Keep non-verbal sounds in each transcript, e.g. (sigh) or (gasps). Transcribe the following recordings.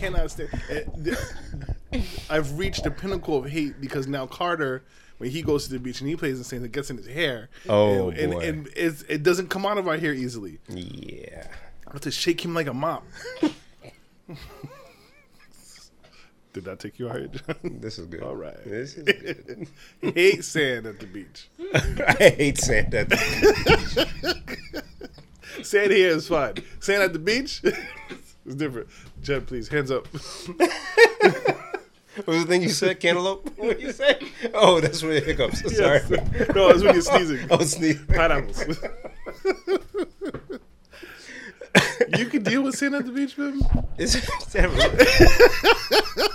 cannot stand. the- (laughs) I've reached the pinnacle of hate because now Carter, when he goes to the beach and he plays in sand, it gets in his hair. Oh, and, and, boy. and it's, it doesn't come out of our hair easily. Yeah. I have to shake him like a mop. (laughs) Did that take you out? John? This is good. All right. This is (laughs) good. hate sand at the beach. I hate saying that. Sand here is fine. Sand at the beach is different. Jed, please, hands up. (laughs) What was the thing you said? Cantaloupe? (laughs) What you say? Oh, that's what hiccups. Sorry. Yes. (laughs) No, it's when you're sneezing. I was sneezing. Pineapples. you can deal with sand at the beach, man? Is that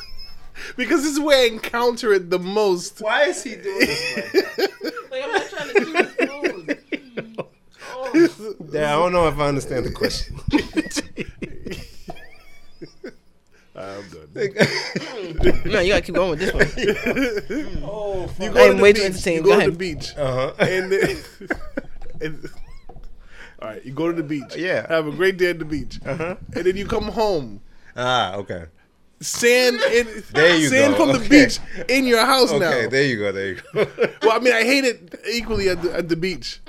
Because this is where I encounter it the most. Why is he doing this? Like? Like I'm not trying to do this food. Yeah, I don't know if I understand the question. I'm done. (laughs) (laughs) No, you gotta keep going with this one. (laughs) oh, You I go am to the way too beach. entertained. You Go go to ahead. the beach. Uh huh. And, then, and all right, you go to the beach. Yeah. Have a great day at the beach. Uh-huh. And then you come home. Ah, okay. Sand in There you sand go. from the Okay. beach in your house Okay, now. Okay, there you go. There you go. Well, I mean, I hate it equally at the at the beach.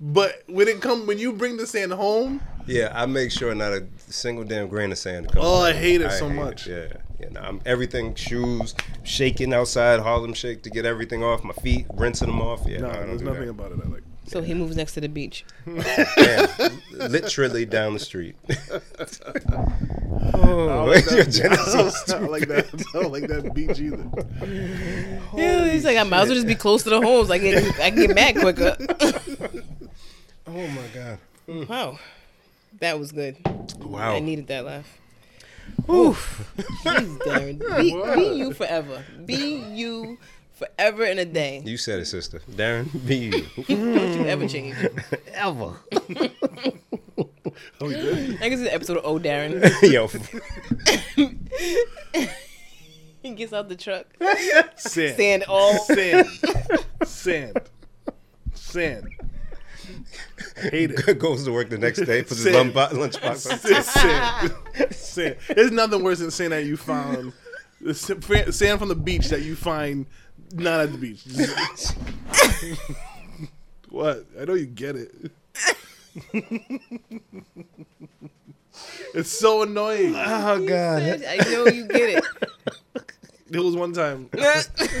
But when it come when you bring the sand home, yeah, I make sure not a single damn grain of sand comes. Oh, I hate it so much. Yeah, yeah. No, I'm everything shoes, shaking outside Harlem Shake to get everything off my feet, rinsing them off. Yeah, no, no, there's nothing that. about it I like. So he moves next to the beach. Yeah, (laughs) literally down the street. (laughs) I oh, don't like (laughs) your that, Genesis. I don't like that. I don't like that beach either. Yeah, he's like, I might as well just be close to the homes. I get, I can get mad quicker. Oh my god. wow, that was good. Wow. I needed that laugh. Oof. Jeez, Darren. (laughs) Be, be you forever. Be you forever and a day. You said it, sister. Darren, be you. (laughs) Don't you ever change. (laughs) Ever. Oh, we good? I can see the episode of Oh Darren. Yo. He gets out the truck. Sand. Sand all. Sand. Sand. Sand. I hate it. (laughs) Goes to work the next day, puts his Sand. lunch lunchbox on. sand. sand. There's nothing worse than saying that you found the sand from the beach that you find not at the beach. (laughs) what? I know you get it. (laughs) it's so annoying. Oh god. I know you get it. There was one time. (laughs)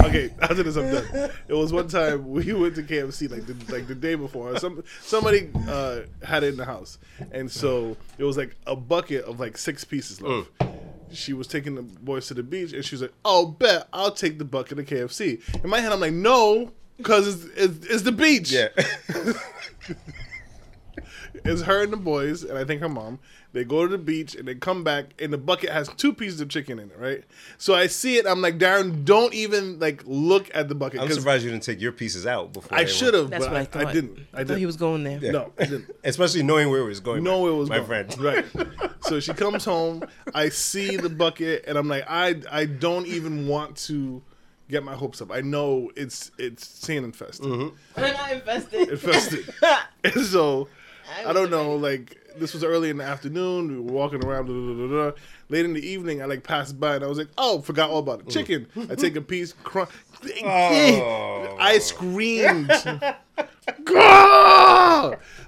Okay, after this I'm done. It was one time we (laughs) went to KFC like the like the day before. Some somebody uh, had it in the house, and so it was like a bucket of like six pieces left. She was taking the boys to the beach, and she was like, "Oh, bet I'll take the bucket of KFC." In my head, I'm like, "No." Cause it's, it's, it's the beach. Yeah. (laughs) It's her and the boys, and I think her mom. They go to the beach and they come back, and the bucket has two pieces of chicken in it, right? So I see it. I'm like, Darren, don't even like look at the bucket. I'm surprised you didn't take your pieces out before. I should have, That's but what I I, thought. I didn't. I I thought didn't. he was going there. Yeah. No, I didn't. (laughs) Especially knowing where it was going. No, my- it was my gone. friend. (laughs) Right. So she comes home. I see the bucket, and I'm like, I I don't even want to get my hopes up. I know it's it's sand infested, Mm-hmm. I'm not invested. infested, and (laughs) so I don't know. Like this was early in the afternoon. We were walking around. Blah, blah, blah, blah. Late in the evening, I like passed by and I was like, "Oh, forgot all about it. Mm. Chicken." I take a piece. Crunch. Oh. I screamed. (laughs)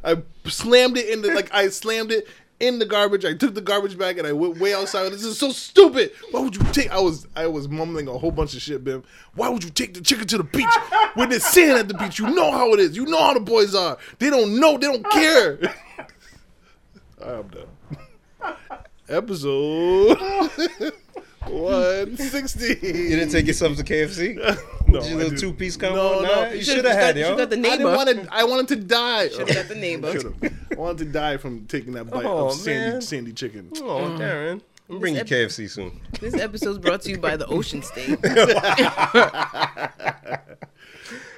I slammed it in the like I slammed it in the garbage. I took the garbage bag and I went way outside. This is so stupid. Why would you take? I was I was mumbling a whole bunch of shit, Bim. Why would you take the chicken to the beach when there's sand at the beach? You know how it is. You know how the boys are. They don't know. They don't care. (laughs) I'm done. Episode (laughs) one sixty. You didn't take yourself to KFC? (laughs) no, Your I little didn't. two piece combo? No, Nah, no. You You should should've had, got- you yo. got the I didn't want to. I wanted to die. Should've got the neighbor. (laughs) I wanted to die from taking that bite Oh, of sandy, man. sandy chicken. Oh, Darren. I'm bringing you ep- KFC soon. This episode's brought to you by the (laughs) Ocean State.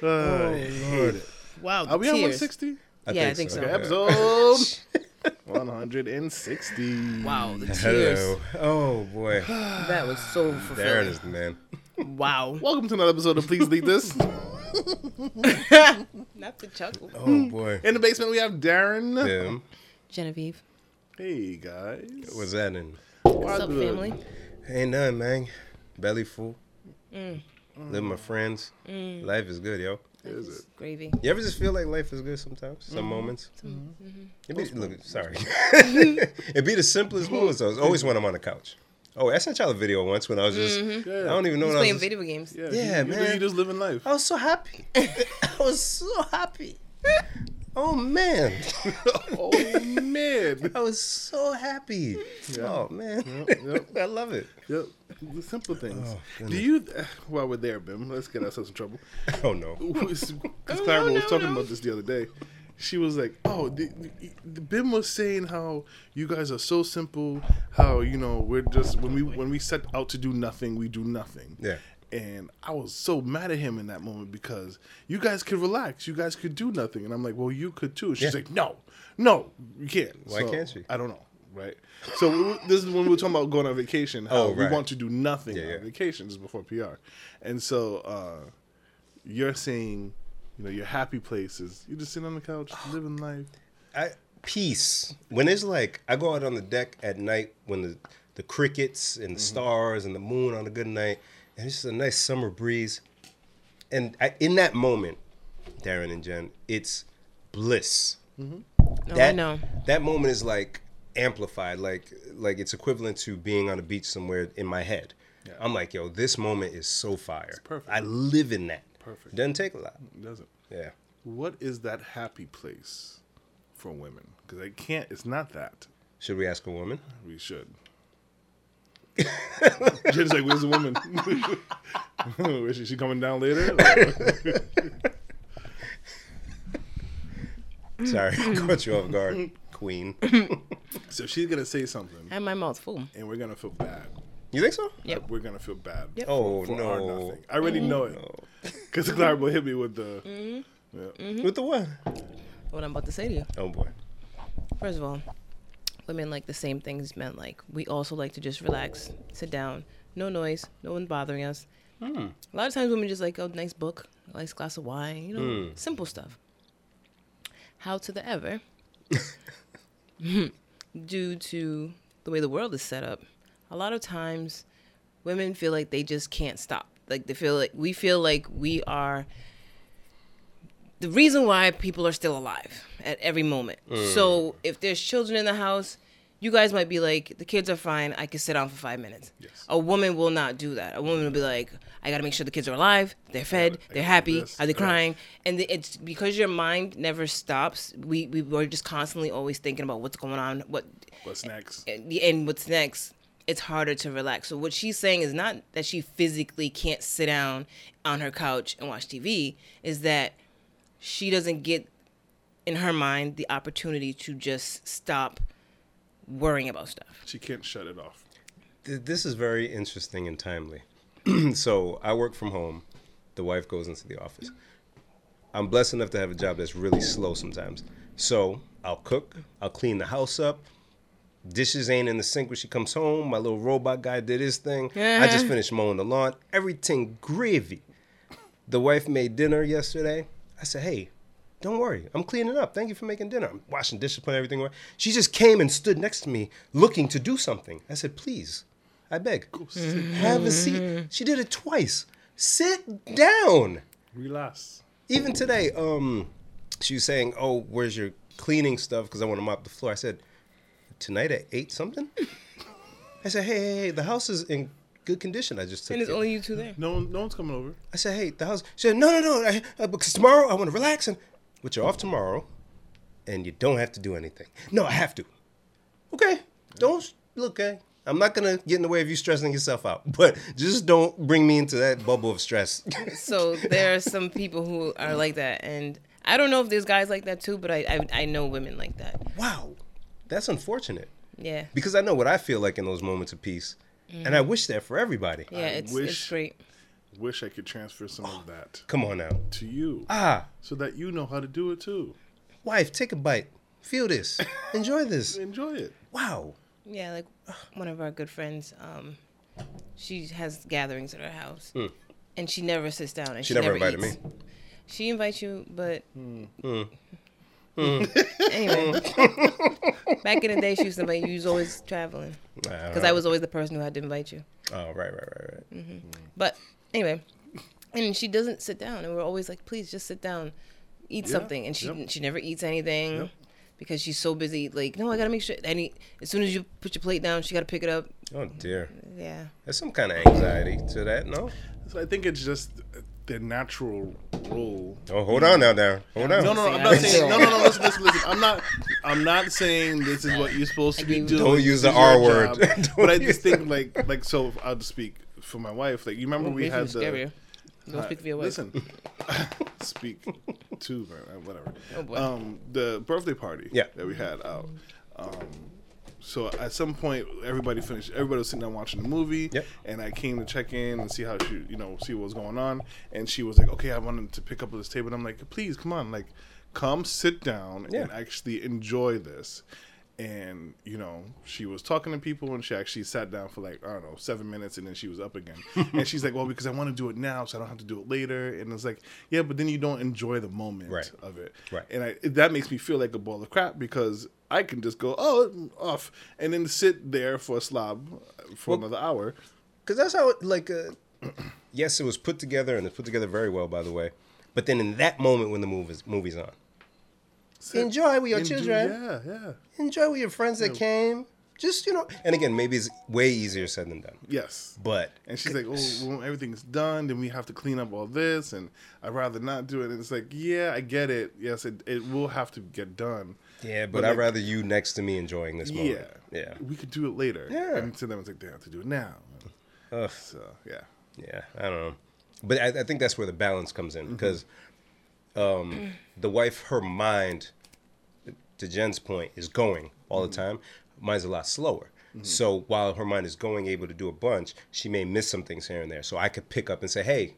Uh, I hate. Wow, Are we on tears. 160? Yeah, I think so. Okay, episode 160. Wow, the tears. Hello. Oh, boy. (sighs) That was so Darren fulfilling. is the man. Wow. Welcome to another episode of Please Lead This. (laughs) (laughs) Not the chuckle. Oh, boy. In the basement, we have Darren. Him. Genevieve. Hey, guys. What's that in? What's up, family? Ain't nothing, man. Belly full. Mm. Live with my friends. Life is good, yo. Is it? Gravy. You ever just feel like life is good sometimes? Mm-hmm. Some moments. Mm-hmm. It be, look, sorry. (laughs) (laughs) It'd be the simplest moments. though. It's always when I'm on the couch. Oh, I sent y'all a video once when I was just. Mm-hmm. Yeah. I don't even know He's what I was playing was. video games. Yeah, Yeah, you, you- man. You just living life. I was so happy. (laughs) I was so happy. Oh man, (laughs) oh man. (laughs) I was so happy. Oh man, Yep, yep. (laughs) I love it. Yep. The simple things. Oh, Do goodness. you? While we're there, Bim, let's get ourselves in trouble. Oh no. Because Oh, Clara no, was no, talking no. about this the other day. She was like, "Oh, the, the, Bim was saying how you guys are so simple. How you know we're just when we when we set out to do nothing, we do nothing." Yeah. And I was so mad at him in that moment because you guys could relax, you guys could do nothing, and I'm like, "Well, you could too." She's Yeah. like, "No, no, you can't." Why So, can't she? I don't know. Right. So we- this is when we were talking about going on vacation. How Oh, we want to do nothing Yeah, on yeah. vacation just before PR, and so. uh you're saying, you know, your happy place is you just sit on the couch, (sighs) living life. I, peace. When it's like I go out on the deck at night when the the crickets and the stars and the moon on a good night, and it's just a nice summer breeze. And I, in that moment, Darren and Jen, it's bliss. Mm-hmm. Oh, no, that I know. that moment is like amplified, like like it's equivalent to being on a beach somewhere in my head. Yeah. I'm like, yo, this moment is so fire. perfect. I live in that. Perfect. Doesn't take a lot. Doesn't. Yeah. What is that happy place for women? Because I can't. It's not that. Should we ask a woman? We should. Jen's like, "Where's the woman? (laughs) Is she, she coming down later?" (laughs) Sorry, caught you off guard, Queen. so she's gonna say something, and my mouth full. and we're gonna feel bad. You think so? Yep. We're gonna feel bad. Yep. Oh for no. nothing. I already know it No. (laughs) because Clara will hit me with the. Mm-hmm. Yeah. With the what? What I'm about to say to you. Oh boy. First of all, women like the same things men like. We also like to just relax, sit down, no noise, no one bothering us. Hmm. A lot of times women just like a nice book, a nice glass of wine, you know, Hmm. simple stuff. How to the ever, (laughs) (laughs) due to the way the world is set up, a lot of times women feel like they just can't stop. Like they feel like we feel like we are the reason why people are still alive at every moment. So mm. if there's children in the house, you guys might be like, the kids are fine. I can sit down for five minutes. Yes. A woman will not do that. A woman will be like, I got to make sure the kids are alive. They're fed. I They're happy. this. Are they Yeah. crying? And it's because your mind never stops. We we were just constantly always thinking about what's going on. What What's next? and and what's next it's harder to relax so what she's saying is not that she physically can't sit down on her couch and watch tv is that she doesn't get in her mind the opportunity to just stop worrying about stuff She can't shut it off. This is very interesting and timely. (clears throat) so I work from home. The wife goes into the office. I'm blessed enough to have a job that's really slow sometimes. So I'll cook. I'll clean the house up. Dishes ain't in the sink when she comes home. My little robot guy did his thing. I just uh-huh. finished mowing the lawn. Everything gravy. The wife made dinner yesterday. I said, hey, don't worry. I'm cleaning up. Thank you for making dinner. I'm washing dishes, putting everything away. She just came and stood next to me looking to do something. I said, please, I beg, have a seat. She did it twice. Sit down. Relax. Even today, um, she was saying, oh, where's your cleaning stuff? Because I want to mop the floor. I said, tonight at 8 something? (laughs) I said, hey, hey, hey, the house is in good condition. I just took and it's it. only you two there No one, no one's coming over. I said, hey, the house. She said, no, no, no, I, uh, because tomorrow I want to relax and, but you're off tomorrow, and you don't have to do anything. No, I have to. Okay, don't look. Okay, I'm not gonna get in the way of you stressing yourself out, (laughs) but just don't bring me into that bubble of stress. (laughs) so there are some people who are like that and i don't know if there's guys like that too but i i, I know women like that wow, that's unfortunate yeah because I know what I feel like in those moments of peace, and I wish that for everybody. yeah it's, it's wish- great Wish I could transfer some of that (gasps) Come on now, to you ah, so that you know how to do it too. wife, take a bite, feel this, (laughs) enjoy this. Enjoy it. Wow. Yeah, like (sighs) one of our good friends, um, she has gatherings at her house, and she never sits down. And. She she, never invited eats. me. She invites you, but Mm-hmm. anyway, mm-hmm. back in the day, she used to invite you. You was always traveling because I was always the person who had to invite you. Oh, right, right, right, right. Mm-hmm. But anyway, and she doesn't sit down, and we're always like, please just sit down, eat Yeah, something, and she yep. she never eats anything. Yep. Because she's so busy, like no, I gotta make sure. Any as soon as you put your plate down, she gotta pick it up. Oh dear. Yeah, There's some kind of anxiety to that, no? So I think it's just the natural role. Oh, hold on now, Darren. Hold on. No, no, I'm not saying. No, no, no. Listen, listen, listen. I'm not. I'm not saying this is what you're supposed to be doing. Don't use the R word. (laughs) But I just think like like so. I'll just speak for my wife. Like you remember we had the. scarier. Don't Uh, speak for your wife. Listen, (laughs) speak to her, whatever. Oh, boy. Um, the birthday party Yeah. that we had out. Um, so at some point, everybody finished. Everybody was sitting down watching the movie, Yep. and I came to check in and see how she, you know, see what was going on. And she was like, "Okay, I wanted to pick up this table." And I'm like, "Please, come on, like, come sit down Yeah. and actually enjoy this." And you know, she was talking to people, and she actually sat down for like I don't know seven minutes, and then she was up again. (laughs) and she's like, "Well, because I want to do it now, so I don't have to do it later." And it's like, "Yeah, but then you don't enjoy the moment Right. of it." Right. And I, that makes me feel like a ball of crap because I can just go, "Oh, off," and then sit there for a slob for another hour. Because that's how, it, like, uh, (clears throat) yes, it was put together, and it's put together very well, by the way. But then in that moment when the movie's movie's on, Sit enjoy with your and do- children. Yeah, yeah. Enjoy with your friends that came. Just you know, and again, maybe it's way easier said than done. Yes. But And she's like, "Oh, when everything's done, then we have to clean up all this, and I'd rather not do it." And it's like, "Yeah, I get it. Yes, it, it will have to get done." yeah, but, But, I'd like- rather you next to me enjoying this moment. Yeah, yeah, We could do it later. Yeah. And to them, it's like they have to do it now. Ugh. So yeah, yeah. I don't know, but I, I think that's where the balance comes in mm-hmm. because um, the wife, her mind, to Jen's point, is going all the time. Mine's a lot slower. So while her mind is going, able to do a bunch, she may miss some things here and there. So I could pick up and say, "Hey,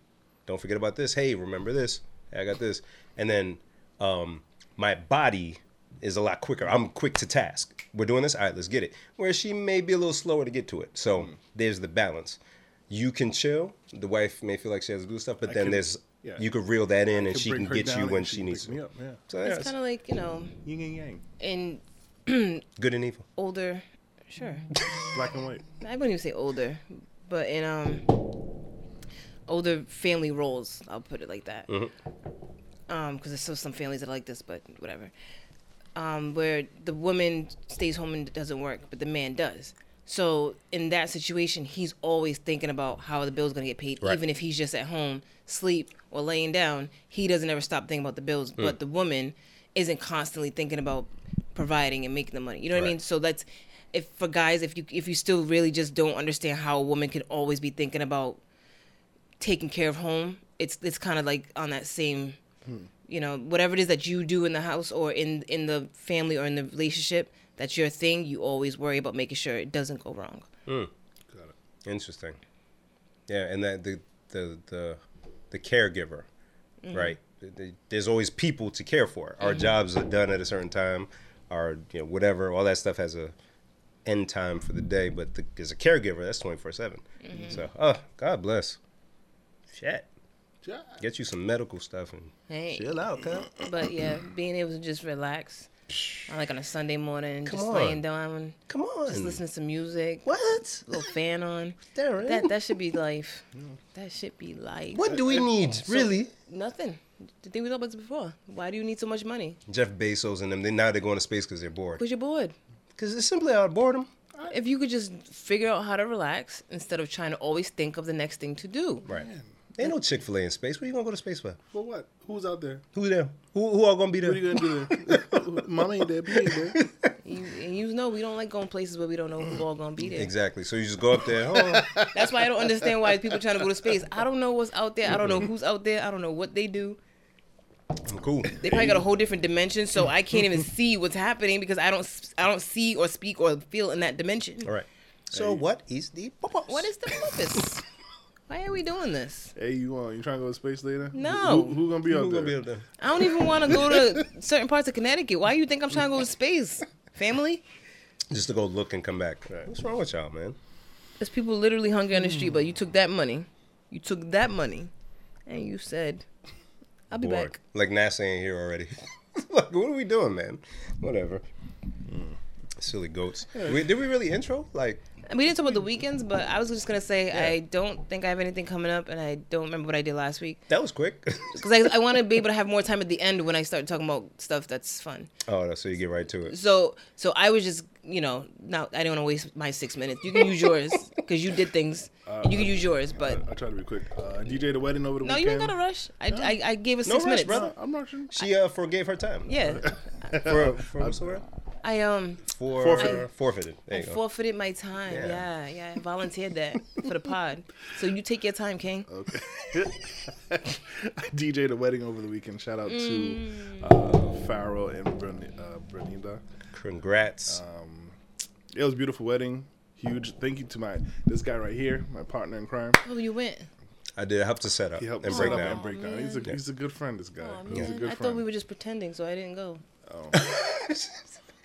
don't forget about this. Hey, remember this. Hey, I got this." And then um, my body is a lot quicker. I'm quick to task. We're doing this. All right, let's get it. Whereas she may be a little slower to get to it. So there's the balance. You can chill. The wife may feel like she has to do stuff, but I then can- there's yeah. you could reel that in, and she can get you when she she needs pick to. up. Yeah, So yeah, it's it's kind of like you know, yin and yang, in (clears throat) good and evil. older, sure. (laughs) black and white. I wouldn't even say older, but in um older family roles, I'll put it like that. Um, because there's still some families that are like this, but whatever. Um, where the woman stays home and doesn't work, but the man does. So in that situation, he's always thinking about how the bill's gonna get paid, Right. even if he's just at home, sleep or laying down. He doesn't ever stop thinking about the bills, hmm. but the woman isn't constantly thinking about providing and making the money. You know what I mean? So that's if for guys, if you if you still really just don't understand how a woman can always be thinking about taking care of home, it's it's kind of like on that same, hmm. you know, whatever it is that you do in the house or in in the family or in the relationship, that's your thing. You always worry about making sure it doesn't go wrong. Hmm. Got it. Interesting. Yeah, and that the the the the caregiver, mm-hmm. right? The- the- There's always people to care for. Our mm-hmm. jobs are done at a certain time, our you know whatever, all that stuff has a end time for the day. But the, there's a caregiver that's 24 seven. Mm-hmm. So, oh, God bless. Shit, Yeah. get you some medical stuff and Hey, chill out, cuz. but yeah, being able to just relax, I like on a Sunday morning, Come just on. laying down, Come on. just listening to some music, What? little fan on. Darren. That that should be life. That should be life. what do we need, really? Nothing. The thing we talked about this before. Why do you need so much money? Jeff Bezos and them. They now they're going to space because they're bored. Because you're bored. Because it's simply out of boredom. If you could just figure out how to relax instead of trying to always think of the next thing to do. Right. Ain't no Chick Fil A in space. Where you gonna go to space for? For what? Who's out there? Who there? Who who all gonna be there? What are you gonna do there? (laughs) (laughs) Mama ain't there. B ain't there. You, and you know we don't like going places where we don't know who's all gonna be there. Exactly. So you just go up there. Oh, (laughs) That's why I don't understand why people trying to go to space. I don't know what's out there. I don't know who's out there. I don't know what they do. I'm cool. They probably got a whole different dimension, so I can't even see what's happening because I don't I don't see or speak or feel in that dimension. All right. So what is the purpose? What is the purpose? Why are we doing this? Hey, you want? You trying to go to space later? No. Who, who gonna be out Who there? gonna be up there? I don't even want to go to (laughs) certain parts of Connecticut. Why do you think I'm trying to go to space? Family? Just to go look and come back. What's wrong with y'all, man? There's people literally hungry on the street, but you hmm. took that money. You took that money, and you said, "I'll be Bored. back." Like NASA ain't here already. (laughs) like, what are we doing, man? Whatever. Hmm. Silly goats. We, did we really intro? Like, We didn't talk about the weekends, but I was just gonna say I don't think I have anything coming up, and I don't remember what I did last week that was quick. (laughs) because I, I want to be able to have more time at the end when I start talking about stuff that's fun. oh, so you get right to it. So so I was just you know now I don't want to waste my six minutes. You can use yours (laughs) because you did things. and you can use yours, but I try to be quick. Uh, DJ the wedding over the weekend. no, you ain't gotta rush. I, I, I gave us No six rush, minutes. brother. Uh, I'm rushing. She uh, forgave her time. Yeah, (laughs) For, for what's the word? I um For, Forfeited. forfeited. There I go. forfeited my time. Yeah. Yeah. yeah, I volunteered that for the pod. So you take your time, King. Okay. (laughs) I DJ the wedding over the weekend. Shout out Mm. to uh, Farrell and Bren- uh, Brenida. Congrats. Um, it was a beautiful wedding. Huge. Thank you to my this guy right here, my partner in crime. Oh, you went. I did help to set up He helped and break set up down. and break down. He's a he's a good friend. This guy. Oh, He's a good I friend. thought we were just pretending, so I didn't go. (laughs)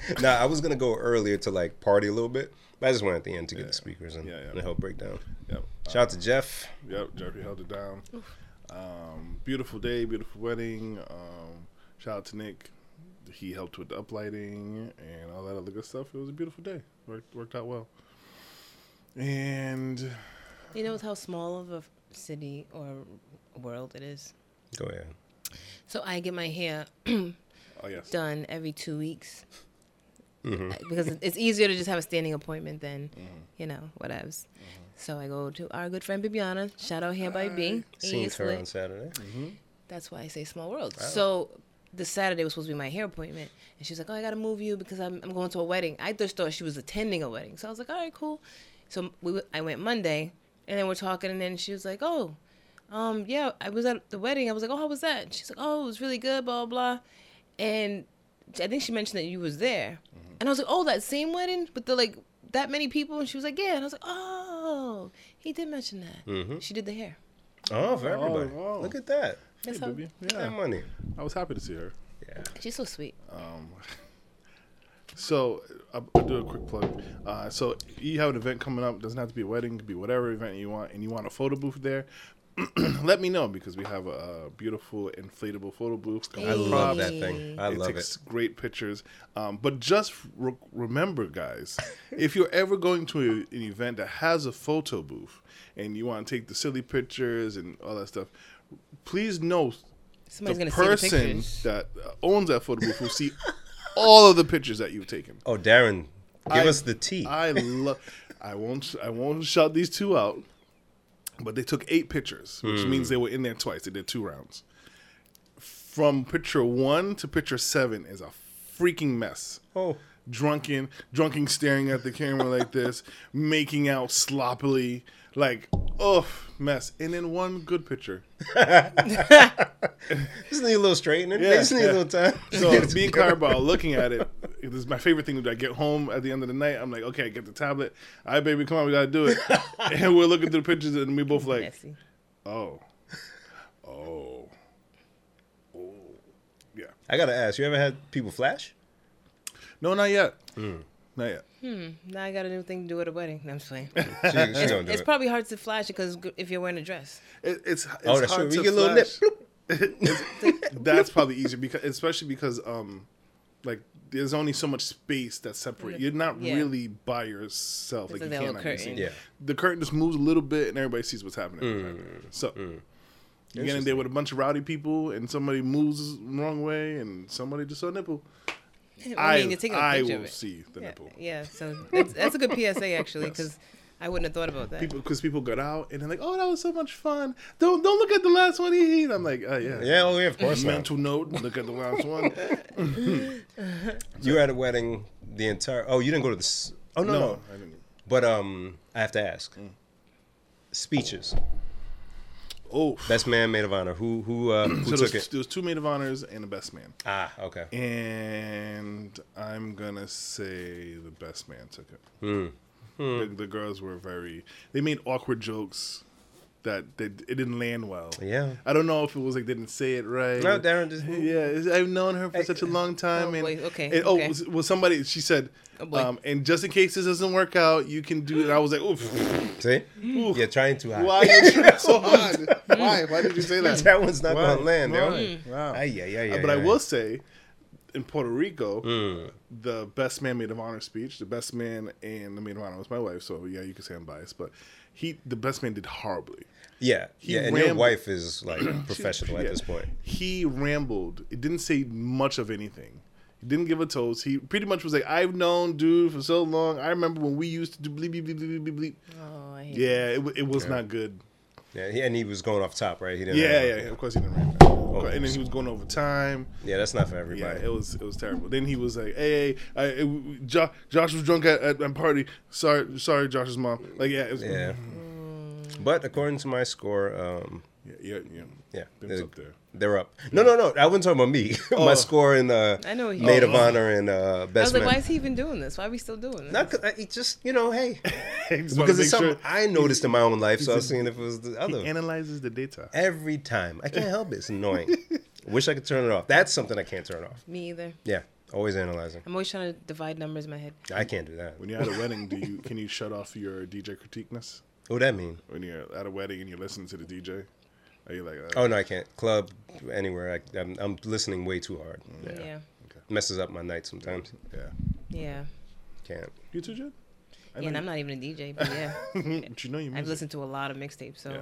(laughs) Nah, I was gonna go earlier to like party a little bit, but I just went at the end to get the speakers and, Yeah, yeah. and help break down. Yep. Shout out to Jeff. Yep, Jeffrey held it down. Um, beautiful day, beautiful wedding. Um, shout out to Nick. He helped with the uplighting and all that other good stuff. It was a beautiful day. Worked worked out well. And You know how small of a city or world it is. Go ahead. So I get my hair oh yes, (clears throat) done every two weeks Mm-hmm. because it's easier to just have a standing appointment than you know whatevs. So I go to our good friend Bibiana. Shout out here by B. Seen her lit. on Saturday. That's why I say small world. So the Saturday was supposed to be my hair appointment, and she was like, "Oh, I gotta move you because I'm I'm going to a wedding." I just thought she was attending a wedding, so I was like, "All right, cool." So we w- I went Monday, and then we're talking, and then she was like, "Oh, um, yeah, I was at the wedding." I was like, "Oh, how was that?" She's like, "Oh, it was really good." Blah blah, blah. and I think she mentioned that you was there, and I was like, "Oh, that same wedding with the like." That many people, and she was like, "Yeah," and I was like, "Oh, he did mention that." Mm-hmm. She did the hair. Oh, for everybody. oh. Look at that. That's Hey, how baby. That money. I was happy to see her. Yeah. she's so sweet. Um, (laughs) so I'll, I'll do a quick plug. Uh, so you have an event coming up. Doesn't have to be a wedding. It Could be whatever event you want, and you want a photo booth there. (clears throat) Let me know because we have a, a beautiful inflatable photo booth. I love that thing. I it love takes it. great pictures. Um, but just re- remember, guys, (laughs) if you're ever going to a, an event that has a photo booth and you want to take the silly pictures and all that stuff, please know Somebody's the gonna see the person that uh, owns that photo booth will see (laughs) all of the pictures that you've taken. Oh, Darren, give I- us the tea. I love. I won't. I won't shout these two out, but they took eight pictures, which Hmm. means they were in there twice. They did two rounds. From picture one to picture seven is a freaking mess. oh, Drunken, drunken, staring at the camera like this, (laughs) making out sloppily, like oh mess. And then one good picture. (laughs) (laughs) just need a little straightening. Yeah, just need yeah. a little time. (laughs) So me and Carball looking at it, it is my favorite thing. to do. I get home at the end of the night, I'm like, okay, I get the tablet. All right, baby, come on, we gotta do it. and we're looking through the pictures, and we both like, Messy. oh, oh, oh, yeah. I gotta ask. You ever had people flash? No, not yet. Hmm. Not yet. Hmm, now I got a new thing to do at a wedding. No, I'm just playing. (laughs) She, she gonna do it's it. probably hard to flash it because if you're wearing a dress. It, it's, it's oh, that's true. hard We to get a little nip. flash. (laughs) (laughs) That's probably easier because, especially because, um, like, there's only so much space that's separate. You're not Yeah. really by yourself. There's Like, you like that can't little curtain. Yeah. the curtain just moves a little bit and everybody sees what's happening. Mm. So mm. you get in there with a bunch of rowdy people and somebody moves the wrong way and somebody just saw a nipple. (laughs) I I, mean, you're taking a I picture will of it. see the Yeah, nipple. yeah. So that's, that's a good PSA actually because I wouldn't have thought about that. People, because people got out and they're like, "Oh, that was so much fun." Don't don't look at the last one. He, and I'm like, "Oh yeah, Yeah, oh yeah, of course. not. Mental note. Look at the last one. (laughs) You were at a wedding the entire. Oh, you didn't go to this. Oh no, no. no, I didn't. But um, I have to ask. Mm. Speeches. Oh, Best man, maid of honor. Who who uh, (clears throat) who so took there's, it? there was two maid of honors and a best man, Ah, okay. and I'm gonna say the best man took it. Hmm. The, the girls were very. They made awkward jokes that they, it didn't land well. Yeah. I don't know if it was like they didn't say it right. No, Darren just. (laughs) Yeah, it's- I've known her for such a long time. Oh, and, boy, okay, and- oh, okay. was, was somebody? She said, Oh, boy. um, and just in case this doesn't work out, you can do it. I was like, oof. (laughs) See, you're trying too hard. Why are you trying so (laughs) hard? Why? Why did you say that? That one's not gonna land, yo. Why? Wow. Ay, yeah, ay, Uh, ay, but I will say, in Puerto Rico, Mm. the best man maid of honor speech. The best man and the maid of honor was my wife. So yeah, you could say I'm biased, but he, the best man, did horribly. Yeah, He yeah, and your wife is like (clears throat) professional at Yeah. this point. He rambled. It didn't say much of anything. He didn't give a toast. He pretty much was like, "I've known dude for so long. I remember when we used to do bleep bleep bleep bleep bleep bleep." Oh, I hate Yeah, it, it was not good. Yeah, he, and he was going off top, right? He didn't. Yeah, yeah, yeah. Of course he didn't and then he was going over time. yeah. That's not for everybody. Yeah, it was it was terrible. Then he was like, "Hey, I, it, Jo- Josh was drunk at at a party. Sorry, sorry, Josh's mom. Like, yeah, it was, Yeah. Mm. But according to my score, um, yeah, yeah, yeah. yeah, they're, up there. They're up. No, no, no. I wasn't talking about me. (laughs) my Oh. score in uh, I know he- maid of honor and uh, I was like, man. why is he even doing this? Why are we still doing this? Not 'cause I, it just you know, hey, (laughs) because it's something sure I noticed in my own life, so I was seeing if it was the he other. analyzes the data. Every time, I can't help it. It's annoying. (laughs) Wish I could turn it off. That's something I can't turn off. Me either. Yeah, always analyzing. I'm always trying to divide numbers in my head. I can't do that. When you're at a wedding, do you can you shut off your DJ critiqueness? What would that mean? When you're at a wedding and you're listening to the DJ, are you like, uh, Oh no, I can't. Club, anywhere. I, I'm, I'm listening way too hard. Yeah. Yeah. Yeah. Messes up my night sometimes. yeah, Yeah. Can't. you too, Jed? I Yeah, and know I'm not even a DJ, but (laughs) yeah. you, but you know your I've listened to a lot of mixtapes, so Yeah.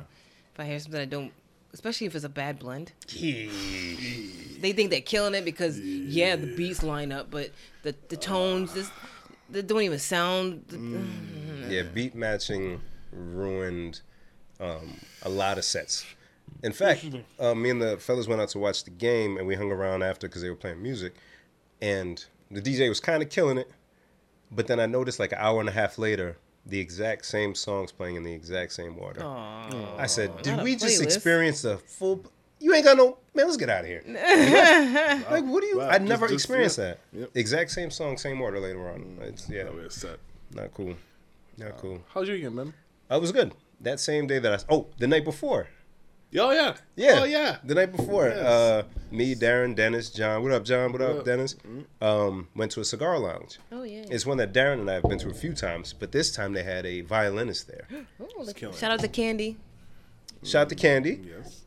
if I hear something I don't, especially if it's a bad blend, they think they're killing it because yeah, the beats line up, but the the tones just they don't even sound. (sighs) Yeah, beat matching ruined um, a lot of sets. In fact, uh, me and the fellas went out to watch the game, and we hung around after because they were playing music, and the DJ was kind of killing it. But then I noticed like an hour and a half later, the exact same songs playing in the exact same order. Aw. I said, "Did Not a we just playlist. experience a full?" You ain't got no man. Let's get out of here. (laughs) like, what do you? Wow, I just- never just- experienced yeah. that. Yep. Exact same song, same order later on. It's yeah, That way set. not cool. Not cool. How's your weekend, man? I was good. That same day that I oh the night before. Oh yeah, Yeah. oh yeah. The night before. Yes. Uh me, Darren, Dennis, John. What up, John? What up, up? Dennis? Um, went to a cigar lounge. Oh yeah. It's one that Darren and I have been to a few times, but this time they had a violinist there. (gasps) Ooh, shout out to Candy. Shout out to Candy. Yes,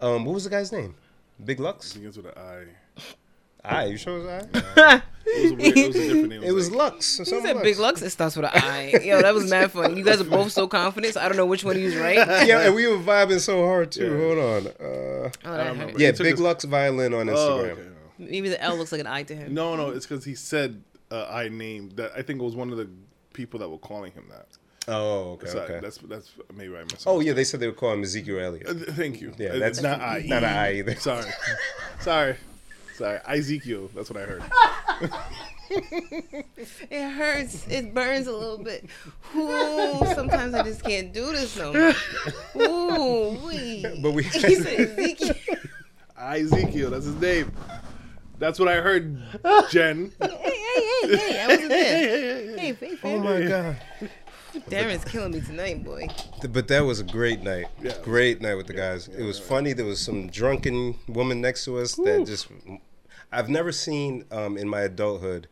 Um, what was the guy's name? Big I Lux? think with an I. Ah, you sure it was I? (laughs) It was a, (laughs) weird, it was a different name. It was like- Lux. He something said Big Lux. It starts with an I. Yo, that was mad funny. You guys are both so confident. So I don't know which one of you is right. (laughs) yeah, and we were vibing so hard too. Yeah. Hold on. Uh, Oh, that don't hurt. remember. yeah, Big his- Lux violin on Oh, Instagram. okay. Maybe the L looks like an I to him. No, no, it's because he said uh, I named that. I think it was one of the people that were calling him that. Oh, okay, So okay. That's that's maybe I missed. Oh yeah, they said they would calling him Ezekiel Elliott. Uh, Thank you. Yeah, Uh, that's not I. not an I either. Sorry, sorry, sorry. Ezekiel. That's what I heard. (laughs) It hurts. It burns a little bit. Ooh, sometimes I just can't do this no more. Ooh, wee. (laughs) But we (laughs) He said Ezekiel. Ezekiel. That's his name. That's what I heard. Jen. Hey, hey, hey, hey. I wasn't there. Hey, hey, Oh hey. Oh my god. Darren's killing me tonight, boy. But that was a great night. Yeah. Great night with the guys. it was funny. There was some drunken woman next to us that just. I've never seen um, in my adulthood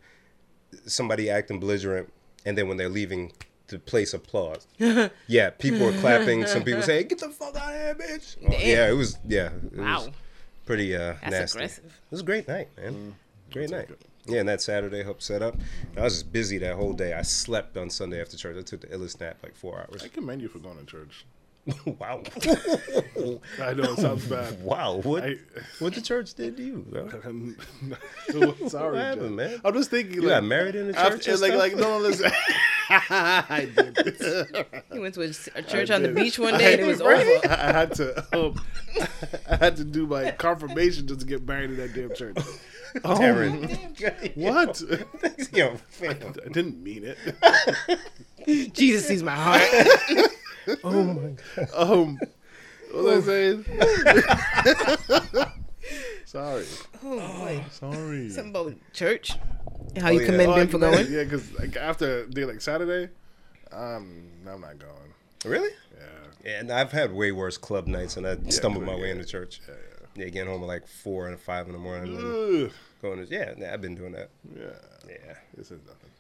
somebody acting belligerent and then when they're leaving the place applause. (laughs) yeah, people were clapping. Some people say, "Get the fuck out of here, bitch!" Oh, yeah, it was. Yeah, it Wow. was pretty uh, That's nasty. aggressive. It was a great night, man. Mm. Great I'll night. Take it. Yeah, and that Saturday helped set up. I was just busy that whole day. I slept on Sunday after church. I took the illest nap like four hours. I commend you for going to church. (laughs) wow. (laughs) I know it sounds bad. wow. What I, what the church did to you, bro? (laughs) sorry, What happened, man? I'm just thinking. You like, got married in the after- church? and like, stuff? like, no, listen. I did. He went to a, a church on the beach one day and it was over. I had to, um, I had to do my confirmation just to get married in that damn church. (laughs) Oh, Darren. (laughs) what? Yo, fam. I didn't mean it. (laughs) Jesus sees my heart. Oh my god. Um, what was I saying? Sorry, Oh boy. (sighs) sorry. Something about church. And how you yeah. commend Oh, Ben for man, going. Yeah, because like after a day like Saturday, um, I'm not going. Really? Yeah, Yeah, and I've had way worse club nights, and I stumbled my yeah, way into church. Yeah, Yeah, getting home at like four and five in the morning, and Ugh. going to yeah. yeah, I've been doing that. Yeah, Yeah, this is nothing.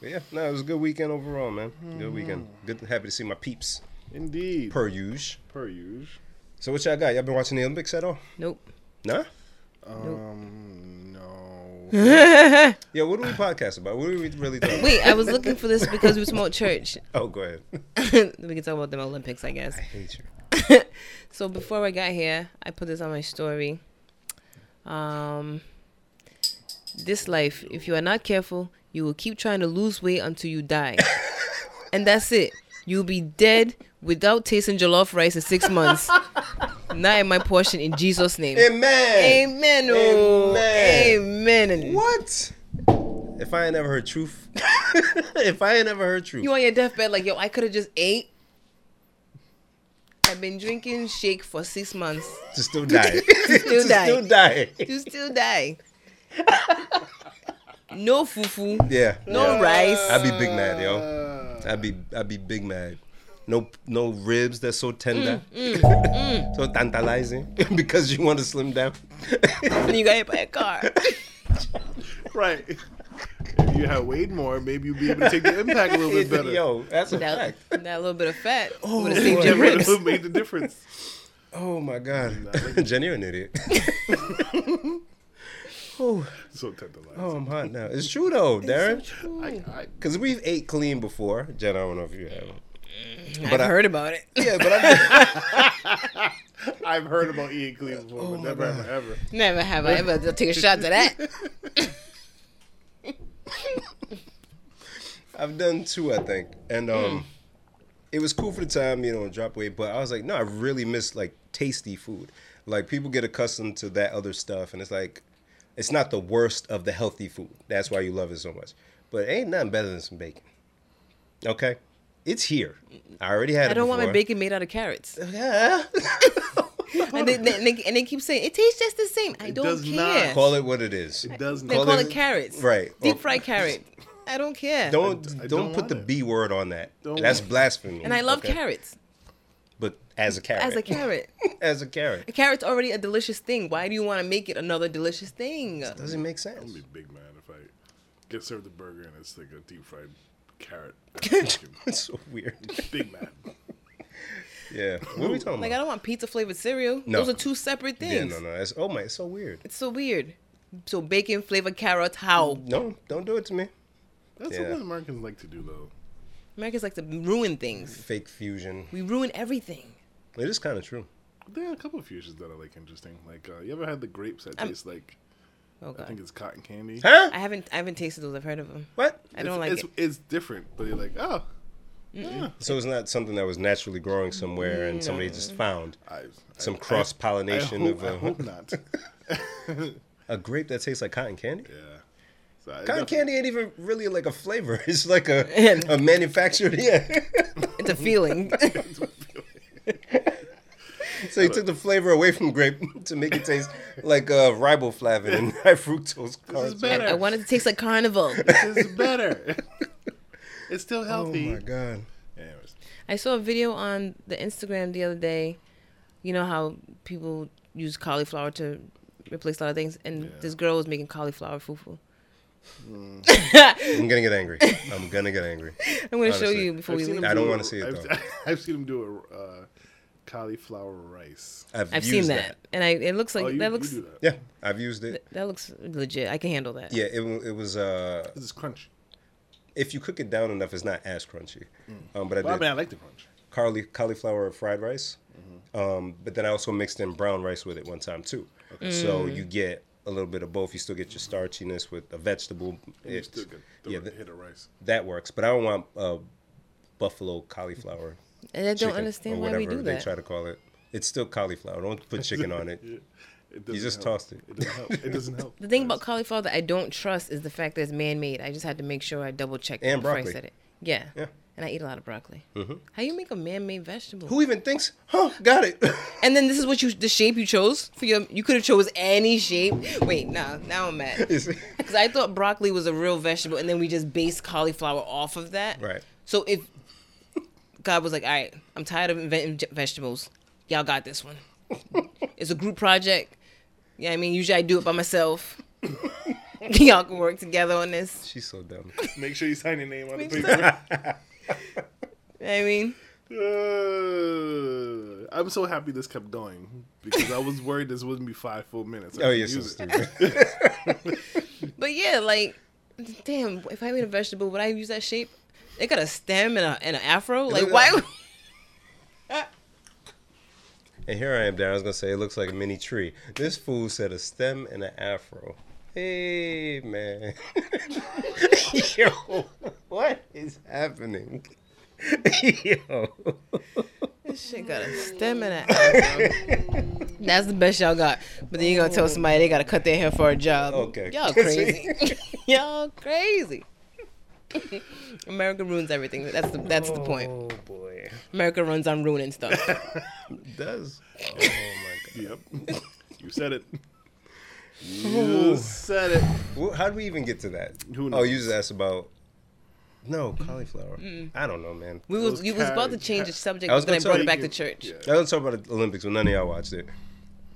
but yeah. No, it was a good weekend overall, man. Good weekend. Good, happy to see my peeps Indeed, per usual. per usual. So what y'all got? Y'all been watching the Olympics at all? Nope. Nah. Um, no. (laughs) yeah. what do we podcast about? What are we really talking about? Wait, I was looking for this because we smoke church. (laughs) Oh, go ahead. (laughs) we can talk about the Olympics, I guess. I hate you. (laughs) so before I got here, I put this on my story. Um, this life, if you are not careful, you will keep trying to lose weight until you die, (laughs) and that's it. You'll be dead without tasting jollof rice in six months. (laughs) not in my portion, in Jesus' name. Amen. Amen. oh. Amen. Amen. What? If I ain't never heard truth, if I ain't never heard truth, You on your deathbed, like yo, I could have just ate. I've been drinking shake for six months. to still die, (laughs) to still to die. still die. You still die. no fufu, Yeah. no yeah. rice. I'd be big mad, yo. I'd be I'd be big mad. No no ribs that's so tender, Mm, (laughs) so tantalizing (laughs) because you want to slim down. and you got hit by a car. Right. If you had weighed more, maybe you'd be able to take the impact a little bit (laughs) better. Yo, that's a That, fact. that little bit of fat (laughs) Oh, would have saved your That ribs. would (laughs) have made the difference. Oh my god, Jenny, you're an idiot. oh, So tantalizing. oh, I'm hot now. It's true though, Darren. I, I, Because we've ate clean before. Jen, I don't know if you have. I've I- heard about it. Yeah, but I I've heard about eating clean before, Oh but never, God. ever, ever. Never have I ever take a shot to that. I've done two, I think, and um, it was cool for the time, you know, drop weight. But I was like, no, I really miss like tasty food. Like people get accustomed to that other stuff, and it's like, it's not the worst of the healthy food. That's why you love it so much. But it ain't nothing better than some bacon. Okay, it's here. I already had it I don't want my bacon made out of carrots. (laughs) Yeah. And they, they, and they, and they keep saying it tastes just the same. I It don't does care. not. Call it what it is. It does not. they not. call it- it carrots. Right. Deep fried carrot. (laughs) I don't care. Don't I don't, don't put the it. B word on that. Don't That's want blasphemy. and I love okay? carrots But as a carrot. as a carrot. (laughs) as a carrot. A carrot's already a delicious thing. Why do you want to make it another delicious thing? Doesn't make sense. I'd be big mad if I get served a burger and it's like a deep fried carrot. (laughs) it's (laughs) so weird. big mad. Yeah. What are we talking about? Like I don't want pizza flavored cereal. No. Those are two separate Yeah, things. no, no. It's, oh my, it's so weird. It's so weird. So bacon flavored carrots, how? No, don't do it to me. That's Yeah. what Americans like to do, though. Americans like to ruin things. Fake fusion. We ruin everything. It is kind of true. There are a couple of fusions that are like interesting. Like, uh, you ever had the grapes that I'm- taste like Oh God. I think it's cotton candy? Huh? I haven't I haven't tasted those. I've heard of them. What? I don't it's, like it's, it. It's different, but you're like, oh, yeah. So it's not something that was naturally growing somewhere and somebody just found I, some cross pollination of I a, hope not. (laughs) a grape that tastes like cotton candy. yeah. So Cotton definitely- candy ain't even really like a flavor. (laughs) It's like a a manufactured yeah. (laughs) It's a feeling. so you took the flavor away from grape (laughs) to make it taste like uh, riboflavin and high fructose corn is syrup. better. I wanted to taste like carnival. This is better. it's still healthy. Oh my god. Anyways, I saw a video on the Instagram the other day. You know how people use cauliflower to replace a lot of things, and Yeah. this girl was making cauliflower fufu. (laughs) I'm gonna get angry. I'm gonna get angry. I'm going to show you before I've we seen leave. I don't do wanna see it, I've, though. (laughs) I've seen him do a uh, cauliflower rice. I've, I've used seen that, and I it looks like oh, you, that you looks do that. Yeah, I've used it. that looks legit. I can handle that. Yeah, it, wa- it was. Uh, This is crunch. if you cook it down enough, it's not as crunchy. Um, but I Well, I did mean, I like the crunch. cauli- cauliflower fried rice. Um, but then I also mixed in brown rice with it one time too. So you get a little bit of both. You still get your starchiness with a vegetable. You still get the yeah, yeah, hit of rice. that works. But I don't want uh, buffalo cauliflower. And I don't understand or why whatever we do that. they try to call it. It's still cauliflower. Don't put chicken on it. Yeah. It You just help. tossed it. It doesn't help. It doesn't help. (laughs) The thing about cauliflower that I don't trust is the fact that it's man-made. I just had to make sure I double checked And before broccoli. I said it. Yeah. Yeah. And I eat a lot of broccoli. Mm-hmm. How you make a man-made vegetable? Who even thinks? Huh? Got it. (laughs) And then this is what you the shape you chose for your. You could have chose any shape. Wait, nah. Now I'm mad because I thought broccoli was a real vegetable, and then we just based cauliflower off of that. right. So if God was like, "All right, I'm tired of inventing vegetables. Y'all got this one. (laughs) it's a group project. Yeah, I mean, usually I do it by myself. (laughs) Y'all can work together on this. She's so dumb. Make sure you sign your name on the paper. I mean, Uh, I'm so happy this kept going because I was worried this wouldn't be five full minutes. I Oh, couldn't so it. stupid. (laughs) But yeah, like, damn, if I made a vegetable, would I use that shape? It got a stem and, a, and an afro. Like, why? at- And (laughs) here I am, Darren. I was gonna say it looks like a mini tree. This fool said a stem and an afro. Hey man, (laughs) yo, what is happening? (laughs) yo, This shit got a stem and an afro. That's the best y'all got. But then you gonna tell somebody they gotta cut their hair for a job. Okay. Y'all crazy. (laughs) (laughs) y'all crazy. America ruins everything. That's the that's the point. Oh boy, America runs on ruining stuff. does. Oh my god. Yep. you said it. You said it. Well, how did we even get to that? Who knows? Oh, you just asked about. No, cauliflower. I don't know, man. We was Those you was about to change the subject, I was but then I gonna brought it back to church. Yeah. I was talking about the Olympics, but none of y'all watched it.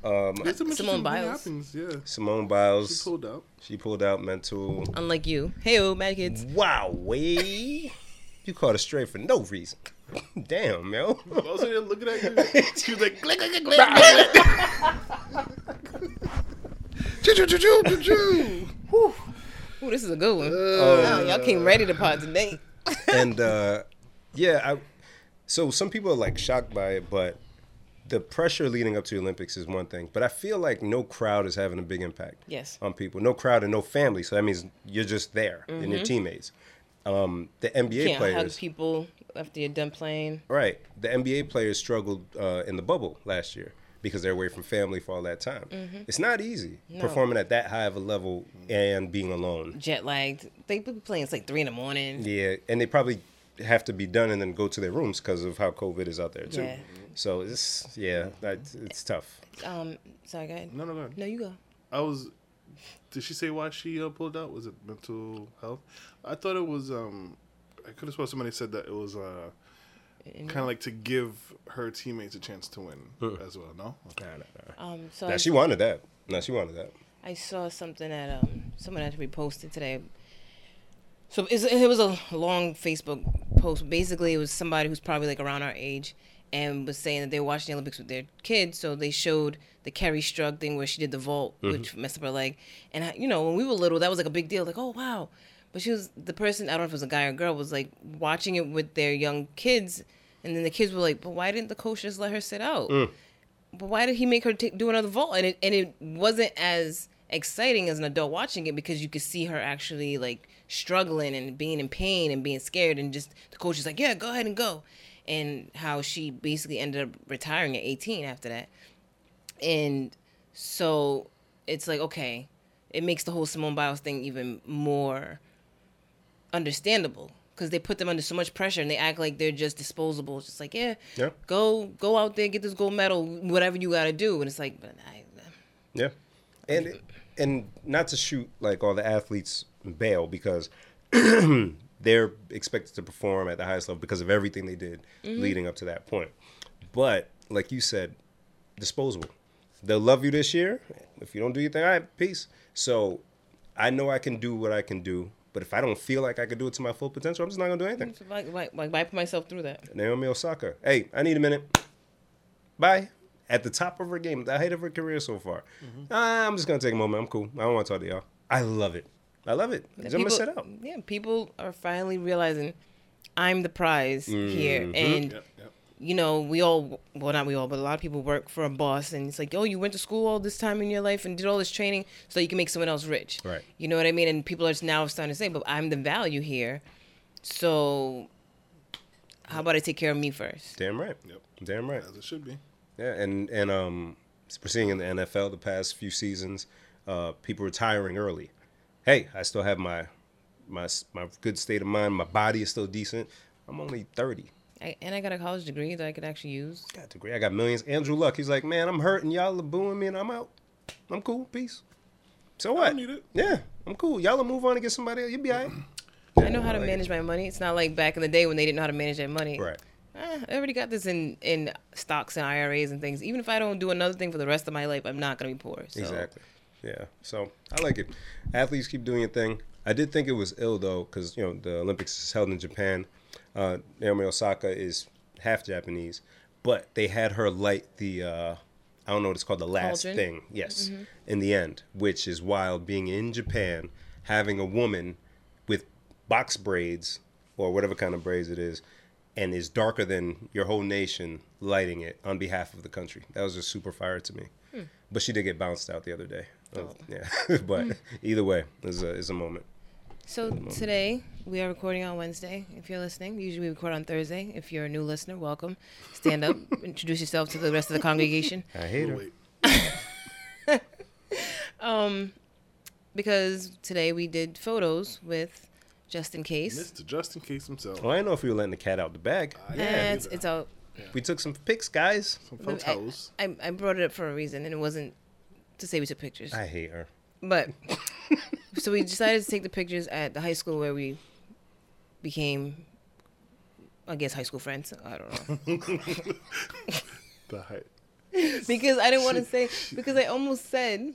Um, There's some Simone Biles. happens, Yeah. Simone She pulled out. she pulled out mental. Unlike you. Hey, oh, mad kids. Wow, way. You caught a straight for no reason. (laughs) Damn, yo. I was there looking at you. (laughs) She was like, click, click, click, click, click. (laughs) Choo, choo, choo, choo, choo, (laughs) Ooh, this is a good one. Oh. Wow, y'all came ready to pod today. (laughs) and uh, yeah, I, so some people are like shocked by it, but the pressure leading up to the Olympics is one thing. But I feel like no crowd is having a big impact Yes. on people. No crowd and no family. So that means you're just there and your teammates. Um, the NBA Mm-hmm. Can't hug players, people after you're done playing. right? The NBA players struggled uh, in the bubble last year because they're away from family for all that time. It's not easy performing at that high of a level and being alone. Jet lagged. They be playing it's like three in the morning. Yeah, and they probably have to be done and then go to their rooms because of how COVID is out there too. Yeah. So it's yeah, that, it's tough. Um, sorry, go ahead. No, no, go ahead. No, you go. I was. Did she say why she uh, pulled out? Was it mental health? I thought it was. um I could have sworn somebody said that it was uh And- kind of like to give her teammates a chance to win as well. No. Okay. Nah, nah, nah. Um, so Nah, I, she wanted that. No, she wanted that. I saw something that um someone had reposted today. So it's, it was a long Facebook post. Basically, it was somebody who's probably like around our age, and was saying that they were watching the Olympics with their kids. So they showed the Kerri Strug thing where she did the vault, which messed up her leg. And I, you know, when we were little, that was like a big deal. Like, oh wow. But she was the person. I don't know if it was a guy or girl. Was like watching it with their young kids, and then the kids were like, "But why didn't the coach just let her sit out?" Mm. but why did he make her t- do another vault? And it and it wasn't as exciting as an adult watching it because you could see her actually like struggling and being in pain and being scared and just the coach is like, yeah, go ahead and go, and how she basically ended up retiring at 18 after that, and so it's like okay, it makes the whole Simone Biles thing even more understandable because they put them under so much pressure and they act like they're just disposable. It's just like, yeah, Yeah. go go out there, get this gold medal, whatever you got to do. And it's like, but I, Yeah, and and not to shoot like all the athletes bail because (clears throat) they're expected to perform at the highest level because of everything they did mm-hmm. leading up to that point. But like you said, disposable. They'll love you this year. If you don't do your thing, all right, peace. So I know I can do what I can do. But if I don't feel like I can do it to my full potential, I'm just not gonna do anything. Like, why, why, why put myself through that? Naomi Osaka. Hey, I need a minute. Bye. At the top of her game, the height of her career so far. Ah, I'm just gonna take a moment. I'm cool. I don't want to talk to y'all. I love it. I love it. I'm gonna set out. Yeah, people are finally realizing I'm the prize here, Mm-hmm. and Yep. Yep. You know, we all, well, not we all, but a lot of people work for a boss, and it's like, oh, you went to school all this time in your life and did all this training so you can make someone else rich. Right. You know what I mean? And people are just now starting to say, but I'm the value here. So, how about I take care of me first? Damn right. Yep. Damn right. As it should be. Yeah, and and um, we're seeing in the NFL the past few seasons, uh, people retiring early. Hey, I still have my my my good state of mind. My body is still decent. I'm only thirty. I, and I got a college degree that I could actually use. Got a degree. I got millions. Andrew Luck. He's like, man, I'm hurting. Y'all are booing me, and I'm out. I'm cool. Peace. So what? need it. Yeah, I'm cool. Y'all will move on and get somebody. else. You'll be alright. I know how to manage my money. It's not like back in the day when they didn't know how to manage their money. Right. Eh, I already got this in in stocks and IRAs and things. Even if I don't do another thing for the rest of my life, I'm not gonna be poor. So. Exactly. Yeah. So I like it. Athletes keep doing your thing. I did think it was ill though, because you know the Olympics is held in Japan. Uh, Naomi Osaka is half Japanese, but they had her light the uh, I don't know what it's called, the last Cauldron? thing. Yes, in the end, which is wild. Being in Japan, having a woman with box braids or whatever kind of braids it is, and is darker than your whole nation lighting it on behalf of the country. That was just super fire to me. But she did get bounced out the other day. Uh, Yeah, (laughs) but either way, it's a, it's a moment. So today we are recording on Wednesday. If you're listening, usually we record on Thursday. If you're a new listener, welcome. Stand up, (laughs) introduce yourself to the rest of the congregation. I hate her. Wait. (laughs) Because today we did photos with just in case. Mr. Just in case himself. Well, I didn't know if we were letting the cat out the bag. Eh, it's, it's out. We took some pics, guys. Some I, photos. I, I brought it up for a reason, and it wasn't to say we took pictures. I hate her. But (laughs) so we decided to take the pictures at the high school where we became, I guess, high school friends. I don't know The height. (laughs) because I didn't want to say because I almost said.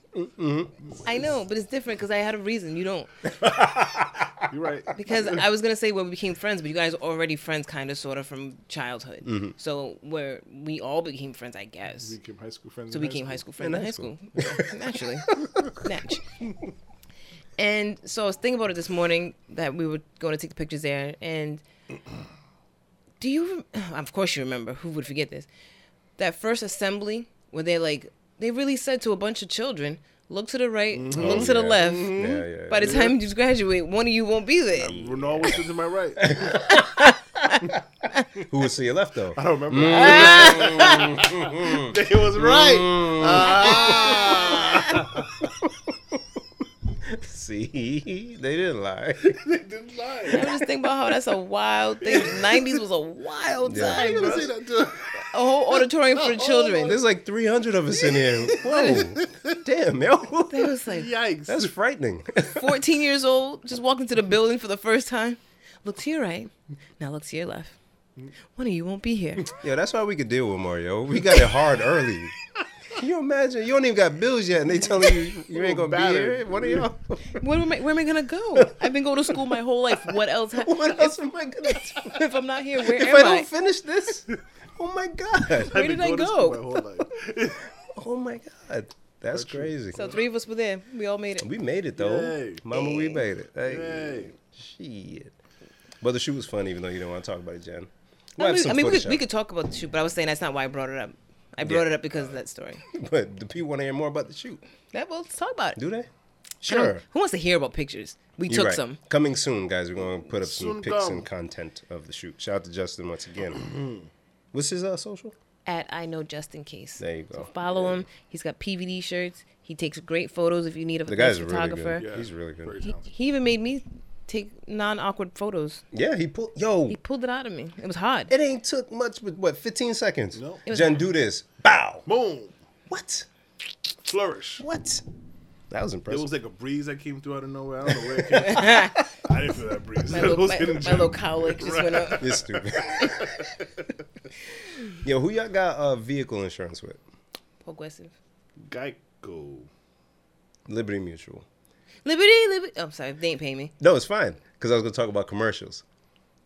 I know, but it's different because I had a reason. You don't (laughs) You're right. because I was gonna say when we became friends, but you guys are already friends, kind of, sort of from childhood. Mm-hmm. So where we all became friends, I guess. We became high school friends. So we high became school. high school friends in In high high school. (laughs) Naturally. Natch. And so I was thinking about it this morning that we were going to take the pictures there. And do you, (sighs) of course you remember, who would forget this? That first assembly where they like, they really said to a bunch of children, look to the right, look to the yeah. left. Yeah, yeah. yeah. By the time you graduate, one of you won't be there. Renal was to my right. (laughs) Who was to your left though? I don't remember. Mm. (laughs) it was right. Ah. (laughs) See, they didn't lie. (laughs) they didn't lie. I was just thinking about how that's a wild thing. (laughs) 90s was a wild Yeah. Time. ain't bro. gonna say that to A whole auditorium for (laughs) children. There's like 300 of us in here. Whoa, damn, yo, They was like Yikes. that's frightening. 14 years old, just walked into the building for the first time. Look to your right. Now look to your left. One of you won't be here. Yeah, that's why we could deal with Mario. We got it hard early. Can you imagine? You don't even got bills yet, and they telling you you (laughs) ain't gonna be here. What are y'all? Where am I, where am I gonna go? (laughs) I've been going to school my whole life. What else? Ha- What else am I gonna do (laughs) if I'm not here, where if am I I? don't finish this? Oh my god! Where did I go? My whole life. Oh my god! That's true. crazy. So three of us were there. We all made it. We made it though, Yay. Mama. We made it. Hey, Yay. shit. But the shoe was fun, even though you don't want to talk about it, Jen. We'll I mean, I mean, we could, we could talk about the shoot, but I was saying that's not why I brought it up. I brought Yeah. it up because of that story. (laughs) But the people want to hear more about the shoot. That well, let's talk about it. Do they? Sure. Who wants to hear about pictures? We You're took right. some. Coming soon, guys. We're going to put up some pics come. and content of the shoot. Shout out to Justin once again. (clears throat) What's his uh, social? At I know just in case. There you So go. follow him. He's got PVD shirts. He takes great photos if you need a The nice guy's really photographer. good. Yeah. He's really good. He, he even made me take non-awkward photos. Yeah, he pulled. Yo, He pulled it out of me. It was hard. it ain't took much, but what, 15 seconds? No. It was- Jen, do this. Bow. Boom. What? Flourish. What? That was impressive. It was like a breeze that came through out of nowhere. I don't know where it came from. (laughs) I didn't feel that breeze. My It little, was my, my little cowlick just went up. You're stupid. (laughs) Yo, who y'all got uh, vehicle insurance with? Progressive. Geico. Liberty Mutual. Liberty, liberty. Oh, I'm sorry. They ain't paying me. No, it's fine because I was going to talk about commercials.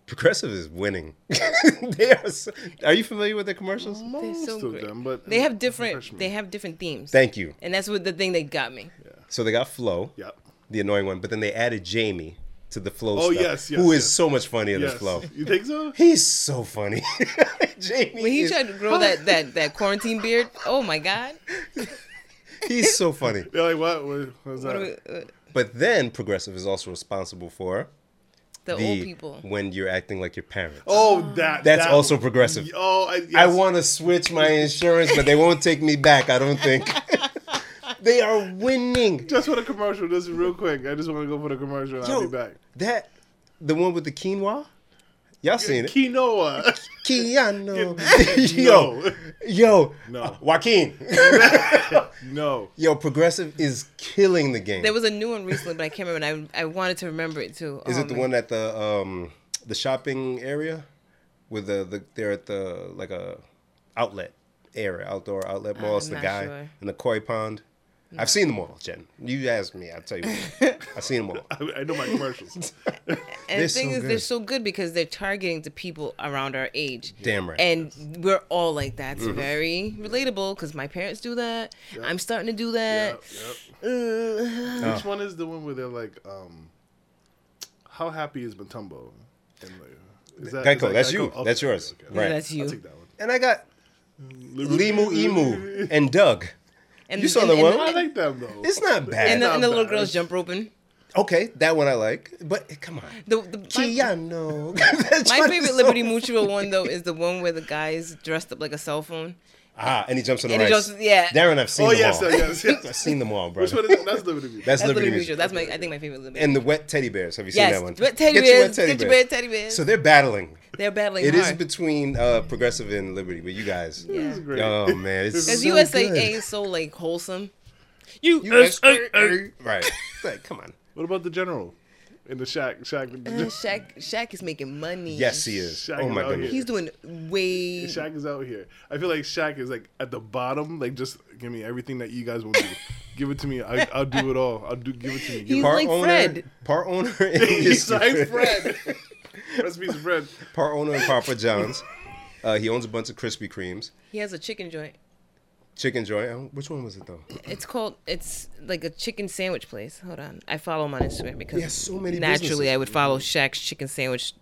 Progressive is winning. (laughs) they are. So, are you familiar with their commercials? Most so of great. them, but They have different. They have different themes. Thank you. and that's what the thing that got me. Yeah. So they got Flo, Yep. the annoying one, but then they added Jamie to the Flo Oh, stuff, yes, yes, who is yes. so much funnier Yes. than Flo. You think so? (laughs) He's so funny. (laughs) Jamie, When he is- tried to grow that that that quarantine beard, oh my god! he's so funny. They're like, what? What was What that? are we, uh, But then Progressive is also responsible for the, the old people. when you're acting like your parents. oh, that. That's that- also progressive. Oh, I, yes. I want to switch my insurance, but they won't take me back. I don't think. (laughs) they are winning. Just for the commercial, just real quick. I just want to go for the commercial. and I'll be back. that the one with the quinoa. Y'all seen it? Quinoa. Keanu. (laughs) No. yo, yo, No. Joaquin. (laughs) no. Yo, Progressive is killing the game. There was a new one recently, but I can't remember. And I I wanted to remember it too. Is Oh, it the man. one at the um the shopping area with the the they're at the like a outlet area, outdoor outlet mall? It's the guy sure. in the koi pond. I've seen them all, Jen. You asked me, I'll tell you. What. (laughs) I've seen them all. I, I know my commercials. (laughs) And the thing so is, they're so good because they're targeting to people around our age. Damn right. And we're all like that. Mm-hmm. It's very relatable because my parents do that. I'm starting to do that. yep. Uh, Which one is the one where they're like, um, "How happy is Matumbo?" And like, is that, Geico, is that that's Geico? you. Okay, That's yours. okay. Right. That's I'll you. take that one. And I got Limu Emu and Doug. And You saw and- the and- one? I And, like them though. It's not bad. and the, and the little girls jump roping. okay, that one I like. But come on. The, the, my, Keanu. (laughs) my favorite Liberty Mutual one though is the one where the guy's dressed up like a cell phone. Ah, and he jumps on the And he rice. jumps- yeah. Darren, I've seen Oh them yes, all. yes, yes. I've seen them all, bro. Which one is that? That's Liberty Mutual. That's That's Liberty Liberty Mutual. Mutual. That's my I think my favorite Liberty. And the wet teddy bears. Have you seen that one? wet teddy Get your bears. wet teddy Get your wet teddy bears. So they're battling. They're battling It is hard. between uh, progressive and liberty, but you guys. Yeah. This is great. Oh man, it's Because so USA good. is so like wholesome. You, USA. Right. Like, come on. What about the general in the shack? Shaq. Uh, Shaq, Shaq is making money. Yes, he is. Shaq oh is my out goodness. He's doing way. Shaq is out here. I feel like Shaq is like at the bottom. Like just give me everything that you guys will do. (laughs) give it to me. I, I'll do it all. I'll do. Give it to me. Give He's part like owner, Fred. part owner, (laughs) and He's like Fred. (laughs) Fred. Recipes Fred. part owner in Papa John's. Uh, he owns a bunch of Krispy Kremes, He has a chicken joint. chicken joint. uh, Which one was it though? It's called. It's like a chicken sandwich place. Hold on, I follow him on Instagram because He has so many naturally businesses. I would follow Shaq's chicken sandwich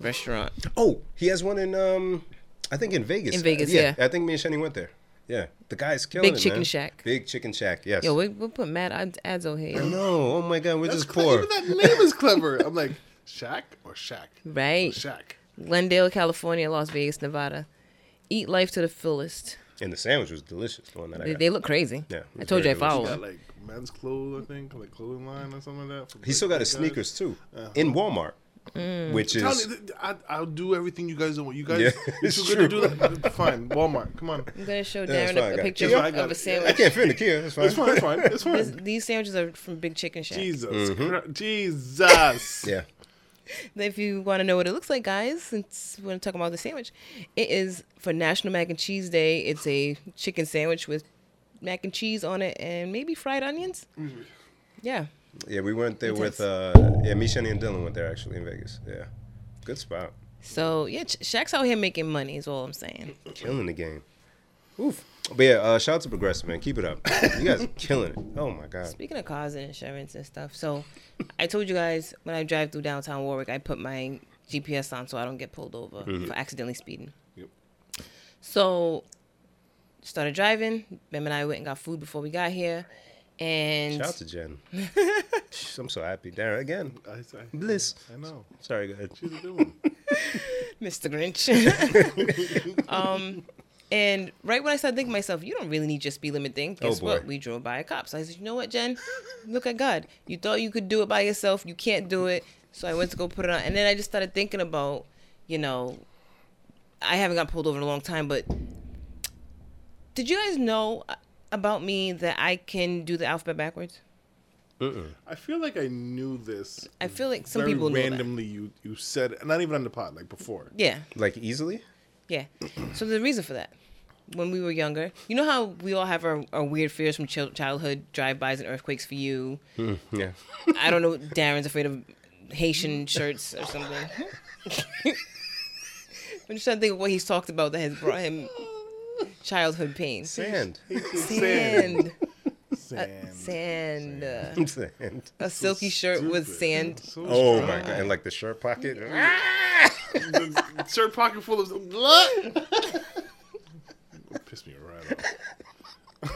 restaurant. Oh, he has one in um, I think in Vegas. In Vegas, yeah. I think me and Shani went there. Yeah, the guy's killing Big it, Chicken man. Shack. Big Chicken Shack. Yes. Yo, we, we'll put mad ads, ads over here. no, oh my God, we're That's just clever. poor. Even that name is clever. I'm like Shaq or Shaq. Right. Shaq. Glendale, California, Las Vegas, Nevada. Eat life to the fullest. And the sandwich was delicious. The one that I They, got. they look crazy. Yeah, I told you I followed. follow Got like men's clothes, I think, like clothing line or something like that. for He still got his guys. sneakers too Uh-huh. in Walmart, Mm. which Tell is me, I, I'll do everything you guys don't want. You guys, Yeah, (laughs) you're it's too good to do true. that. (laughs) Fine, Walmart. Come on. I'm gonna show Darren fine, a, I a got it. picture It's of, of a it. I sandwich. can't fit in the Kia. That's fine. It's fine. It's fine. It's (laughs) fine. This- these sandwiches are from Big Chicken Shack. Jesus, Mm-hmm. Jesus. Yeah. (laughs) If you want to know what it looks like, guys, since we're talking about the sandwich, it is for National Mac and Cheese Day. It's a chicken sandwich with mac and cheese on it and maybe fried onions. Yeah. Yeah, we went there with uh yeah, me, Shani, and Dylan went there actually in Vegas. Yeah. Good spot. So yeah, Shaq's out here making money. Is all I'm saying. Killing the game. Oof. But yeah, uh, shout out to Progressive, man. Keep it up. You guys are (laughs) killing it. Oh my God. Speaking of cars and insurance and stuff, so I told you guys when I drive through downtown Warwick, I put my GPS on so I don't get pulled over for accidentally speeding. Yep. So started driving. Bim and I went and got food before we got here, and Shout out to Jen. (laughs) I'm so happy. Darren, again. I, I, Bliss. I know. Sorry, go ahead. She's a good one. (laughs) Mr. Grinch. um, and right when I started thinking to myself, you don't really need your speed limit thing. Guess oh, boy. what? We drove by a cop. So I said, you know what, Jen? Look at God. You thought you could do it by yourself. You can't do it. So I went to go put it on. And then I just started thinking about, you know, I haven't got pulled over in a long time, but did you guys know about me that I can do the alphabet backwards? Mm-mm. I feel like I knew this. I feel like some very people know that. randomly. You you said not even on the pod like before. Yeah. Like easily? Yeah. So there's a reason for that. When we were younger, you know how we all have our, our weird fears from chil- childhood, drive-bys and earthquakes for you. Mm, yeah. I don't know. Darren's afraid of Haitian shirts or something. (laughs) I'm just trying to think of what he's talked about that has brought him childhood pain. Sand. Sand, Sand. sand, uh, (laughs) Sand. a silky shirt with sand. So Oh strong. my god! And like the shirt pocket. The shirt pocket full of blood. Piss me right off.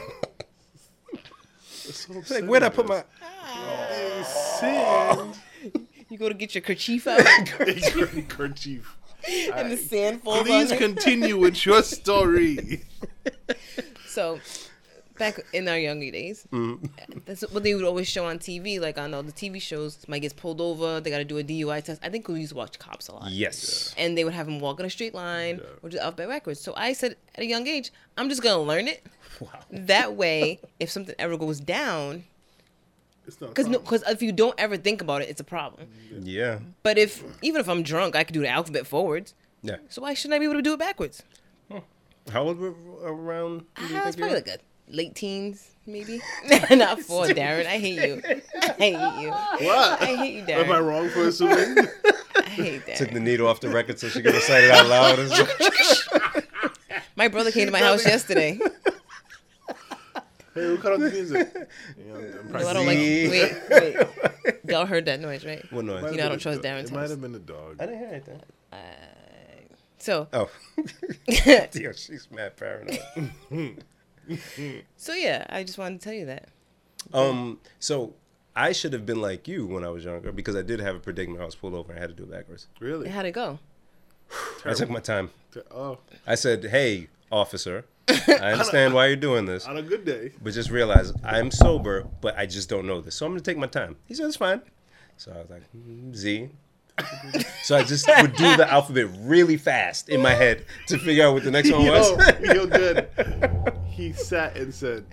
It's so It's like where'd I put my? sand? You go to get your kerchief out, (laughs) kerchief. and the sand falls Please on continue with your story. (laughs) So, back in our younger days, that's what they would always show on TV. Like on all the TV shows, somebody gets pulled over, they got to do a DUI test. I think we used to watch Cops a lot. Yes. And they would have him walk in a straight line or do the alphabet backwards. So I said at a young age, I'm just gonna learn it. (laughs) Wow. That way, if something ever goes down, It's not because no, because if you don't ever think about it, it's a problem. Yeah. But if even if I'm drunk, I could do the alphabet forwards. Yeah. So why shouldn't I be able to do it backwards? How old were around? do you Ah, think it's probably were? like a late teens, maybe. (laughs) (laughs) Not for Darren. I hate you. I hate you. What? I hate you, Darren. Am I wrong for assuming? (laughs) I hate that. Took the needle off the record so she could recite it out loud. and stuff. My brother came to my house yesterday. hey, who cut off the music? You know, I'm No, I don't like. Wait, wait. Y'all heard that noise, right? What noise? You know I don't trust Darren's It might have been the dog. I didn't hear anything. Uh, so, Oh. Yo, she's mad paranoid. (laughs) so yeah, I just wanted to tell you that. Um, so I should have been like you when I was younger because I did have a predicament. I was pulled over and I had to do it backwards. Really? How'd it go? (sighs) I took my time. Oh, I said, "Hey, officer, (laughs) I understand why you're doing this, on a good day. but just realize I'm sober, but I just don't know this, so I'm gonna take my time." He said, "It's fine." So I was like, mm, "Z." (laughs) so I just would do the alphabet really fast in my head to figure out what the next one Yo, was. yo, good. He sat and said,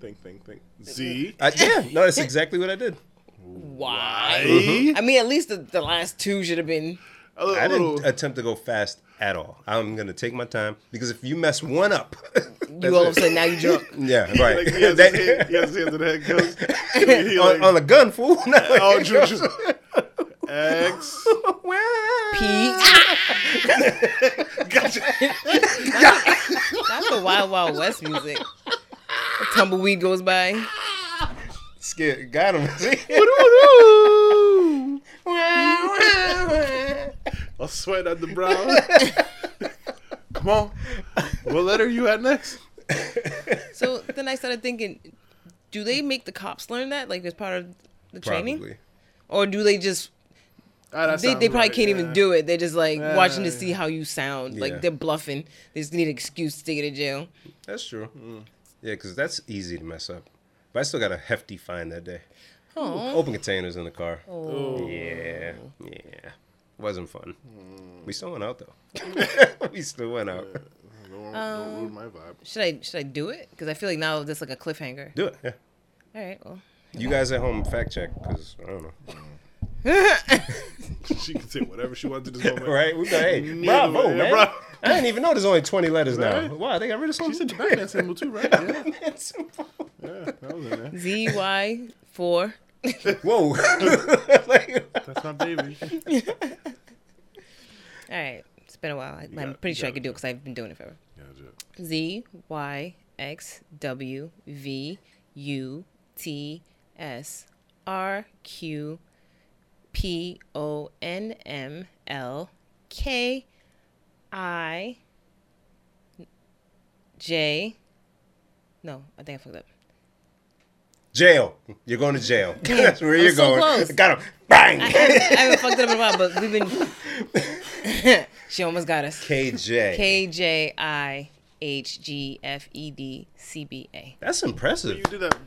"Think, think, think." Z. I, yeah, no, that's exactly what I did. Why? Mm-hmm. I mean, at least the, the last two should have been. A little, I didn't little- attempt to go fast at all. I'm gonna take my time because if you mess one up, (laughs) You all of a sudden now you drunk. (laughs) yeah, right. like, he, has (laughs) That- his hand, he has his hands the head. Goes, he, he like, on, on a gun, fool. oh, true, true. X. P. Gotcha. That's the Wild Wild West music. A tumbleweed goes by. Scared, got him. (laughs) I'll sweat at the brow. (laughs) Come on. What letter you at next? So then I started thinking, do they make the cops learn that, like as part of the training, Probably. or do they just Ah, that they, they probably right, can't yeah. even do it? They're just like Yeah. watching to see how you sound. Yeah. Like they're bluffing. They just need an excuse to get to jail. That's true. Mm. Yeah, because that's easy to mess up. But I still got a hefty fine that day. Oh, Open containers in the car. Oh. Yeah, yeah. Wasn't fun. Mm. We still went out though. (laughs) we still went out. Don't, don't ruin um, my vibe. should I should I do it? Because I feel like now that's like a cliffhanger. Do it. Yeah. All right, well, You guys at home fact check because I don't know. Mm. (laughs) She can say whatever she wants at this (laughs) moment. right? We got hey, Yeah, bravo, yeah, man. bro. I didn't even know there's only 20 letters Right? now. Wow, they got rid of some. She said the Batman symbol too, right? (laughs) Yeah, It's simple. yeah, that was in there. Z Y four. Whoa. Like- That's my baby. All right, it's been a while. I, I'm it, pretty sure I got could do it because I've been doing it forever. Yeah, Joe. Z Y X W V U T S R Q P O N M L K I J. No, I think I fucked up. jail. You're going to jail. (laughs) That's where you're so going. close. Got him. Bang. I, I haven't fucked it up in a while, but we've been. (laughs) (laughs) she almost got us. KJ. K J I H G F E D C B A. That's impressive. You did that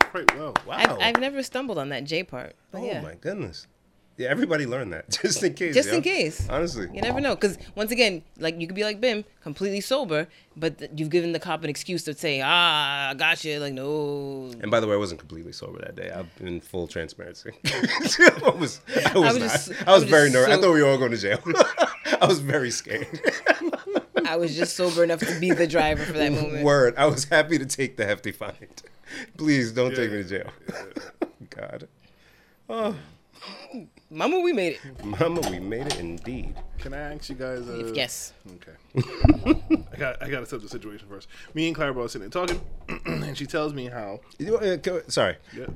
quite well. Wow. I've, I've never stumbled on that J part. But oh yeah. my goodness. Yeah, everybody learned that (laughs) just in case. Just yo. in case. Honestly. You never know, because once again, like you could be like Bim, completely sober, but th- you've given the cop an excuse to say, "Ah, I got you." Like, no, And by the way, I wasn't completely sober that day. I've been full transparency. (laughs) I was, I was, was not. just- I was I was very just nervous. I thought we were all going to jail. (laughs) I was very scared. I was just sober enough to be the driver for that moment. Word. I was happy to take the hefty fine. Please don't take me to jail. God. Oh, Mama, we made it. Mama, we made it indeed. Can I ask you guys? Uh, yes. Okay. I got I got to set the situation first. Me and Clara are sitting there talking, (clears throat) and she tells me how. Uh, Sorry. Yeah.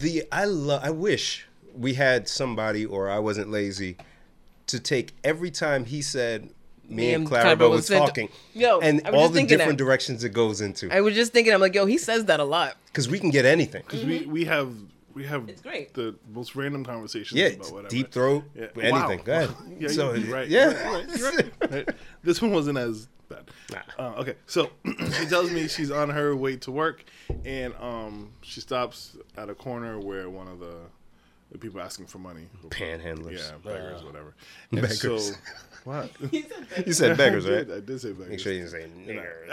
The I love. I wish we had somebody, or I wasn't lazy, to take every time he said me, and Clara Clara was was said- talking, Yo, and I was all just the different that. directions it goes into, I was just thinking, I'm like, yo, he says that a lot. because we can get anything. Because we we have we have It's great. the most random conversations Yeah, about whatever. deep throat, Yeah. anything. Wow. Go ahead. (laughs) Yeah, (laughs) so you're right. yeah, You're right. (laughs) You're right. You're right. This one wasn't as bad. Uh, okay, so (clears throat) she tells me she's on her way to work, and um, she stops at a corner where one of the, the people asking for money. panhandlers. Yeah, beggars, Uh, whatever. And beggars. So, what? (laughs) you said beggars, I right? did, I did say beggars. Make sure you didn't say nigger. (laughs)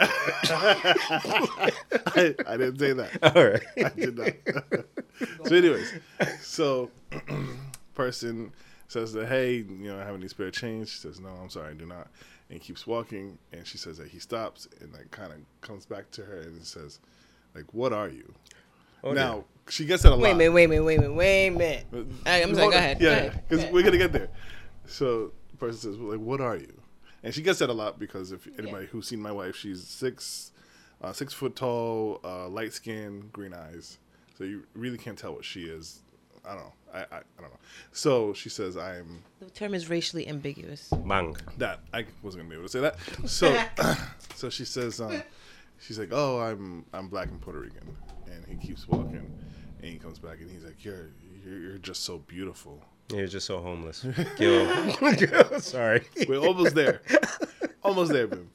I, I didn't say that. (laughs) All right. I did not. so, anyways, so (clears throat) person says that, hey, you know, I have any spare change? She says, no, I'm sorry, I do not. and keeps walking, and she says that he stops and like kind of comes back to her and says, like, "What are you?" Oh, now she gets that a Wait a lot. minute, wait a minute, wait a minute, wait a minute. Uh, All right, I'm sorry, Hold go ahead. Yeah, go ahead, go because ahead. we're gonna get there. So the person says, well, like, what are you? And she gets that a lot because if anybody who's seen my wife, she's six, uh, six foot tall, uh, light skin, green eyes. So you really can't tell what she is. I don't know. I, I, I don't know. So she says, I'm The term is racially ambiguous. Mang. that. I wasn't gonna be able to say that. So, (laughs) so she says, um, she's like, oh, I'm I'm black and Puerto Rican, and he keeps walking, and he comes back and he's like, you're you're, you're just so beautiful. You're just so homeless. (laughs) Gil. (laughs) Sorry. We're almost there. almost there, Bim.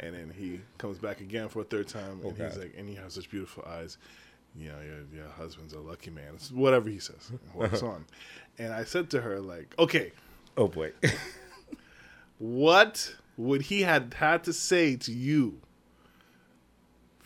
And then he comes back again for a third time, and Oh, he's God. like, and he has such beautiful eyes. You know, your, your husband's a lucky man. It's whatever he says. and Walks (laughs) on. And I said to her, like, okay, Oh boy. what would he had had to say to you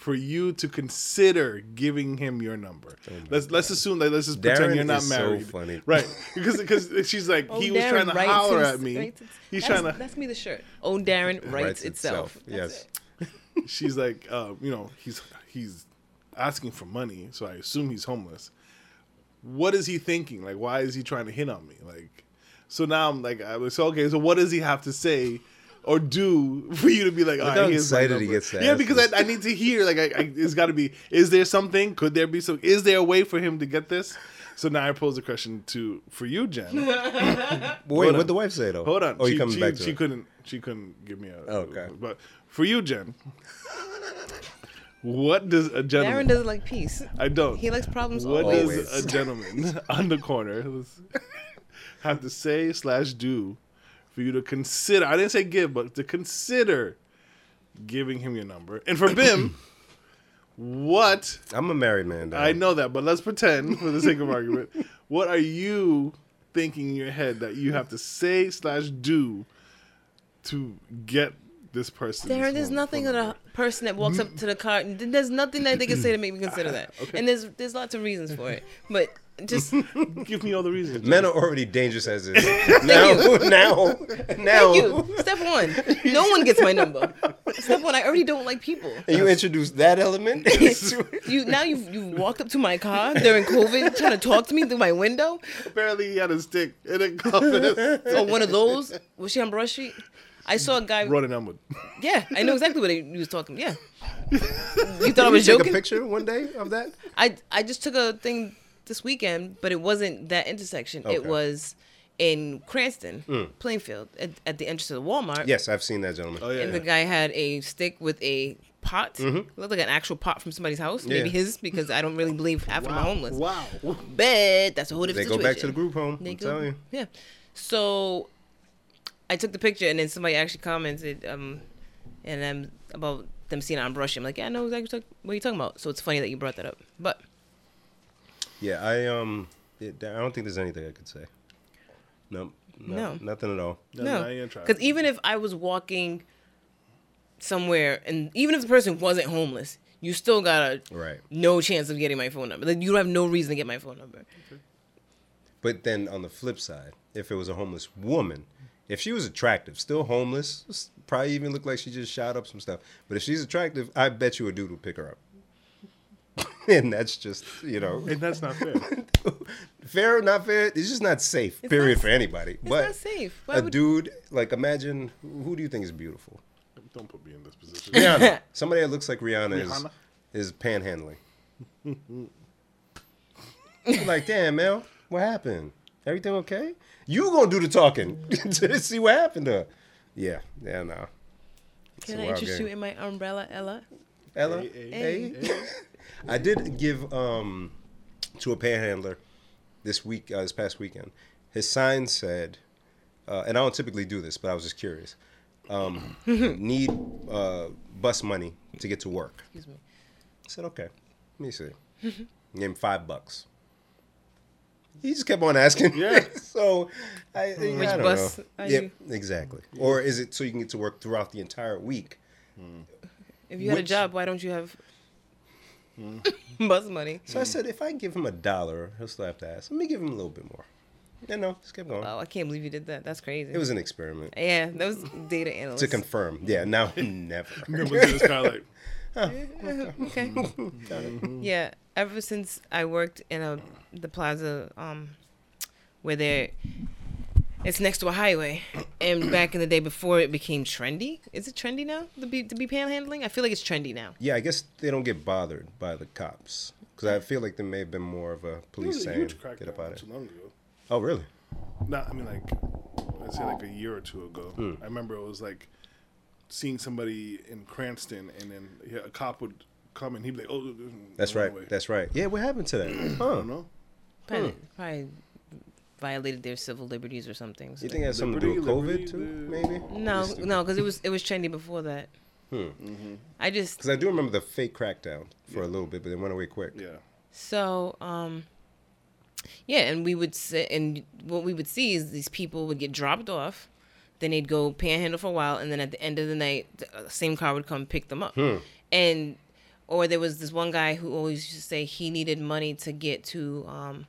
for you to consider giving him your number? let's let's assume that let's just pretend Oh you're not is so married. funny. (laughs) Right. Because because she's like Oh, he was Darren trying to writes holler his- at me. its- He's that's, trying to That's me the shirt. Oh, Darren writes, itself. That's Yes. it. (laughs) (laughs) she's like, uh, you know, he's he's asking for money, so I assume he's homeless. What is he thinking? Like, why is he trying to hit on me? Like, so now I'm like, I was so okay. So what does he have to say or do for you to be like, all Look right, how here's excited he number." gets to Yeah, because. I, I need to hear. Like, I, I, it's got to be. Is there something? Could there be some? Is there a way for him to get this? So now I pose a question to for you, Jen. But (laughs) wait, what'd the wife say though? Hold on. Oh, she, you coming she, back to she it. couldn't. She couldn't give me a. Oh, okay. But for you, Jen, what does a gentleman? Darren doesn't like peace. I don't. He likes problems What always. does a gentleman (laughs) on the corner (laughs) have to say slash do for you to consider? I didn't say give, but to consider giving him your number. And for Bim, (coughs) what? I'm a married man. Dog. I know that, but let's pretend for the sake of (laughs) argument. What are you thinking in your head that you have to say slash do to get this person? Darren, this there's nothing phone that a person that walks up to the car. There's nothing that they can say to make me consider that. (coughs) And there's there's lots of reasons for it. But just (laughs) Give me all the reasons. Men are already dangerous as is. (laughs) now, now, (laughs) now. thank you. Step one, no one gets my number. Step one, I already don't like people. And you introduce that element. You now you've you walked up to my car during COVID trying to talk to me through my window. Apparently, he had a stick and a confidence Oh, one of those. Was she on Broad Street? I saw a guy. running on with. Yeah, I know exactly what he he was talking. Yeah. You thought I was you take a picture one day of that? I I just took a thing this weekend, but it wasn't that intersection. It was in Cranston, Plainfield, at, at the entrance of the Walmart. Yes, I've seen that gentleman. Oh yeah. And the guy had a stick with a pot. It looked like an actual pot from somebody's house. Maybe Mm-hmm. His, because I don't really believe half of them are homeless. Wow. But that's a whole They different go back to the group home. They I'm go- telling you. Yeah. So I took the picture, and then somebody actually commented, um, and then about them seeing it on brush. I'm like, yeah, I know exactly what you're talking about. So it's funny that you brought that up. But Yeah, I um, it, I don't think there's anything I could say. No, no, No. nothing at all. No, no, I ain't trying. because even if I was walking somewhere, and even if the person wasn't homeless, you still got a Right. no chance of getting my phone number. Like you don't have no reason to get my phone number. But then on the flip side, if it was a homeless woman, if she was attractive, still homeless, probably even looked like she just shot up some stuff. But if she's attractive, I bet you a dude would pick her up. (laughs) and that's just, you know, and that's not fair. (laughs) fair or not fair, it's just not safe, It's period, not- for anybody. It's but not safe. Why a would dude, like imagine, who do you think is beautiful? Don't put me in this position. Rihanna. (laughs) Somebody that looks like Rihanna, is Rihanna? is panhandling. like, damn, Mel, what happened? Everything okay? You gonna do the talking to see what happened to her. Yeah, yeah, no. Can i wild interest game. you in my umbrella, Ella? Ella? Hey, Hey. hey, I did give um to a panhandler this week, uh, this past weekend. His sign said, uh, and I don't typically do this, but I was just curious. Um, (laughs) need uh, bus money to get to work. Excuse me. I said, okay. Let me see. Gave him five bucks. He just kept on asking. Yeah. (laughs) so, I, Which I don't bus know. are Yep, you- exactly. Or is it so you can get to work throughout the entire week? If you had a job, why don't you have (laughs) bus money? So I said, if I give him a dollar, he'll still have to ask. Let me give him a little bit more. Yeah, no, just kept going. Oh, I can't believe you did that. That's crazy. It was an experiment yeah, that was data analyst. to confirm. Yeah, now (laughs) never. (laughs) Remember this guy like okay. yeah, ever since I worked in a the plaza um where there it's next to a highway and (clears throat) back in the day before it became trendy. Is it trendy now? To be to be panhandling? I feel like it's trendy now. Yeah, I guess they don't get bothered by the cops because I feel like there may have been more of a There was police a saying, huge "Get crackdown up out not of too here." long ago. Oh, really? Not, I mean, like, I'd say like a year or two ago. Hmm. I remember it was like seeing somebody in Cranston, and then yeah, a cop would come and he'd be like, "Oh, That's right. away." That's right. Yeah, what happened to that? (clears throat) I Huh? don't know. Probably, probably violated their civil liberties or something. so- You think it has something to do with Liberty, COVID too? liberty, Maybe. No, no, because it was it was trendy before that. Hmm. I just Because I do remember the fake crackdown for a little bit, but it went away quick. Yeah. So, um, yeah, and we would sit, and what we would see is these people would get dropped off, then they'd go panhandle for a while, and then at the end of the night, the uh, same car would come pick them up. Hmm. And, or there was this one guy who always used to say he needed money to get to um,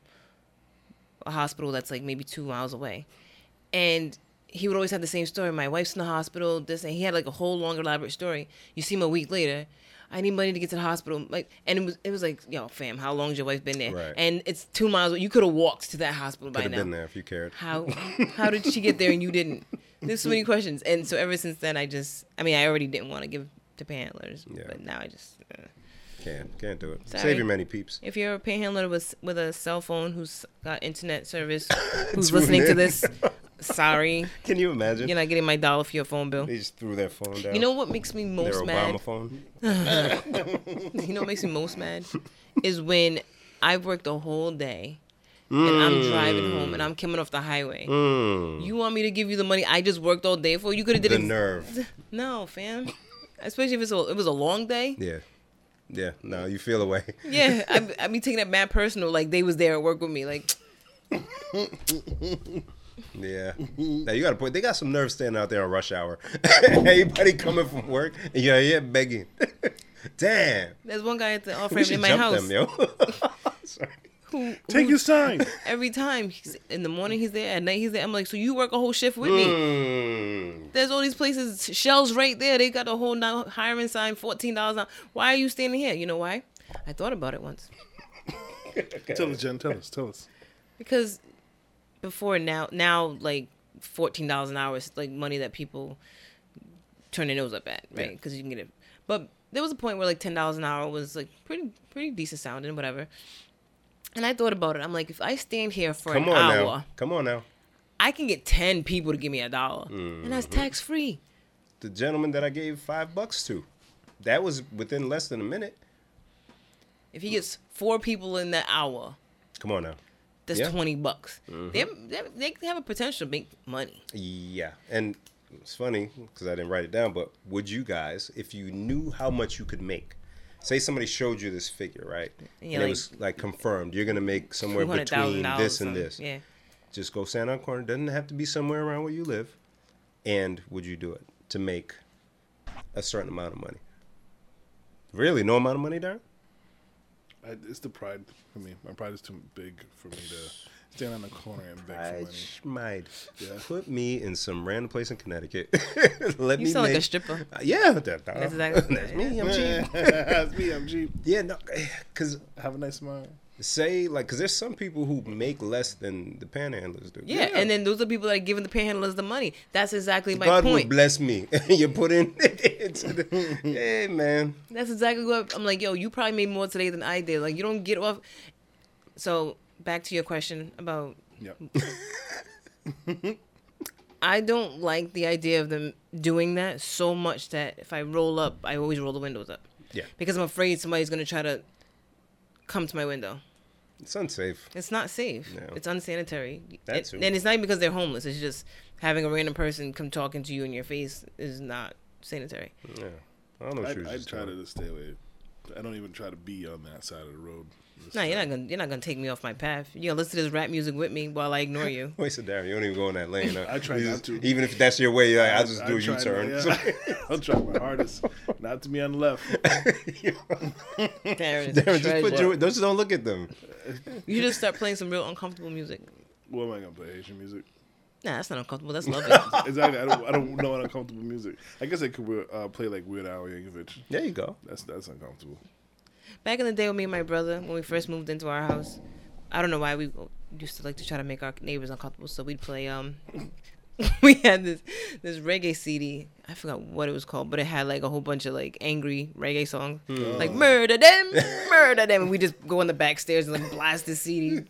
a hospital that's like maybe two miles away. And he would always have the same story. My wife's in the hospital. This and he had like a whole long elaborate story. You see him a week later. I need money to get to the hospital. Like, and it was it was like, yo, fam, how long's your wife been there? Right. And it's two miles. You could have walked to that hospital Could by have now. been there if you cared. How (laughs) how did she get there and you didn't? There's so many questions. And so ever since then, I just, I mean, I already didn't want to give to panhandlers, Yeah. but now I just. Uh, Can't, can't do it. Sorry. Save your many peeps. if you're a panhandler with with a cell phone who's got internet service, (laughs) who's listening to this, sorry, (laughs) Can you imagine? you're not getting my dollar for your phone bill. They just threw their phone down. You know what makes me most their most Obama mad? phone. (laughs) You know what makes me most mad is when I've worked a whole day and I'm driving home and I'm coming off the highway. Mm. You want me to give you the money I just worked all day for? You could have did it. The it. nerve. No, fam. Especially if it's a, it was a long day. Yeah. Yeah. No, you feel away. (laughs) Yeah, I (laughs) I be taking that mad personal. Like they was there at work with me. Like Yeah. now you got to point. They got some nerve standing out there on rush hour. (laughs) Everybody coming from work, and you're here begging. Damn. there's one guy at the off We ramp should in my house them, yo. Sorry. Who, Take who your sign. (laughs) every time he's, in the morning he's there, at night he's there. I'm like, so you work a whole shift with me? Mm. There's all these places, shells right there. They got a whole now hiring sign, fourteen dollars. an Why are you standing here? You know why? I thought about it once (laughs) Tell us, Jen. Tell us. Tell us. because before now, now like fourteen dollars an hour is like money that people turn their nose up at, right? Yeah. Because you can get it. But there was a point where like ten dollars an hour was like pretty pretty decent sounding, whatever. And I thought about it. I'm like, if I stand here for Come an on hour, now. Come on now. I can get ten people to give me a dollar, and Mm-hmm. that's tax free. The gentleman that I gave five bucks to, that was within less than a minute. If he gets four people in that hour, Come on now. that's Yeah. Mm-hmm. 20 bucks. They, they, they have a potential to make money. Yeah, and it's funny because I didn't write it down. But would you guys, if you knew how much you could make, say somebody showed you this figure, right? And, you're it was like confirmed, you're gonna make somewhere between this and this. Yeah. Just go stand on a corner. Doesn't have to be somewhere around where you live. And would you do it to make a certain amount of money? Really, no amount of money, Darren? I, it's the pride for me. My pride is too big for me to stand on the corner and beg for I money. might Yeah. put me in some random place in Connecticut. (laughs) Let You me sound like a make- stripper. Uh, yeah, that, That's exactly- that's me. I'm cheap. (laughs) That's me. I'm cheap. Yeah, no, because Have a nice smile. say like, because there's some people who make less than the panhandlers do. Yeah, and then those are people that are giving the panhandlers the money. That's exactly my God point. would bless me. (laughs) you put in. into the, hey man, That's exactly what I'm like. Yo, you probably made more today than I did. Like you don't get off. So back to your question about Yep. (laughs) I don't like the idea of them doing that so much that if I roll up, I always roll the windows up yeah, because I'm afraid somebody's gonna try to come to my window. it's unsafe. It's not safe. No. It's unsanitary. That And- and it's not even because they're homeless. It's just having a random person come talking to you in your face is not sanitary. Yeah, I don't know. I'd, you was I'd try to stay away. I don't even try to be on that side of the road. Just No, you're not gonna you're not gonna take me off my path. You're gonna listen to this rap music with me while I ignore you. (laughs) Wait, so Darren, you don't even go in that lane. Huh? (laughs) I try You not just- to. Even if that's your way, like, I'll just I do a U-turn. yeah. (laughs) I'll try my hardest not to be on the left. Darren, Darren, just put treasure. your, just don't look at them. You should just start playing some real uncomfortable music. What am I gonna play? Asian music? Nah, that's not uncomfortable. That's lovely. exactly. I don't. I don't know what uncomfortable music. I guess I could uh, play like Weird Al Yankovic. There you go. That's that's uncomfortable. Back in the day with me and my brother, when we first moved into our house, I don't know why we used to like to try to make our neighbors uncomfortable. So we'd play um (laughs) we had this this reggae CD. I forgot what it was called, but it had like a whole bunch of like angry reggae songs, like murder them, murder them, and we just go in the back stairs and like blast the CD.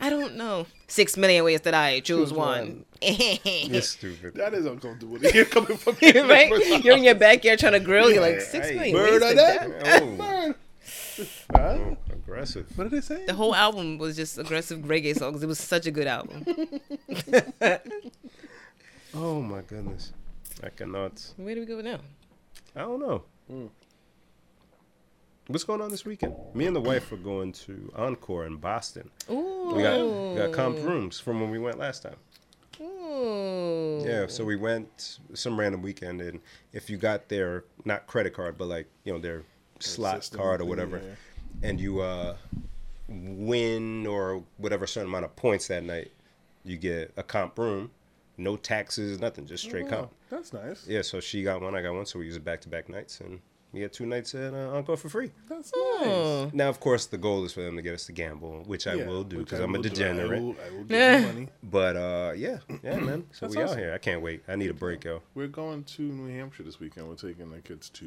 I don't know. Six million ways to die. Choose one. (laughs) You're stupid. That is uncomfortable to hear coming from (laughs) me. right? You're in your backyard trying to grill. You're like Yeah, six hey, million ways Murder to them. die. Oh, Murder. Huh? oh, aggressive. What did they say? The whole album was just aggressive reggae songs. It was such a good album. (laughs) Oh my goodness. I cannot. Where do we go now? I don't know. Hmm. What's going on this weekend? Me and the wife are going to Encore in Boston. Ooh. We got we got comp rooms from when we went last time. Ooh. Yeah, so we went some random weekend, and if you got their not credit card, but like you know their slot system card or whatever, yeah. and you uh, win or whatever certain amount of points that night, you get a comp room, no taxes, nothing, just straight Oh, comp. that's nice. Yeah, so she got one, I got one, so we use it back to back nights, and we had two nights at uh, Encore for free. That's nice. Oh. Now, of course, the goal is for them to get us to gamble, which I Yeah, will do which because I I'm a will do. degenerate. I will, I will give you money. But uh, yeah, yeah, man. So That's we awesome. out here. I can't wait. I need a break, yo. We're going to New Hampshire this weekend. We're taking the kids to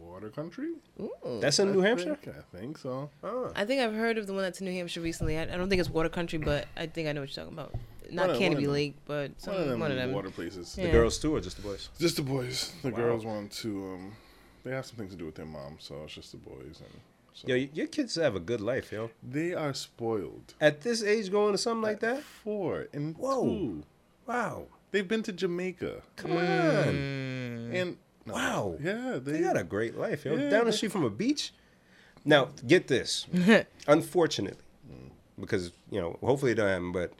Water Country. Ooh. That's in New Hampshire. think, I think so. Oh. I think I've heard of the one that's in New Hampshire recently. I, I don't think it's Water Country, but I think I know what you're talking about. Not One of- Canobie of them. Lake, but some, One of them, one of them. water places. Yeah. The girls too, or just the boys? Just the boys. The Wow. girls want to. Um, they have some things to do with their mom, so it's just the boys, and so Yo, your kids have a good life, yo. they are spoiled. At this age, going to something like that? Four and Whoa. two. Wow. They've been to Jamaica, Come on. Mm. and no, Wow. yeah, they, They got a great life, yo. Yeah, Down the street from a beach. (laughs) Now, get this. (laughs) Unfortunately, because you know, hopefully it doesn't happen, but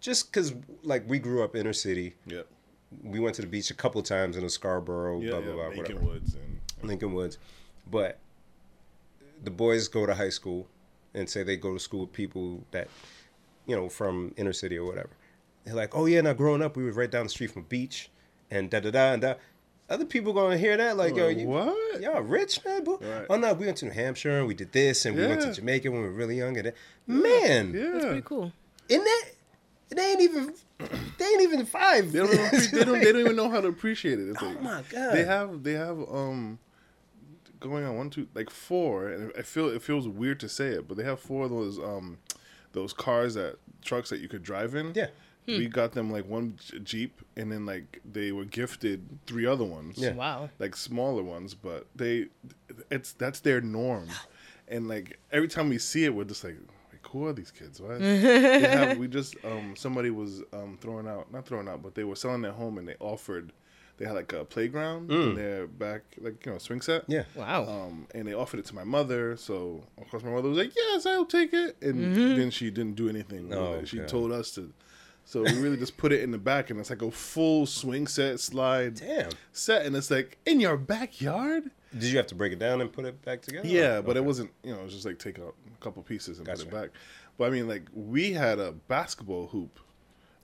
just because like we grew up inner city, yeah, we went to the beach a couple times in a Scarborough, yeah, blah blah yeah, blah, Macon whatever. Woods, and Lincoln Woods. But the boys go to high school and say they go to school with people that, you know, from inner city or whatever. They're like, oh yeah, now growing up we was right down the street from a beach and da da da and da. Other people gonna hear that like, yo, you, what? y'all rich man? Boo. Right. Oh no, we went to New Hampshire and we did this and we went to Jamaica when we were really young and that. man, yeah, That's pretty cool. in that it ain't even they ain't even five. They don't, even (laughs) they don't. They don't even know how to appreciate it. It's Oh like, my God. They have. They have. Um, going on one, two, like four, and I feel it feels weird to say it, but they have four of those um, those cars that trucks that you could drive in. Yeah. We got them like one Jeep, and then like they were gifted three other ones. Yeah. Wow. Like smaller ones, but they, it's that's their norm, and like every time we see it, we're just like, like who are these kids? What? (laughs) they have, we just um somebody was um throwing out not throwing out, but they were selling their home, and they offered, they had like a playground in their back, like you know swing set. Yeah. Wow. Um, and they offered it to my mother, so of course my mother was like, "Yes, I'll take it," and then she didn't do anything. with Oh. She God. told us to, so we really just put it in the back, and it's like a full swing set slide Damn. set, and it's like in your backyard. Did you have to break it down and put it back together? Yeah, but it wasn't. You know, it was just like take out a couple pieces and Gotcha. put it back. But I mean, like we had a basketball hoop.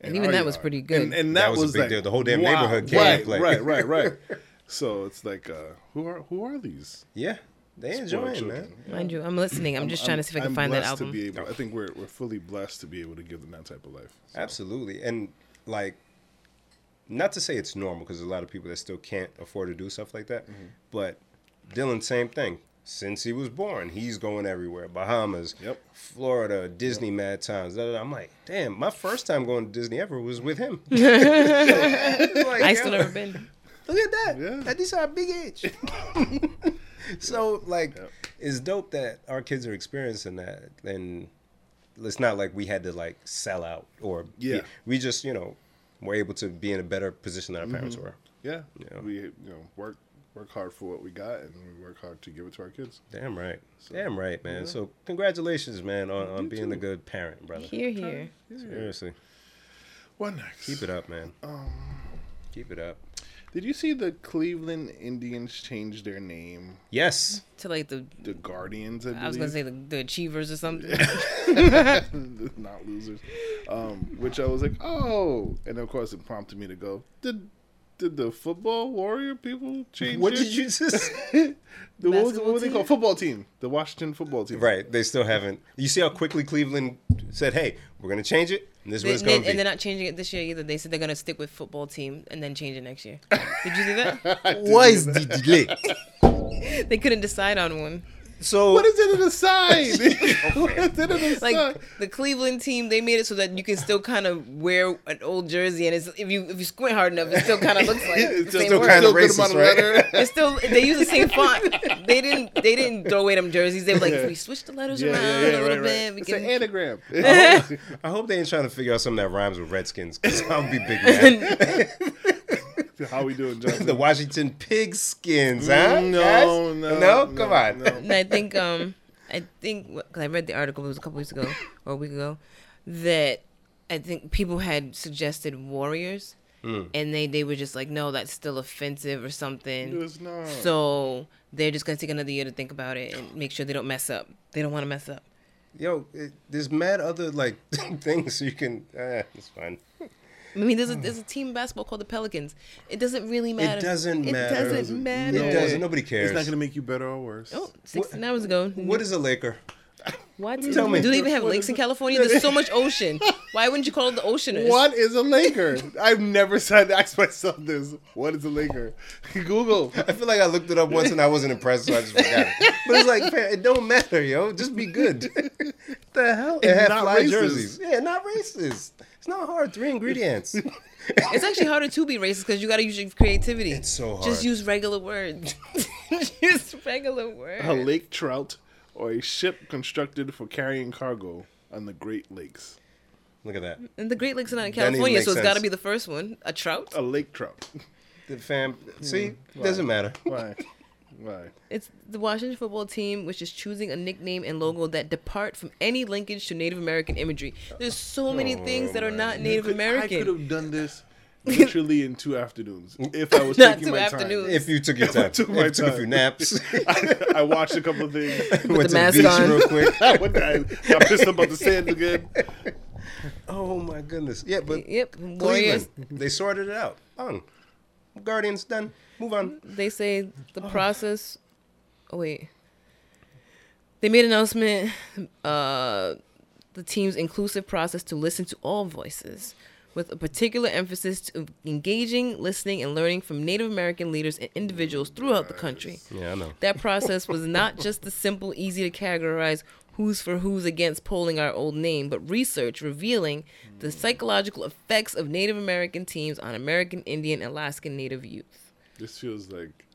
In And even that was pretty good. And, and That that, was a big like deal. The whole damn wow, neighborhood came, Right, like- right, right, right. (laughs) so it's like, uh, who are who are these? Yeah, they spoiled enjoying, children? man. Mind you, I'm listening. I'm just trying to see if I can I'm find that blessed album. To be able, I think we're we're fully blessed to be able to give them that type of life. So, Absolutely, and like, not to say it's normal because there's a lot of people that still can't afford to do stuff like that. Mm-hmm. But Dylan, same thing. Since he was born, he's going everywhere. Bahamas, Yep. Florida, Disney, mad times. da, da, da. I'm like, damn, my first time going to Disney ever was with him. (laughs) Like, I still yo, never been. Look at that. Yeah. That these are big age. (laughs) so like Yep. it's dope that our kids are experiencing that and it's not like we had to like sell out or be- Yeah. we just, you know, were able to be in a better position than our parents Mm-hmm. were. Yeah, Yeah. we you know work work hard for what we got, and we work hard to give it to our kids. Damn right. So, Damn right, man. yeah. So congratulations, man, on, on You being a good parent, brother. Here, here. Seriously. What next? Keep it up, man. Um, Keep it up. Did you see the Cleveland Indians change their name? Yes. To like the, The Guardians, I, I was gonna say the, the Achievers or something. (laughs) not losers. Um, which I was like, oh, and of course it prompted me to go. Did did the football warrior people change? What it? did you just (laughs) the, what, was, Basketball what were they team? called? Football team. The Washington football team. Right. They still haven't. You see how quickly Cleveland said, "Hey, we're gonna change it, and this is what it's going to be." And they're not changing it this year either. They said they're gonna stick with football team and then change it next year. Did you see that? (laughs) Why is the delay? (laughs) they couldn't decide on one. So What is it to the side? (laughs) (laughs) what is it to the Like side? the Cleveland team, they made it so that you can still kind of wear an old jersey, and it's, if you if you squint hard enough, it still kind of (laughs) looks like the It's same still word. kinda Still good racist, of right? It's still they use the same font. They didn't they didn't throw away them jerseys. They were like, if we switch the letters yeah, around yeah, yeah, a little right, right. bit, we It's can. an anagram. I hope they ain't trying to figure out something that rhymes with Redskins, because I'll be big mad. How we doing, (laughs) Johnson? the Washington Pigskins, huh? Mm, no, guys? no, no, no, come on. no. (laughs) I think um I think because I read the article it was a couple weeks ago or a week ago that I think people had suggested Warriors, Hmm. and they they were just like, no, that's still offensive or something. It something. was not. So they're just gonna take another year to think about it and make sure they don't mess up. They don't want to mess up. Yo, it, there's mad other like (laughs) things you can. Eh, it's fine. I mean, there's a mm. there's a team in basketball called the Pelicans. It doesn't really matter. doesn't It matter. doesn't Doesn't- matter. It doesn't. Nobody cares. It's not going to make you better or worse. Oh, 16 hours ago. What is a Laker? What? (laughs) Tell me. Do they even have What lakes in it? California? There's so much ocean. (laughs) Why wouldn't you call it the Oceaners? What is a Laker? I've never said ask myself this. What is a Laker? (laughs) Google. I feel like I looked it up once and I wasn't impressed, so I just forgot it. But it's like, fam, it don't matter, yo. Just be good. the hell? It It's had not fly racist. jerseys. Yeah, not racist. It's not hard. Three ingredients. (laughs) It's actually harder to be racist because you got to use your creativity. It's so hard. Just use regular words. (laughs) Just regular words. A lake trout or a ship constructed for carrying cargo on the Great Lakes. Look at that. And the Great Lakes are not in California, so it's got to be the first one. A trout. A lake trout. The fam. See, hmm. Why? doesn't matter. Why? (laughs) Why? It's the Washington football team, which is choosing a nickname and logo that depart from any linkage to Native American imagery. There's so many things that are not Native Oh, You could- I could have done this (laughs) literally in two afternoons if I was Not taking two my afternoons. If you took your time, took if my you took a few naps, (laughs) time. I watched a couple of things. went to the the beach mask on. real quick. (laughs) I went down, got pissed about the sand again. Oh my goodness. Yeah, but Yep, Warriors. Cleveland, they sorted it out. Bang. Guardians done. Move on. They say the process. Oh wait. They made an announcement. Uh, the team's inclusive process to listen to all voices, with a particular emphasis to engaging, listening, and learning from Native American leaders and individuals throughout the country. Yeah, I know. That process was not just the simple, easy to categorize who's for who's against polling our old name, but research revealing the hmm. psychological effects of Native American teams on American Indian and Alaskan Native youth. This feels like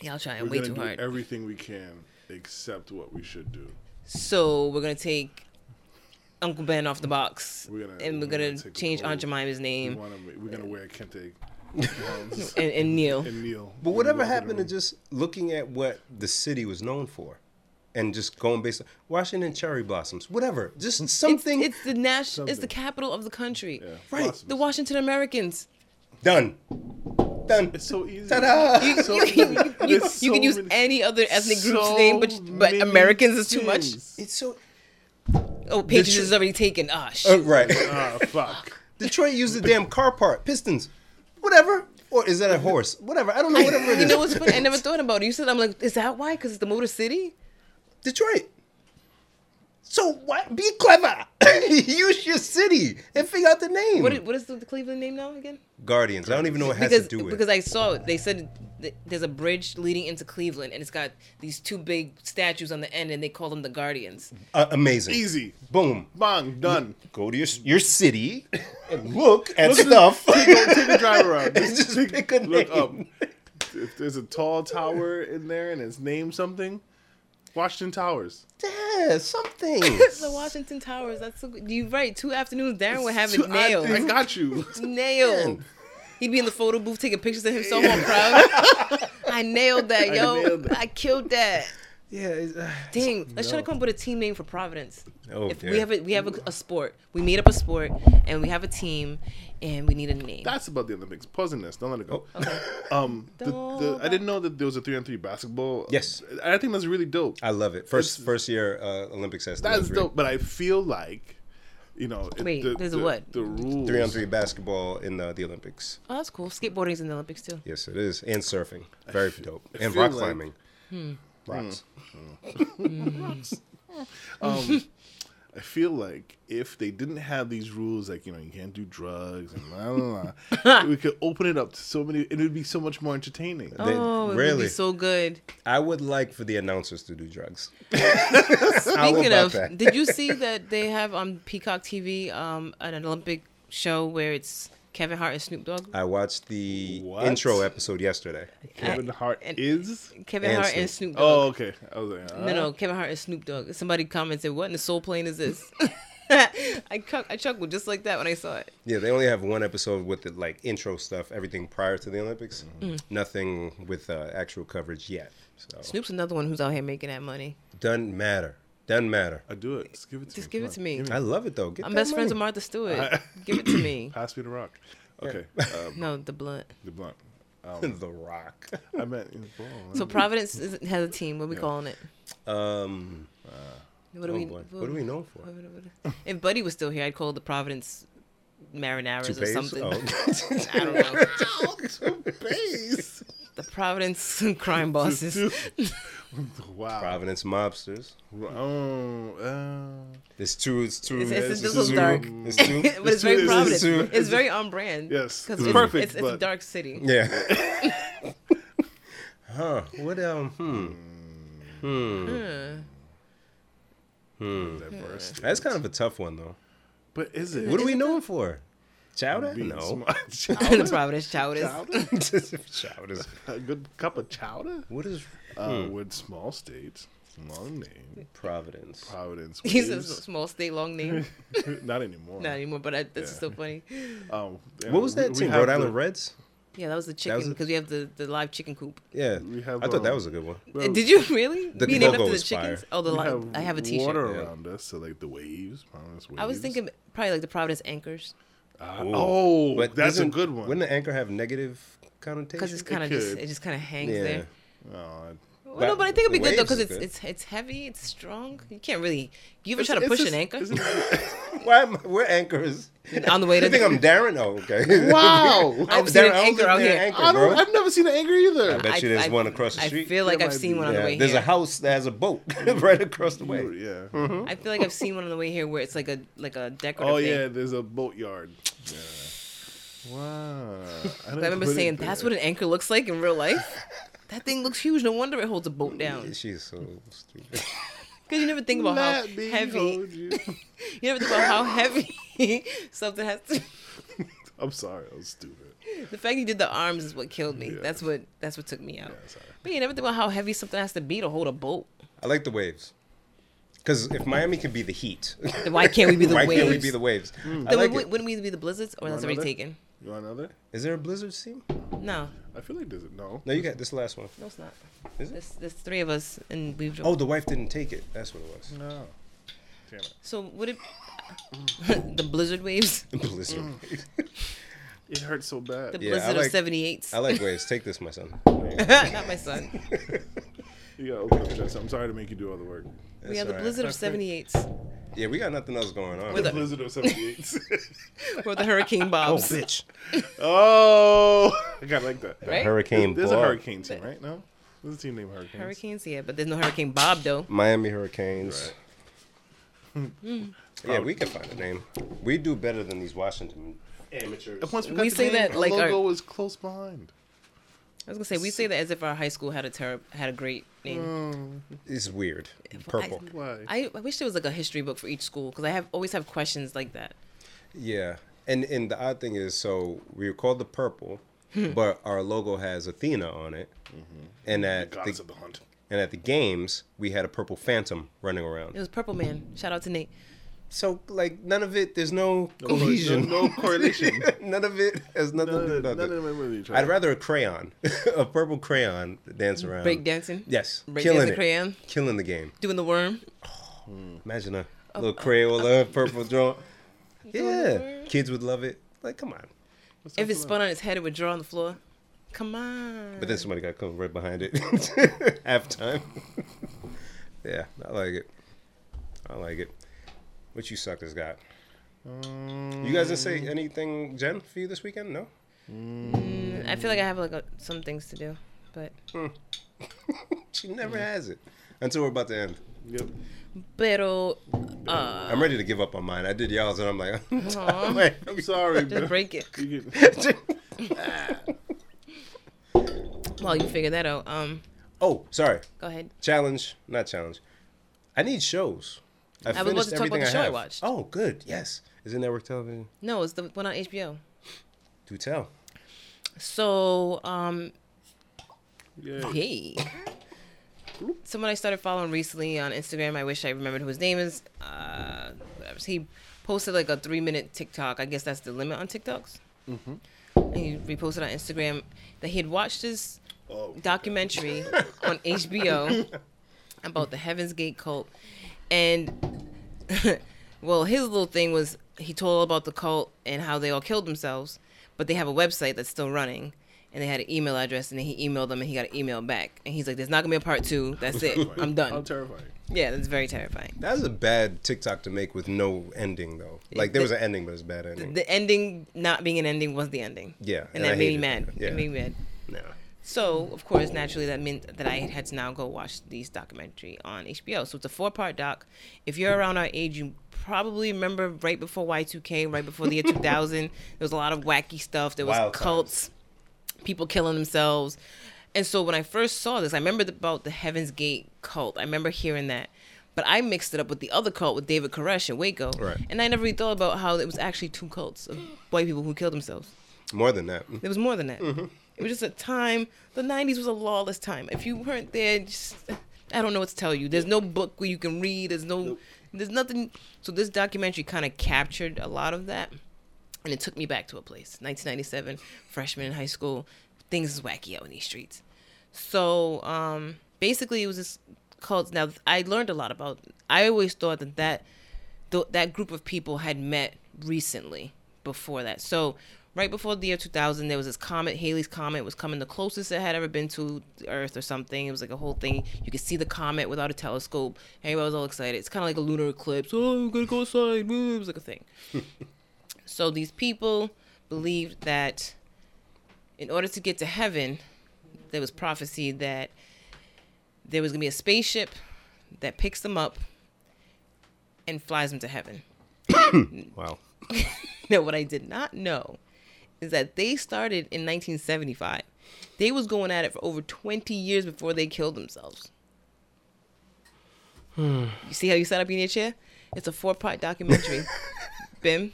Y'all trying we're way gonna too do hard. everything we can except what we should do. So we're gonna take Uncle Ben off the box, We're gonna- and we're we're gonna, gonna change Aunt Jemima's We name wanna, we're gonna wear kente (laughs) and, and kneel. and kneel. But whatever happened to just looking at what the city was known for, and just going based on Washington cherry blossoms, whatever, just something it's the Nash. It's the capital of the country. Yeah, Right. blossoms. The Washington Americans. done, done. It's so easy. Ta-da! You, So you, easy. you, you, There's you can use many- any other ethnic group's name, but but many Americans is too much. It's so Oh, Patriots tr- is already taken. Ah, shit. uh, right. Ah, fuck. (laughs) Detroit used the damn car part, Pistons, whatever. Or is that a horse? Whatever. I don't know. Whatever it (laughs) you know what's funny? I never thought about it. You said I'm like, is that why? Because it's the Motor City. Detroit. So what? Be clever. (laughs) Use your city and figure out the name. What is, what is the, the Cleveland name now again? Guardians. I don't even know what it has Because to do with. because I saw it. They said there's a bridge leading into Cleveland, and it's got these two big statues on the end, and they call them the Guardians. uh, amazing. Easy. Boom. Bang. Done. Go to your your city and look at Look at stuff. Take a, take a drive around. and (laughs) just pick a Look up. name. If there's a tall tower in there and it's named something, Washington Towers. Yeah, something. (laughs) the Washington Towers. That's so good. You're right. Two afternoons, Darren would have it I, I got you. (laughs) nailed. He'd be in the photo booth taking pictures of himself all proud. (laughs) I nailed that, I yo. nailed it. I killed that. Yeah. it's, uh, Dang, let's try to come up with a team name for Providence. Oh, if we have a, we have a, a sport, we made up a sport, and we have a team, and we need a name. That's about the Olympics. Pausing this. Don't let it go. Oh. Okay. (laughs) Um, the, the, I didn't know that there was a three on three basketball. Yes. I think that's really dope. I love it. First It's- first year uh, Olympics has That's three. dope. But I feel like, you know, it- Wait, the, there's a what? The rules. Three on three basketball in the, the Olympics. Oh, that's cool. Skateboarding's in the Olympics too. Yes, it is. And surfing. Very dope. I And feel rock like- climbing. Hmm. Rocks. (laughs) Um, I feel like if they didn't have these rules, like you know, you can't do drugs and blah blah blah, (laughs) we could open it up to so many. It would be so much more entertaining. They- oh, it would really? be so good. I would like for the announcers to do drugs. (laughs) Speaking of, that? did you see that they have on Peacock TV um, an Olympic show where it's Kevin Hart and Snoop Dogg? I watched the What? intro episode yesterday. Kevin Hart and- is. Kevin And Hart and Snoop. Snoop Dogg. Oh, okay. I was like, No, no, Kevin Hart and Snoop Dogg. Somebody commented, "What in the soul plane is this?" (laughs) (laughs) I chuck, I chuckled just like that when I saw it. Yeah, they only have one episode with the like intro stuff, everything prior to the Olympics. Mm. Nothing with uh, actual coverage yet. So Snoop's another one who's out here making that money. doesn't matter. Doesn't matter. I do it. Just give it to Just me. give Come it to on. me. Give I love it though. Get I'm that best friends with. Martha Stewart. Give it to me. (coughs) Pass me the rock. Okay. Um, No, the blunt. the blunt. (laughs) Um, the Rock. I meant. You know, bro, So Providence is, has a team. What are we Yeah. calling it? Um, What do oh we? boy. What are we known for? what- what- what- If Buddy was still here, I'd call it the Providence Marinaras or Toupees? something. Oh. (laughs) I don't know. (laughs) The Providence crime bosses. (laughs) wow. Providence mobsters. Oh, uh, It's two. It's two. It's, it's, it's (laughs) it's (laughs) a little two- dark, It's two. but it's very It's- Providence. it's- It's very on brand. Yes, it's it's, perfect, It's, it's a dark city. Yeah. huh. What um. Hmm. Hmm. Hmm. Hmm. diversity. That's kind of a tough one though. But is it? What are we known for? Chowder? Being No. smart. Providence Chowders. Chowder? Chowder. A good cup of chowder? What is Uh, With small states, long name, Providence? Providence. (laughs) He's a small state long name. (laughs) Not anymore. Not anymore, but I, that's Yeah. so funny. Um, (laughs) yeah, What was that we- we team? have Rhode the- Island Reds? Yeah, that was the was chicken because we have the, the live chicken coop. Yeah. We have, I thought that um, was a good one. well, Did you really? The Be named after the is fire. chickens? Oh, the we li- I have a T-shirt. Water Yeah. around us, so like the waves, Providence waves. I was thinking probably like the Providence Anchors Uh, oh, But that's a good one. Wouldn't the anchor have negative connotation? because it's kind of just it just kind of hangs yeah. there. Oh, Well, But no, but I think it'd be good though because it's it's it's heavy, it's strong. You can't really. You ever It's- try to push just- an anchor (laughs) (laughs) Why am I, we're anchors. on the way to? You think I'm Darren? Oh, okay. (laughs) wow. I've I'm seen Darren. I don't anchor out here. Anchor, I don't, I've never seen an anchor either. I bet you there's one across the street. I feel like There I've seen be. one on the yeah, way there's here. a house that has a boat right across the way. Yeah. Mm-hmm. I feel like I've seen one on the way here where it's like a like a decorative. Oh thing. yeah, there's a boatyard. Yeah. Wow. I, I remember saying that's what an anchor looks like in real life. That thing looks huge. No wonder it holds a boat down. She's so stupid. (laughs) Because you never think about how Let me heavy. (laughs) you. You never think about how heavy (laughs) something has to. I'm sorry, I was stupid. The fact you did the arms is what killed me. Yeah. That's what that's what took me out. Yeah. But you never think about how heavy something has to be to hold a boat. I like the waves. Because if Miami can be the heat, Then why can't we be the why waves? can't we be the waves? Hmm. Then like we, it. wouldn't we be the blizzards? Or that's already taken? You want another? Is there a blizzard scene? No, I feel like there's a no. No, you got this last one. no, it's not. Is it? There's, there's three of us, and we've. Oh, the wife didn't take it. That's what it was. No. Damn it. So would it? (laughs) the blizzard waves. The (laughs) Blizzard. Mm. Waves. It hurts so bad. The Yeah, I blizzard like- of '78. I like waves. Take this, my son. (laughs) Not my son. You gotta open up your chest. I'm sorry to make you do all the work. we have the all right. blizzard of That's right. seventy eights. Yeah, we got nothing else going on. With The Blizzard of 78. (laughs) Or the hurricane Bob. oh, bitch. oh, I kind of like that. Right? Hurricane Bob. There's a Bob. hurricane team, right? No? There's a team named Hurricanes. Hurricanes, yeah, but there's no Hurricane Bob though. Miami Hurricanes. Right. Yeah, we can find a name. We do better than these Washington amateurs. And once we, We got the say name, that our like our- logo was close behind. I was gonna say we say that as if our high school had a ter- had a great name. It's weird. I- Purple. Why? I, I wish there was like a history book for each school because I have always have questions like that. Yeah, and and the odd thing is, so we were called the purple, Hmm. but our logo has Athena on it, and at Goddess the, of the hunt. and at the games we had a purple phantom running around. It was Purple Man. Shout out to Nate. So like none of it. There's no No, cohesion. no- no correlation. (laughs) none of it has nothing None to do with none of nothing. them are really. I'd rather a crayon, (laughs) a purple crayon, to dance around. Break dancing. Yes, Break killing dancing it. crayon. Killing the game. Doing the worm. Hmm. Imagine a Oh, oh. little Crayola oh. purple draw. (laughs) Yeah, kids would love it. Like, come on. What's If that it spun on its head, it would draw on the floor. Come on. But then somebody got come right behind it. Halftime. yeah, I like it. I like it. What you suckers got? You guys didn't say anything, Jen, for you this weekend? No. Mm, I feel like I have like a, some things to do, but (laughs) She never has it until we're about to end. Yep. pero uh, I'm ready to give up on mine. I did y'all's and I'm like, (laughs) Aw. Wait. I'm sorry, just bro. break it. You can- (laughs) While you figure that out, um, oh, sorry. go ahead. Challenge, not challenge. I need shows. I've I was about finished to talk about everything the I show I have. watched. Oh, good. Yes. Is it network television? No, it's the one on HBO. Do tell. So, um, yeah. hey. Someone I started following recently on Instagram. I wish I remembered who his name is. Uh, he posted like a three minute TikTok. I guess that's the limit on TikToks. Mm-hmm. And he reposted on Instagram that he had watched this Oh, documentary on HBO (laughs) about the Heaven's Gate cult. And, (laughs) well, his little thing was he told all about the cult and how they all killed themselves, but they have a website that's still running. And they had an email address, and then he emailed them, and he got an email back. And he's like, "There's not gonna be a part two. That's it. (laughs) I'm How done." terrifying. Yeah, that's very terrifying. That was a bad TikTok to make with no ending though. Like there was an ending, but it was a bad ending. The ending not being an ending was the ending. yeah, and, I that made me mad. it. Yeah, It made me mad. no. So, of course, naturally, that meant that I had to now go watch these documentary on HBO. So it's a four-part doc. If you're around our age, you probably remember right before Y2K, right before the year (laughs) 2000. there was a lot of wacky stuff. There was Wild cults, people killing themselves. And so when I first saw this, I remember about the Heaven's Gate cult. I remember hearing that. But I mixed it up with the other cult with David Koresh in Waco. Right. And I never really thought about how it was actually two cults of white people who killed themselves. More than that. It was more than that. Mm-hmm. It was just a time. The '90s was a lawless time. If you weren't there, just I don't know what to tell you. There's no book where you can read. There's no. There's nothing. So this documentary kind of captured a lot of that, and it took me back to a place. 1997, freshman in high school. Things is wacky out in these streets. So um, basically, it was this cult. Now I learned a lot about. I always thought that that th- that group of people had met recently before that. So right before the year 2000, there was this comet, Haley's comet, was coming the closest it had ever been to Earth or something. It was like a whole thing. You could see the comet without a telescope. Everybody was all excited. It's kind of like a lunar eclipse. Oh, I'm gonna go outside. It was like a thing. (laughs) so these people believed that in order to get to heaven, there was prophecy that there was gonna be a spaceship that picks them up and flies them to heaven. (coughs) Wow. (laughs) Now, what I did not know is that they started in 1975. They was going at it for over 20 years before they killed themselves. Hmm. you see how you set up in your chair? It's a four-part documentary. (laughs) Bim,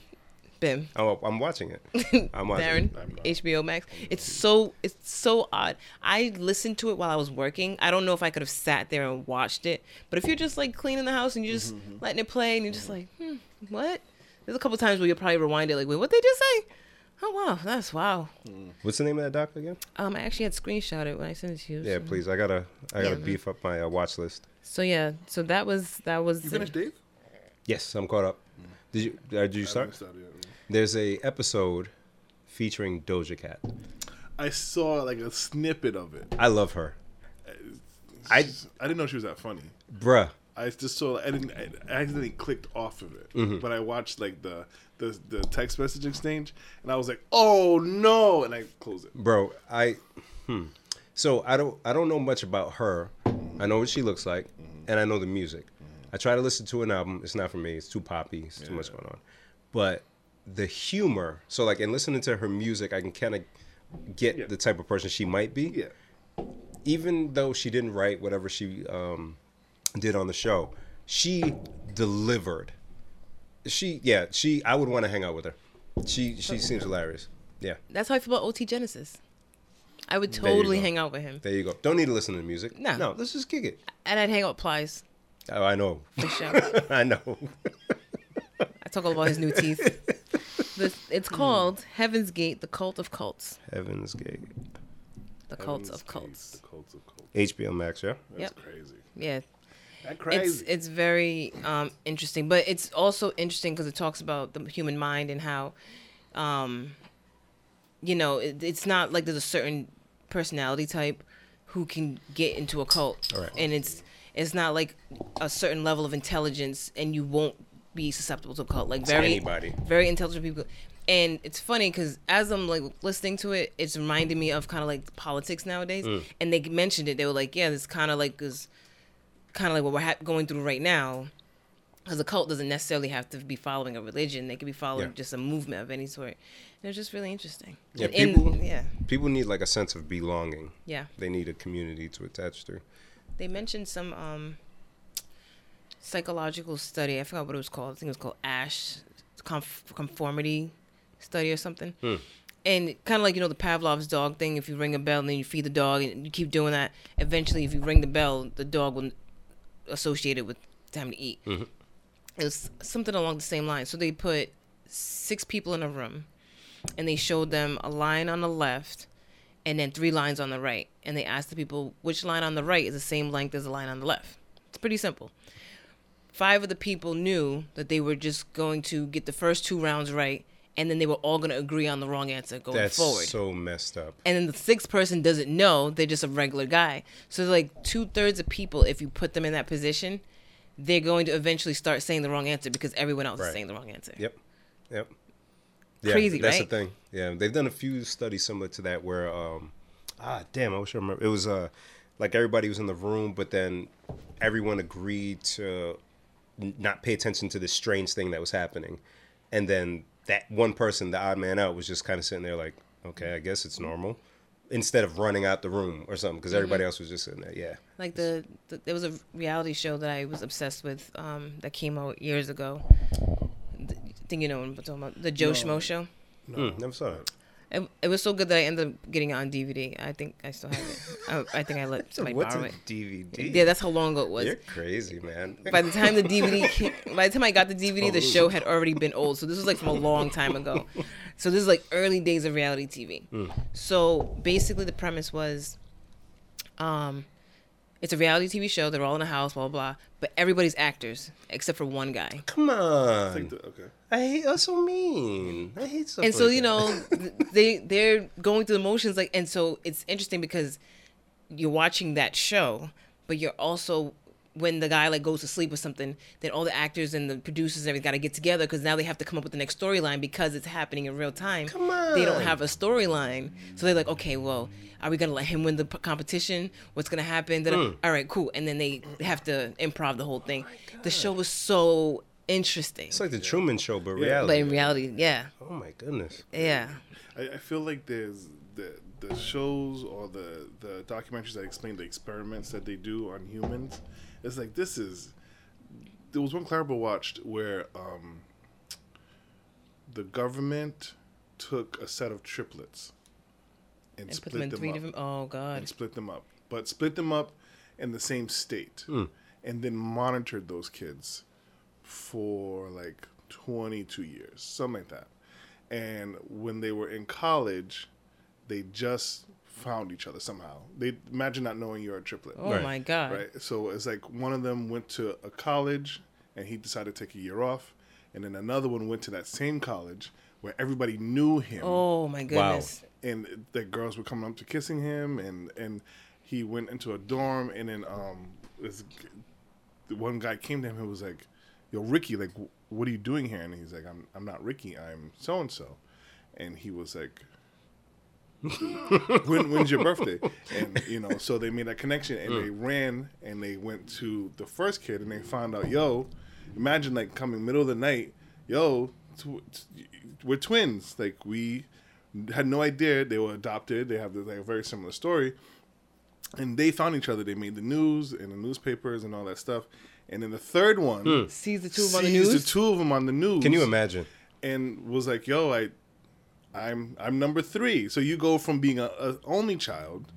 Bim, Oh, I'm watching it. (laughs) I'm watching. Darren, it. HBO Max. It's so it's so odd. I listened to it while I was working. I don't know if I could have sat there and watched it. But if you're just like cleaning the house and you're just mm-hmm, mm-hmm. letting it play and you're just mm-hmm. like, hmm, what? There's a couple times where you'll probably rewind it, like, wait, what did they just say? Oh wow, that's wow. What's the name of that doc again? Um, I actually had screenshot it when I sent it to you. Yeah, so- please. I gotta, I gotta Yeah. beef up my uh, watch list. So yeah, so that was that was. You finished, Dave? Yes, I'm caught up. Did you? Uh, did you I start? haven't started yet. There's a episode featuring Doja Cat. I saw like a snippet of it. I love her. I, I didn't know she was that funny. bruh. I just saw. I didn't. I accidentally clicked off of it, Mm-hmm. but I watched like the, the the text message exchange, and I was like, "Oh no!" and I closed it. bro i hmm. so i don't i don't know much about her i know what she looks like and i know the music i try to listen to an album it's not for me it's too poppy it's too much going on but the humor so like in listening to her music i can kind of get Yeah. the type of person she might be Yeah, even though she didn't write whatever she um, did on the show, she delivered. She, yeah, she. I would want to hang out with her. She, she seems hilarious. Yeah, That's how I feel about OT Genesis. I would totally hang out with him, there you go. Don't need to listen to the music. No. no, let's just kick it. and I'd hang out with Plies Oh, I know. for sure. (laughs) I know. I talk all about his new teeth. This, it's hmm. called Heaven's Gate: The Cult of Cults. Heaven's Gate. The Cult Heaven's of Gate, Cults. The cults of cults. HBO Max, yeah? That's Yep. crazy. Yeah, That it's crazy. it's very um, interesting, but it's also interesting because it talks about the human mind and how, um, you know, it, it's not like there's a certain personality type who can get into a cult, Right. and it's it's not like a certain level of intelligence and you won't be susceptible to a cult. Like very anybody. very intelligent people. And it's funny because as I'm like listening to it, it's reminding me of kind of like politics nowadays. And they mentioned it. They were like, "Yeah, this kind of like this, kind of like what we're ha- going through right now." Because a cult doesn't necessarily have to be following a religion; they could be following Yeah. just a movement of any sort. And it's just really interesting. Yeah, And- and- people- yeah, People need like a sense of belonging. yeah. They need a community to attach to. They mentioned some um psychological study. I forgot what it was called. I think it was called Asch, conf- conformity study or something. Hmm. And kind of like you know the Pavlov's dog thing. If you ring a bell and then you feed the dog and you keep doing that, eventually, if you ring the bell, the dog will associate it with time to eat. Mhm. It was something along the same line. So they put six people in a room, and they showed them a line on the left, and then three lines on the right. And they asked the people which line on the right is the same length as the line on the left. It's pretty simple. Five of the people knew that they were just going to get the first two rounds right, and then they were all going to agree on the wrong answer going That's forward. so messed up. and then the sixth person doesn't know; they're just a regular guy. So like two thirds of people, if you put them in that position, they're going to eventually start saying the wrong answer because everyone else Right. is saying the wrong answer. Yep. Yep. Yeah, Crazy, that's right? the thing. Yeah, they've done a few studies similar to that where, um, ah, damn, I wish I remember. It was uh, like everybody was in the room, but then everyone agreed to n- not pay attention to this strange thing that was happening, and then that one person, the odd man out, was just kind of sitting there like, okay, I guess it's normal, instead of running out the room or something because everybody else was just sitting there. Yeah. Like the, the there was a reality show that I was obsessed with um, that came out years ago. The- I think you know what I'm talking about the Joe No. Schmo show. Hmm, never saw it. It, it was so good that I ended up getting it on DVD. I think I still have it. I, I think I let (laughs) somebody What's borrow a it. DVD? Yeah, that's how long ago it was. You're crazy, man. By the time the DVD, (laughs) came, by the time I got the DVD, the show had already been old. So this was like from a long time ago. So this is like early days of reality TV. So basically, the premise was, um, it's a reality TV show. They're all in a house, blah blah blah. But everybody's actors except for one guy. Come on. I think that- okay. I hate that's so mean. I hate stuff. and so like you that. know (laughs) they they're going through the motions like and so it's interesting because you're watching that show but you're also when the guy like goes to sleep or something then all the actors and the producers and everything got to get together because now they have to come up with the next storyline because it's happening in real time Come on. they don't have a storyline so they're like okay well are we gonna let him win the p- competition what's gonna happen Da-da. Hmm. all right cool and then they have to improv the whole thing Oh the show was so interesting it's like the Truman Show, but Yeah. reality. but in reality yeah oh my goodness. yeah I, I feel like there's the the shows or the the documentaries that explain the experiments that they do on humans. It's like this is. There was one Clarabelle watched where um, the government took a set of triplets and, and split them in them three up different oh god and split them up, but split them up in the same state, and then monitored those kids for like 22 years, something like that. And when they were in college, they just found each other somehow. They imagine not knowing you're a triplet, Oh Right. my god. right? So it's like one of them went to a college and he decided to take a year off, and then another one went to that same college where everybody knew him Oh my goodness. Wow. and the girls were coming up to kissing him and and he went into a dorm and then um this the one guy came to him and was like yo ricky like what are you doing here and he's like i'm, I'm not ricky i'm so and so and he was like (laughs) when, when's your birthday? And you know so they made that connection and they mm. ran and they went to the first kid and they found out yo imagine like coming middle of the night yo tw- t- we're twins. Like we had no idea they were adopted. They have this, like a very similar story. And they found each other. They made the news and the newspapers and all that stuff. And then the third one hmm. Sees the two of them on the news. sees news. the two of them on the news. Can you imagine? and was like, "Yo, I, I'm I'm number three. So you go from being a, a only child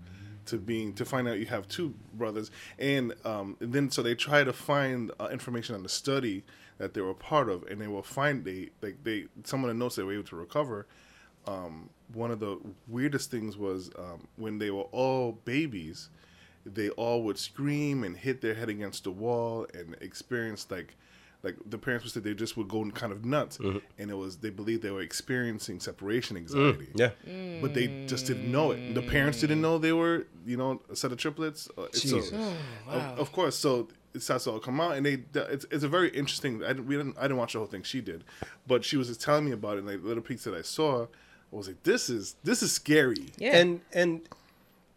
to being to find out you have two brothers, and, um, then so they try to find uh, information on the study that they were part of, and they will find they like they some of the notes they were able to recover. Um, one of the weirdest things was um, when they were all babies, they all would scream and hit their head against the wall and experience like like the parents would say they just would go kind of nuts. And it was they believed they were experiencing separation anxiety. Yeah. but they just didn't know it. The parents didn't know they were you know a set of triplets. Uh, so, Jesus. of, of course so it starts to all come out. And they it's, it's a very interesting I didn't, we didn't I didn't watch the whole thing. She did. But she was just telling me about it. And like little peeks that I saw I was like this is this is scary. Yeah. And and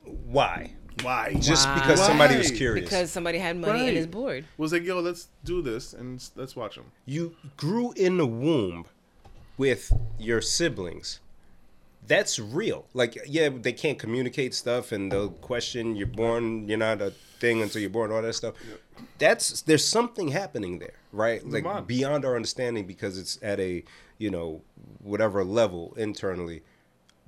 why? Why Just because somebody was Why? curious. because somebody had money Right. and is bored. was like yo let's do this and let's watch them you grew in the womb with your siblings. That's real. Like, yeah, they can't communicate stuff, and they'll question you're born, you're not a thing until you're born, all that stuff. That's there's something happening there, right? Like bond. beyond our understanding because it's at a you know whatever level internally.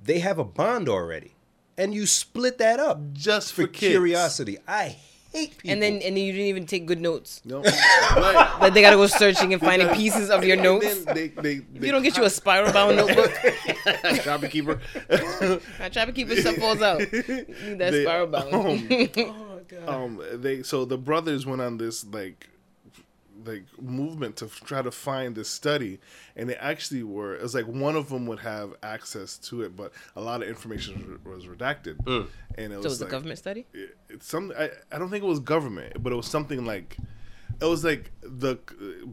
They have a bond already, and you split that up just for for, curiosity. I hate people. And then and then you didn't even take good notes. no (laughs) right. Like they gotta go searching and finding pieces of your And notes. then they, they, If you don't get you a spiral bound (laughs) notebook, copy keeper I try to keep it stuff falls out. You need that They- spiral bound. oh my god. um they so the brothers went on this like like movement to f- try to find this study and they actually were it was like one of them would have access to it but a lot of information was redacted. Mm. And it was so it was a government study. it- it's some I, I don't think it was government but it was something like it was like the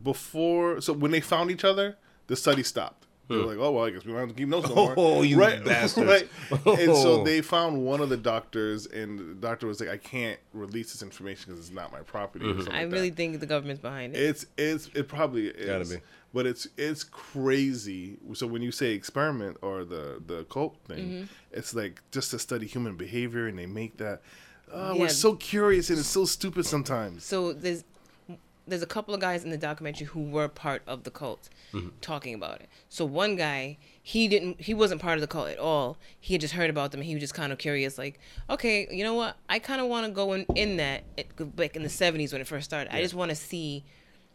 before so when they found each other the study stopped they were like oh well i guess we don't have to keep notes no more Oh, you (laughs) bastards. right and so Oh. they found one of the doctors and the doctor was like i can't release this information because it's not my property or something I like really that. think the government's behind it. it's it's it probably is Gotta be. but it's it's crazy so when you say experiment or the the cult thing Mm-hmm. it's like just to study human behavior and they make that uh, Yeah. we're so curious and it's so stupid sometimes So there's there's a couple of guys in the documentary who were part of the cult Mm-hmm. talking about it. So one guy, he didn't he wasn't part of the cult at all. He had just heard about them. He was just kind of curious like, okay, you know what? I kind of want to go in in that it, back in the 70s when it first started. I just want to see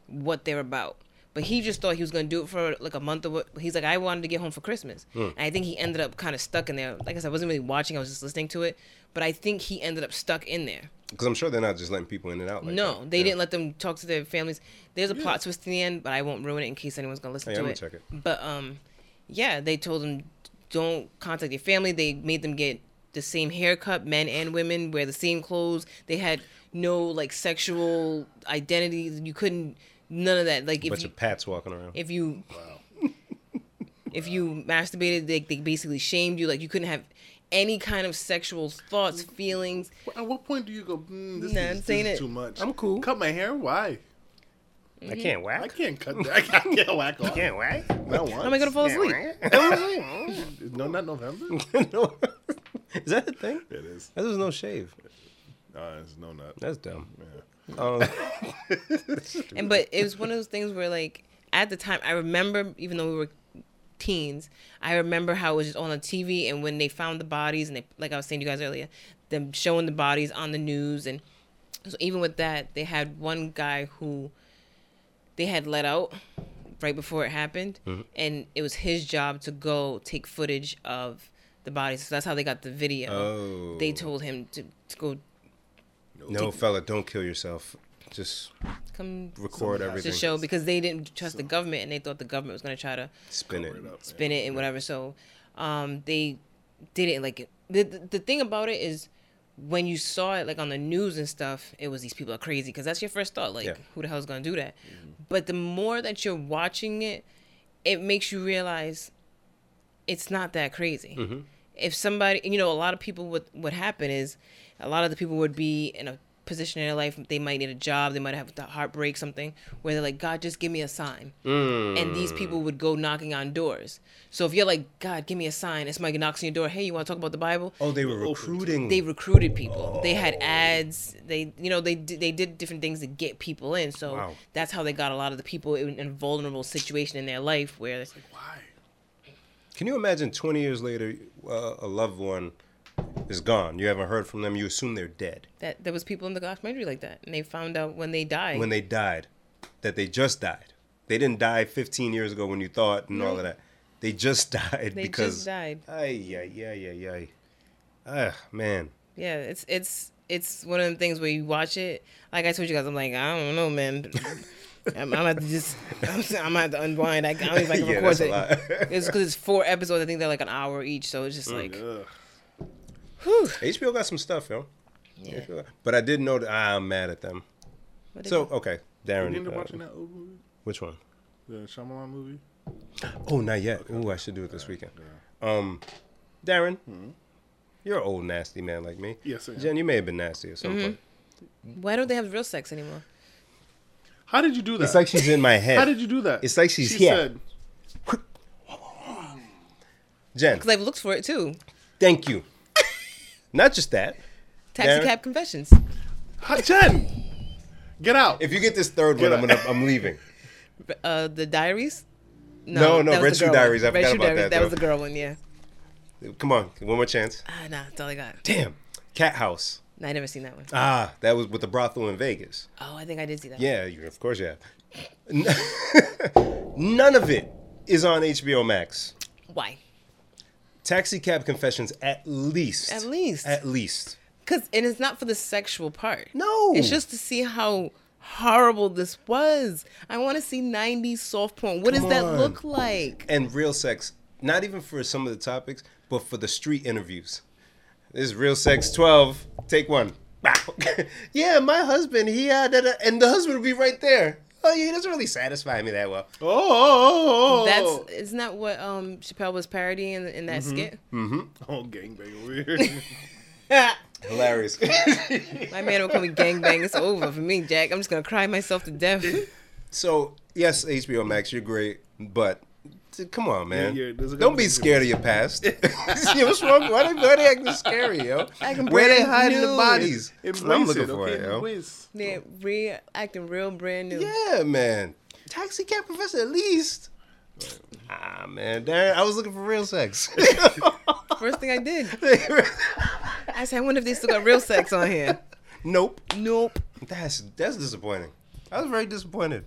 what they're about. But he just thought he was gonna do it for like a month or what. He's like, I wanted to get home for Christmas, and I think he ended up kind of stuck in there. Like I said, I wasn't really watching; I was just listening to it. But I think he ended up stuck in there. Because I'm sure they're not just letting people in and out like No, that. they Yeah. didn't let them talk to their families. There's a plot twist in the end, but I won't ruin it in case anyone's gonna listen Hey, to I'm it. gonna check it. But um, yeah, they told them don't contact your family. They made them get the same haircut, men and women, wear the same clothes. They had no like sexual identity. You couldn't none of that. Like if bunch you, of pats walking around. if you wow. (laughs) if you masturbated, they they basically shamed you. Like you couldn't have any kind of sexual thoughts, feelings. at what point do you go mm, this, Nah, is, I'm this saying is it. too much I'm cool. cut my hair why I can't whack. i can't cut that i (laughs) can't, I can't whack off can't whack. not once How am I gonna fall asleep? (laughs) no not november (laughs) no. Is that a thing? it is That was no shave. uh, it's no nut That's dumb. yeah. Um, And but it was one of those things where like at the time I remember even though we were teens, I remember how it was just on the TV and when they found the bodies and they like I was saying to you guys earlier, them showing the bodies on the news and so even with that, they had one guy who they had let out right before it happened mm-hmm. and it was his job to go take footage of the bodies. So that's how they got the video. oh. They told him to, to go No, fella, don't kill yourself. Just come record everything. to show because they didn't trust the government and they thought the government was going to try to Spin it. Up, spin it and whatever. So um, they did it like the, the the thing about it is when you saw it like on the news and stuff, it was these people are crazy because that's your first thought. Like, Yeah. who the hell's gonna do that? But the more that you're watching it, it makes you realize it's not that crazy. If somebody, you know, a lot of people would what happen is a lot of the people would be in a position in their life they might need a job they might have a heartbreak something where they're like god just give me a sign and these people would go knocking on doors so if you're like god give me a sign and somebody knocks on your door hey you want to talk about the bible Oh, they were Open. recruiting. they recruited people. They had ads. They, you know, they did, they did different things to get people in. So Wow. that's how they got a lot of the people in, in a vulnerable situation in their life where It's like, why Can you imagine 20 years later, uh, a loved one is gone. You haven't heard from them. You assume they're dead. That there was people in the documentary like that, and they found out when they died. When they died, that they just died. They didn't die 15 years ago when you thought and all of that. They just (laughs) died because They because. just died. Ay, ay, ay, ay, ay. Ah, man. Yeah, it's it's it's one of the things where you watch it. Like I told you guys, I'm like, I don't know, man. (laughs) I'm, I'm to just, I'm, I'm to unwind. I, I don't even like (laughs) Yeah, record it. It's because it's four episodes. I think they're like an hour each, so it's just like, Ugh. Whew. HBO got some stuff, yo. Yeah. But I did know that ah, I'm mad at them. What So, do? okay. You Darren. ended up uh, watching that old movie, which one? the Shyamalan movie. Oh, not yet. Ooh, I should do it this weekend. Um, Darren, you're an old nasty man like me. Yes, I am. Jen, you may have been nasty at some point. why don't they have real sex anymore? How did you do that? It's like she's in my (laughs) head. How did you do that? It's like she's she here. Said, Jen, Because I've looked for it too. thank you. Not just that. Taxi cab confessions. "Hi, Jen, get out." If you get this third one, Get I'm gonna, I'm leaving. (laughs) Uh, the diaries. No, no, that was Red Shoe girl Diaries. I one. Red forgot Shoe about Diaries, that, That was though. the girl one. Yeah. Come on, one more chance. Ah, nah, that's all I got. Damn, Cat House. Nah, I never seen that one. Ah, that was with the brothel in Vegas. Oh, I think I did see that. Yeah, you, of course you have. (laughs) (laughs) None of it is on HBO Max. Why? Taxi Cab Confessions, at least. At least. At least. Cause and it's not for the sexual part. No. It's just to see how horrible this was. I want to see 90s soft porn. What Come does that on. look like? And real sex, not even for some of the topics, but for the street interviews. This is Real Sex 12. Take one. (laughs) Yeah, my husband, he had that, and the husband would be right there. Oh, yeah, he doesn't really satisfy me that well. Oh, oh, oh, oh. That's isn't that what um Chappelle was parodying in, in that skit? Mm-hmm. Oh gangbang over here. (laughs) Hilarious. My man will call me gangbang. It's over for me, Jack. I'm just gonna cry myself to death. so, yes, HBO Max, you're great, but t- come on, man. Yeah, yeah, Don't be scared of your past. (laughs) yeah, what's wrong? Why they, why they acting scary, yo? (laughs) Acting Where they brand hiding the new. bodies? Embrace I'm looking it, for okay? it, yo. Embrace. They're re acting real brand new. Yeah, man. Taxi cab professor, at least. Ah, man, Darren, I was looking for real sex. (laughs) First thing I did, I said, I wonder if they still got real sex on here. nope. Nope. That's that's disappointing. I was very disappointed.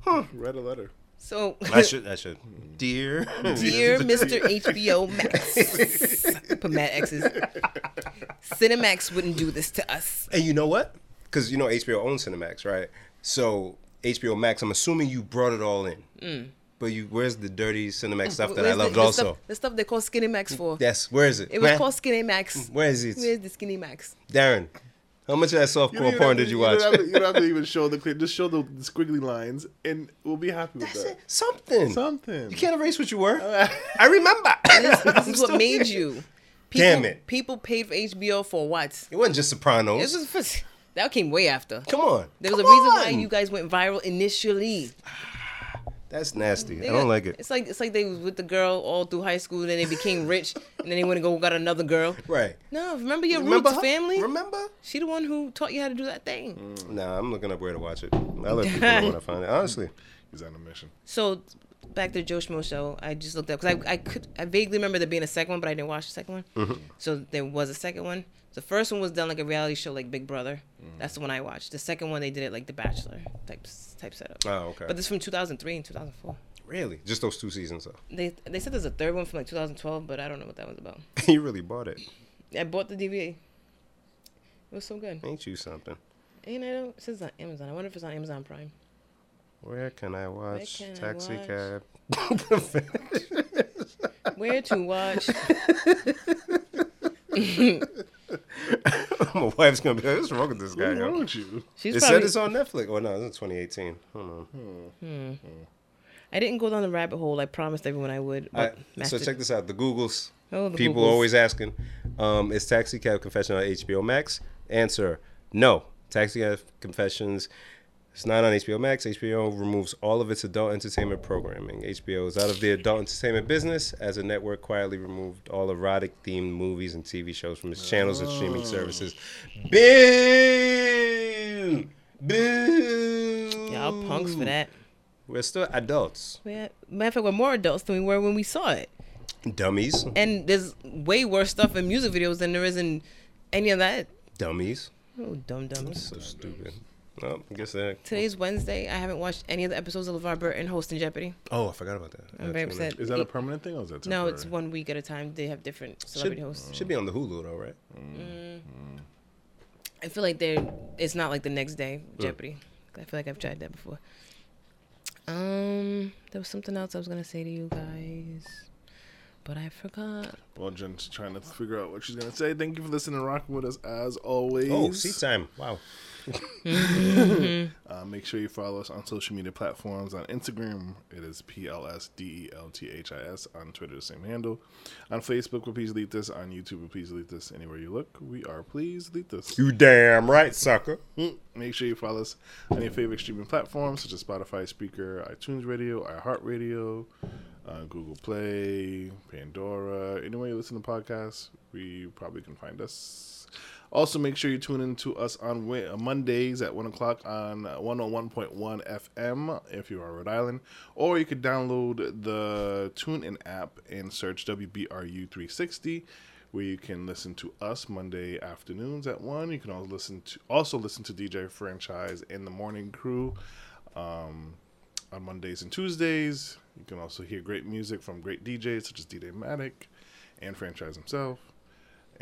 Huh. Read a letter. So, I should I should. Dear, dear (laughs) Mr. HBO Max, put Matt X's. Cinemax wouldn't do this to us. And you know what? Because you know HBO owns Cinemax, right? So HBO Max, I'm assuming you brought it all in. But you, where's the dirty Cinemax stuff that I Mm. Where's the- loved the also? Stuff, the stuff they call Skinny Max for. Yes, where is it? It was Where- called Skinny Max. Where is it? Where's the Skinny Max? Darren, how much of that You softcore porn have did to- you don't watch? to- You don't have to (laughs) even show the clip. Just show the, the squiggly lines, and we'll be happy with That's that. it. Something. Something. You can't erase what you were. (laughs) I remember. This is what (laughs) made you. People, Damn it. People paid for HBO for what? It wasn't just Sopranos. This was for, that came way after. Come on. There was Come a reason why you guys went viral initially. Ah. That's nasty. They I don't got- like it. It's like it's like they was with the girl all through high school, then they became rich, and then they went to go got another girl. Right. No, remember your Remember roots, her? family. Remember? She the one who taught you how to do that thing. Nah, I'm looking up where to watch it. I'll let people know when I find it. Honestly. (laughs) He's on a mission. So back to the Joe Schmo show, I just looked up because I I could I vaguely remember there being a second one, but I didn't watch the second one. Mm-hmm. So there was a second one. The first one was done like a reality show, like Big Brother. That's the one I watched. The second one they did it like The Bachelor type type setup. Oh, okay. But this is from 2003 and 2004. Really? Just those two seasons, though. They they said there's a third one from like 2012, but I don't know what that was about. (laughs) you really bought it. I bought the DVD. It was so good. Ain't you something? I know it says it's on Amazon. I wonder if it's on Amazon Prime. Where can I watch can I Taxi watch? Cab? (laughs) Where to watch? (laughs) (laughs) My wife's gonna be like, "What's wrong with this guy?" What's wrong Yo? with you? She's It probably. said it's on Netflix. Oh no, it's 2018. Hold on. I didn't go down the rabbit hole. I promised everyone I would. All right, But so check this out. The Googles. Oh, the People Googles. always asking, um, is Taxi Cab Confession on HBO Max? Answer: No. Taxi Cab Confessions. It's not on HBO Max. HBO removes all of its adult entertainment programming. HBO is out of the adult entertainment business as a network quietly removed all erotic themed movies and TV shows from its channels and streaming oh. services. Boo! Boo! Y'all punks for that. We're still adults. We had- Matter of fact, we're more adults than we were when we saw it. Dummies. And there's way worse stuff in music videos than there is in any of that. Dummies. Oh, dumb dumbs. So stupid. Well, I guess that. Today's Wednesday. I haven't watched any of the episodes of LeVar Burton hosting Jeopardy. Oh, I forgot about that. I'm very That's one of- upset. Is that a permanent thing or is that No, it's one week at a time. They have different Should, celebrity hosts. should be on the Hulu though, right? I feel like they're. It's not like the next day Jeopardy. I feel like I've tried that before. Um, there was something else I was gonna say to you guys, but I forgot. Well, Jen's trying to figure out what she's gonna say. Thank you for listening and rocking with us as always. Oh, seat time. Wow. Uh, make sure you follow us on social media platforms. On Instagram, it is P L S D E L T H I S. On Twitter, the same handle. On Facebook, we're Please Delete This. On YouTube, we're Please Delete This. Anywhere you look, we are Please Delete This. You damn right, sucker. Mm. Make sure you follow us on your favorite streaming platforms such as Spotify, Spreaker, iTunes Radio, iHeartRadio, uh, Google Play, Pandora. Anywhere you listen to podcasts, we probably can find us. Also, make sure you tune in to us on Mondays at 1 o'clock on uh, 101.1 FM if you are Rhode Island. Or you could download the TuneIn app and search WBRU 360 where you can listen to us Monday afternoons at one. You can also listen to also listen to DJ Franchise and the Morning Crew um, on Mondays and Tuesdays. You can also hear great music from great DJs such as DJ Matic and Franchise himself.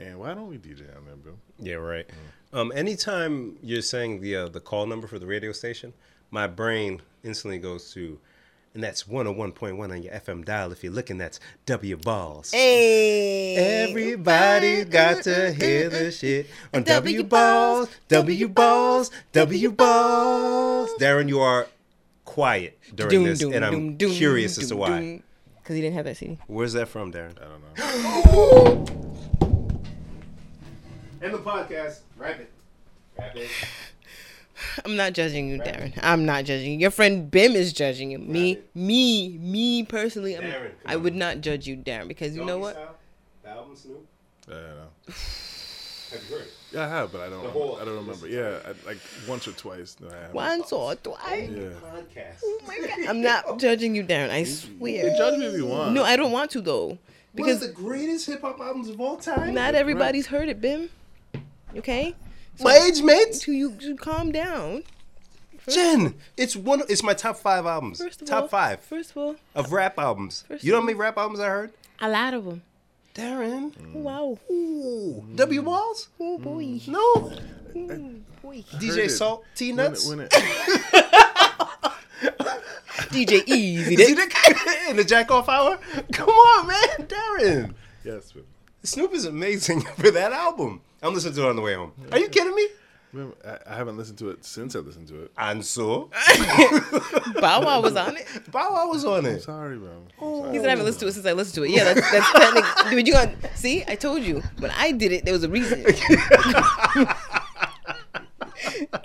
And why don't we DJ on there, Bill? Yeah, right. Um, anytime you're saying the uh, the call number for the radio station, my brain instantly goes to, and that's 101.1 on your FM dial. If you're looking, that's W balls. Hey, Everybody got to hear the shit on W W balls, W balls, W balls. Darren, you are quiet during this, and I'm curious as to why. Because he didn't have that CD. Where's that from, Darren? I don't know. (gasps) (laughs) End the podcast. Wrap it. Wrap it. (laughs) I'm not judging you, Darren. I'm not judging you. Your friend Bim is judging you. Me, me, me personally, I'm, Darren, I would not judge you, Darren, because you know what? The album Snoop. I don't know. (sighs) Have you heard it? Yeah, I have, but I don't. Whole- I don't remember. Yeah, I, like once or twice. No, I haven't. Once or twice. Yeah. Podcast. Oh my God. I'm not (laughs) judging you, Darren. I swear. You Judge me if you want. No, I don't want to though, because the greatest hip hop albums of all time. not everybody's heard it, Bim. Okay, my age mates. so you, you calm down. Jen, it's one. It's my top five albums. First of top all, five First of all, of rap albums. First you know how many rap albums I heard? a lot of them. Darren. Mm. Wow. Ooh. W Balls? Oh boy. Mm. No. Oh, boy. DJ it. Salt, T When Nuts. it, when it, (laughs) DJ Easy. Is he Dick. the, (laughs) in the Jack Off Hour? Come on, man, Darren. yes, but, Snoop is amazing (laughs) for that album. I'm listening to it on the way home. Are you kidding me? remember, I, I haven't listened to it since I listened to it. And so, (laughs) Bow Wow was on it. Bow Wow was on it. Sorry, bro. Oh. He said I haven't listened to it since I listened to it. Yeah, that's that's technically. (laughs) Dude, you gonna see? I told you when I did it, there was a reason. (laughs)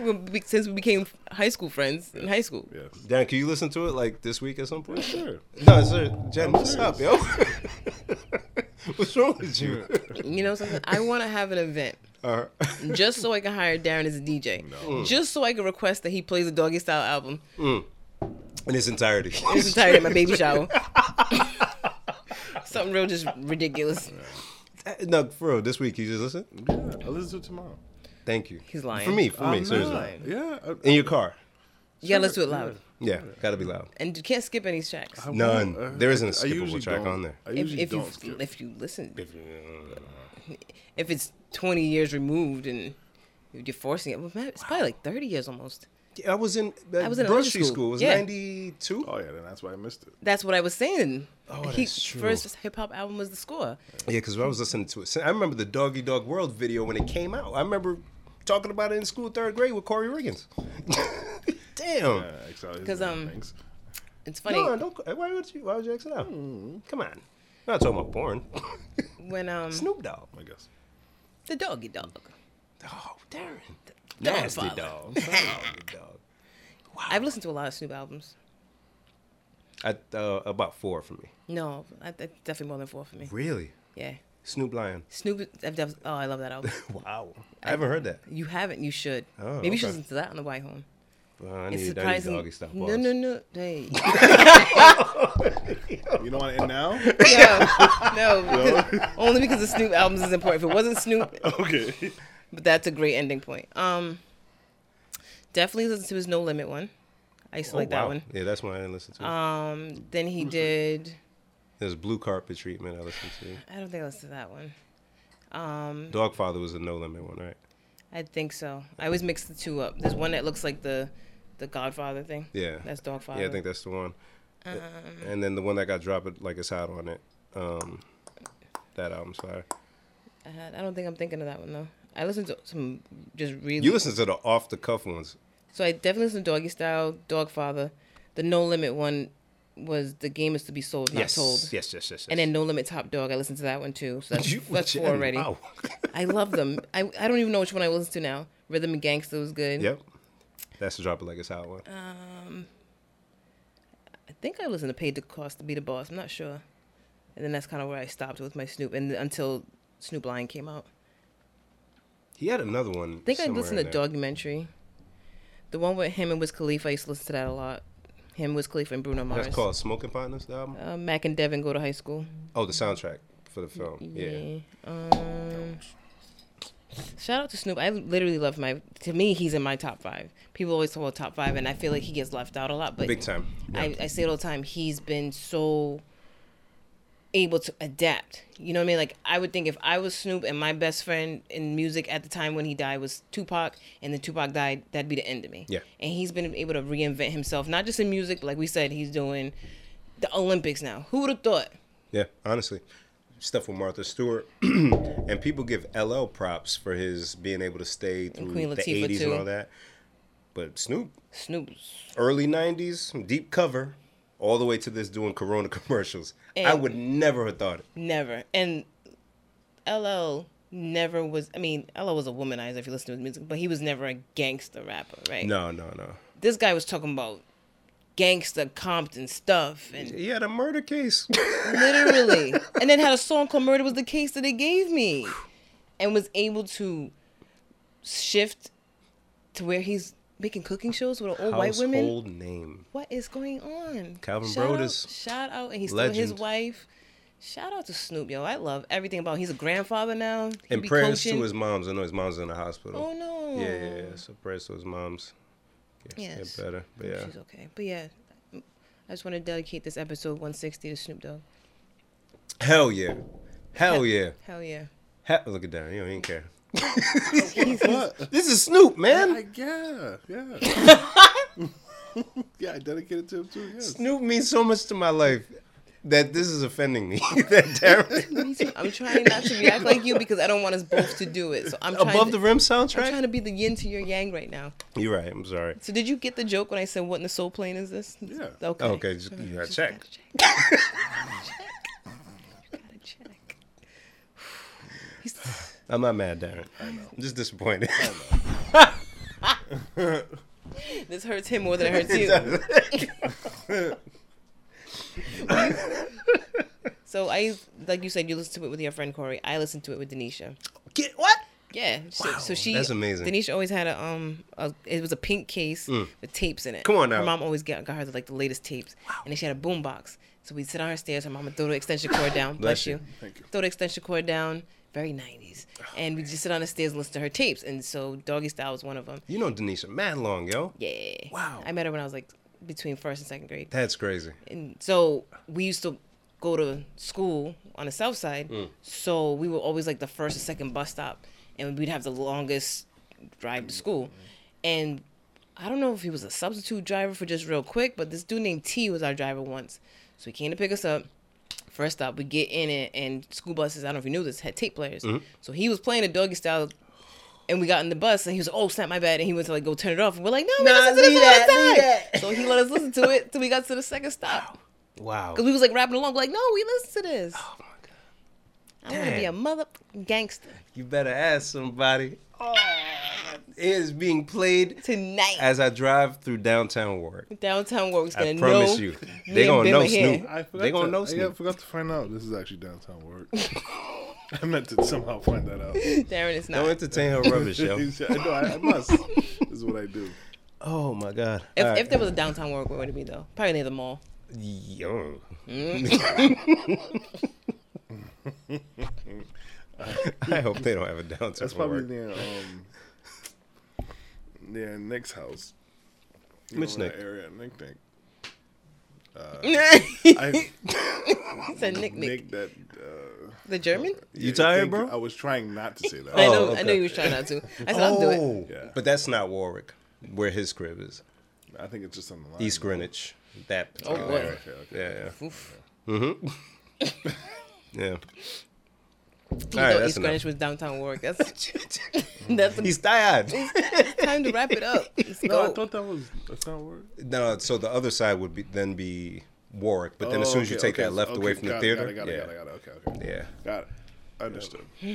When we- Since we became high school friends in high school. Yes. Dan, can you listen to it like this week at some point? Sure. No, sir. Jen, what's up, yo? (laughs) what's wrong with you? You know something? I want to have an event Uh, just so I can hire Darren as a DJ. Mm. Just so I can request that he plays a Doggy Style album mm. in its entirety. in its entirety at my baby shower. (laughs) Something real just ridiculous. Uh, no, for real, this week you just listen? Yeah, I'll listen to it tomorrow. Thank you. He's lying. For me, for me, seriously. not. Yeah. I, In your car. You gotta listen to it loud. Yeah, gotta be loud. And you can't skip any tracks. I None. won't. Uh, There isn't a I skippable track don't- on there. I If, usually if you don't skip. if you listen, If you- if it's 20 years removed and you're forcing it, well, man, it's probably like 30 years almost. I was in uh, I was in elementary school. School. It was Yeah. 92? Oh yeah, then that's why I missed it. That's what I was saying. Oh, he, that's true. First hip hop album was The Score. Yeah, because I was listening to it. I remember the Doggy Dog World video when it came out. I remember talking about it in school, third grade, with Corey Riggins. (laughs) Damn. Yeah, um, Thanks. It's funny No, don't, why would you? Why would you X it out? Come on. I'm not talking about porn. when (laughs) um Snoop Dogg. I guess. the doggy dog. Oh, Darren. Dog Nasty father. dog. (laughs) Nasty dog. I've listened to a lot of Snoop albums. I, uh, about four for me. No, I, that's definitely more than four for me. Really? Yeah, Snoop Lion. Snoop. I've def- oh, I love that album. (laughs) Wow. I haven't heard that. You haven't. You should. Oh, Maybe you should okay. listen to that on the way home. Uh, I It's need, I need surprising. doggy style. No, no, no. Hey. (laughs) You don't want to end now? no, no. because- only because the Snoop albums is important. If it wasn't Snoop, okay. But that's a great ending point. Um, definitely listen to his No Limit one. I used to Oh, like that one. Yeah, that's one I didn't listen to. Um, then he did. There's blue carpet treatment I listened to. I don't think I listened to that one. Um, Dogfather was a no limit one, right? I think so. I always mix the two up. There's one that looks like the, the Godfather thing. Yeah. That's Dogfather. Yeah, I think that's the one. Um, and then the one that got dropped like it's hot on it. Um, that album's fire. I, had- I don't think I'm thinking of that one though. I listened to some just really. You listen to the off the cuff ones. So I definitely listened to Doggy Style, Dogfather. The No Limit one was the game is to be sold, not yes. told. yes, yes, yes, yes. And then No Limit Top Dog, I listened to that one too. So that's, You- that's four already. wow. (laughs) I love them. I, I don't even know which one I listen to now. Rhythm and Gangsta was good. yep. That's the drop it like it's hot one. Um, I think I listened to Paid the Cost to Be the Boss. I'm not sure. And then that's kind of where I stopped with my Snoop, and until Snoop Lion came out. He had another one. I think I listened to. Documentary. The one with him and Wiz Khalifa, I used to listen to that a lot. Him, Wiz Khalifa, and Bruno Mars. That's called Smoking Partners, the album? Uh, Mac and Devin go to high school. Oh, the soundtrack for the film. Yeah. Um, shout out to Snoop. I literally love my. To me, he's in my top five. People always talk about top five, and I feel like he gets left out a lot. But Big time. Yeah. I, I say it all the time. He's been so able to adapt. You know what I mean? Like I would think if I was Snoop and my best friend in music at the time when he died was Tupac, and then Tupac died, that'd be the end of me. Yeah. And he's been able to reinvent himself, not just in music, like we said, he's doing the Olympics now. Who would have thought? Yeah, honestly. Stuff with Martha Stewart. (clears throat) and people give LL props for his being able to stay through the 80s too. and all that. But Snoop, Snoop's early 90s, deep cover, all the way to this doing Corona (laughs) commercials. I would never have thought it. Never. And LL never was. I mean, LL was a womanizer if you listen to his music, but he was never a gangster rapper, right? No, no, no. This guy was talking about gangster Compton stuff and He had a murder case. (laughs) literally, and then had a song called "Murder Was the Case" that they gave me, and was able to shift to where he's making cooking shows with old white women. Household name. What is going on? Calvin shout Broadus. Out, shout out, and he's still his wife. Shout out to Snoop, yo. I love everything about. Him. He's a grandfather now. He And prayers coaching. to his moms. I know his mom's in the hospital. Oh no. Yeah, yeah, yeah. So prayers to his moms. Yes. Yes. Get better. But yeah. She's okay. But yeah, I just want to dedicate this episode 160 to Snoop Dogg. Hell yeah. Hell yeah. Hell yeah. Hell, look at that. You don't even care. What? This is Snoop, man. I, yeah, yeah. (laughs) (laughs) yeah, I dedicated to him too. Yes. Snoop means so much to my life that this is offending me. (laughs) that Darren, too. I'm trying not to react like you because I don't want us both to do it. So I'm trying above to, the rim sounds right? I'm trying to be the yin to your yang right now. You're right. I'm sorry. So did you get the joke when I said what in the soul plane is this? Yeah. Okay. Okay, just, you gotta Just check. gotta check. Gotta check. He's- I'm not mad, Darren. I know. I'm just disappointed. (laughs) This hurts him more than it hurts (laughs) you. So I, like you said, you listened to it with your friend Corey. I listened to it with Denisha. Get what? Yeah. So, so she. that's amazing. Mm. Denisha always had a um. A, it was a pink case with tapes in it. Come on now. Her mom always got, got her like the latest tapes, wow. and then she had a boom box. So we'd sit on her stairs. Her mom would throw the extension cord down. Bless, Bless you. you. Thank you. Throw the extension cord down. Very 90s. And we just sit on the stairs and listen to her tapes. And so Doggy Style was one of them. You know Denisha, mad long, yo. Yeah. Wow. I met her when I was like between first and second grade. That's crazy. And so we used to go to school on the south side. Mm. So we were always like the first or second bus stop, and we'd have the longest drive to school. And I don't know if he was a substitute driver for just real quick, but this dude named T was our driver once. So he came to pick us up. First stop, we get in it, and school buses, I don't know if you knew this, had tape players. Mm-hmm. So he was playing a doggy style. And we got in the bus, and he was, oh, snap, my bad. And he went to like go turn it off. And we're like, no, we Nah, listen to this that, the leave side. that. So he let us listen to it till we got to the second stop. Wow. Because we was like rapping along, like, no, we listen to this. Oh my god. I want to be a Damn. mother gangster You better ask somebody. Oh, it is being played tonight. as I drive through downtown Warwick. Downtown Warwick's gonna promise know. you, they and gonna know are here. Snoop. I forgot They gonna to, know Snoop. I forgot to find out this is actually downtown work. (laughs) I meant to somehow find that out. Darren is Don't not. entertain her rubbish, yo. (laughs) I know I, I must. this is what I do. Oh my god. If, All right. if there was a downtown Warwick, where would it be though? Probably near the mall. Yo. Mm. (laughs) I hope they don't have a downtown. That's probably work. near um near Nick's house. You Which know, Nick? area, Nick Nick. he (laughs) I said Nick Nick. Nick that. Uh, The German? You tired, bro? I was trying not to say that. I know. Oh, I okay. know he was trying not to. I said I'll do it. Oh, Yeah. but that's not Warwick, where his crib is. I think it's just on the line. East Greenwich. That. Oh, particular boy. area. Okay, okay. Yeah, Oof. yeah. Mm-hmm. (laughs) yeah. You All right, thought that's East enough. Greenwich was downtown work. That's (laughs) mm-hmm. (laughs) that's the He's tired. (laughs) time to wrap it up. Let's No, I thought that was that's not word. No, so the other side would be then be Warwick, but then as soon as you oh, take that left away from the got theater, it, got it, yeah, got it, got it, got it, okay, okay. yeah. Got it. Understood. (sighs) All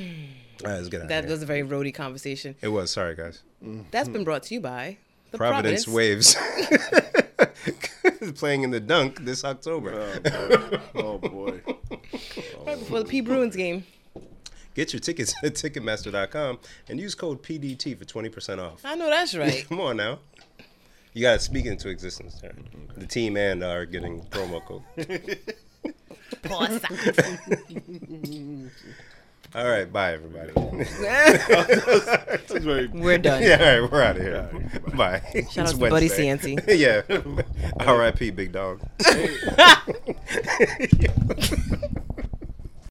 right, let's get out. That of here. was a very roady conversation. It was. Sorry, guys. Mm-hmm. That's been brought to you by the Providence, Providence. Waves (laughs) playing in the dunk this October. Oh boy. Oh boy. (laughs) Right before the P Bruins game. Get your tickets at Ticketmaster.com and use code PDT for twenty percent off. I know that's right. (laughs) Come on now. You got to speak into existence. There. The team and are getting promo code. All right, bye everybody. (laughs) We're done. yeah, all right, we're out of here. Bye. Shout It's out to Buddy Wednesday. Cianci. (laughs) yeah. R.I.P. Big Dog. (laughs)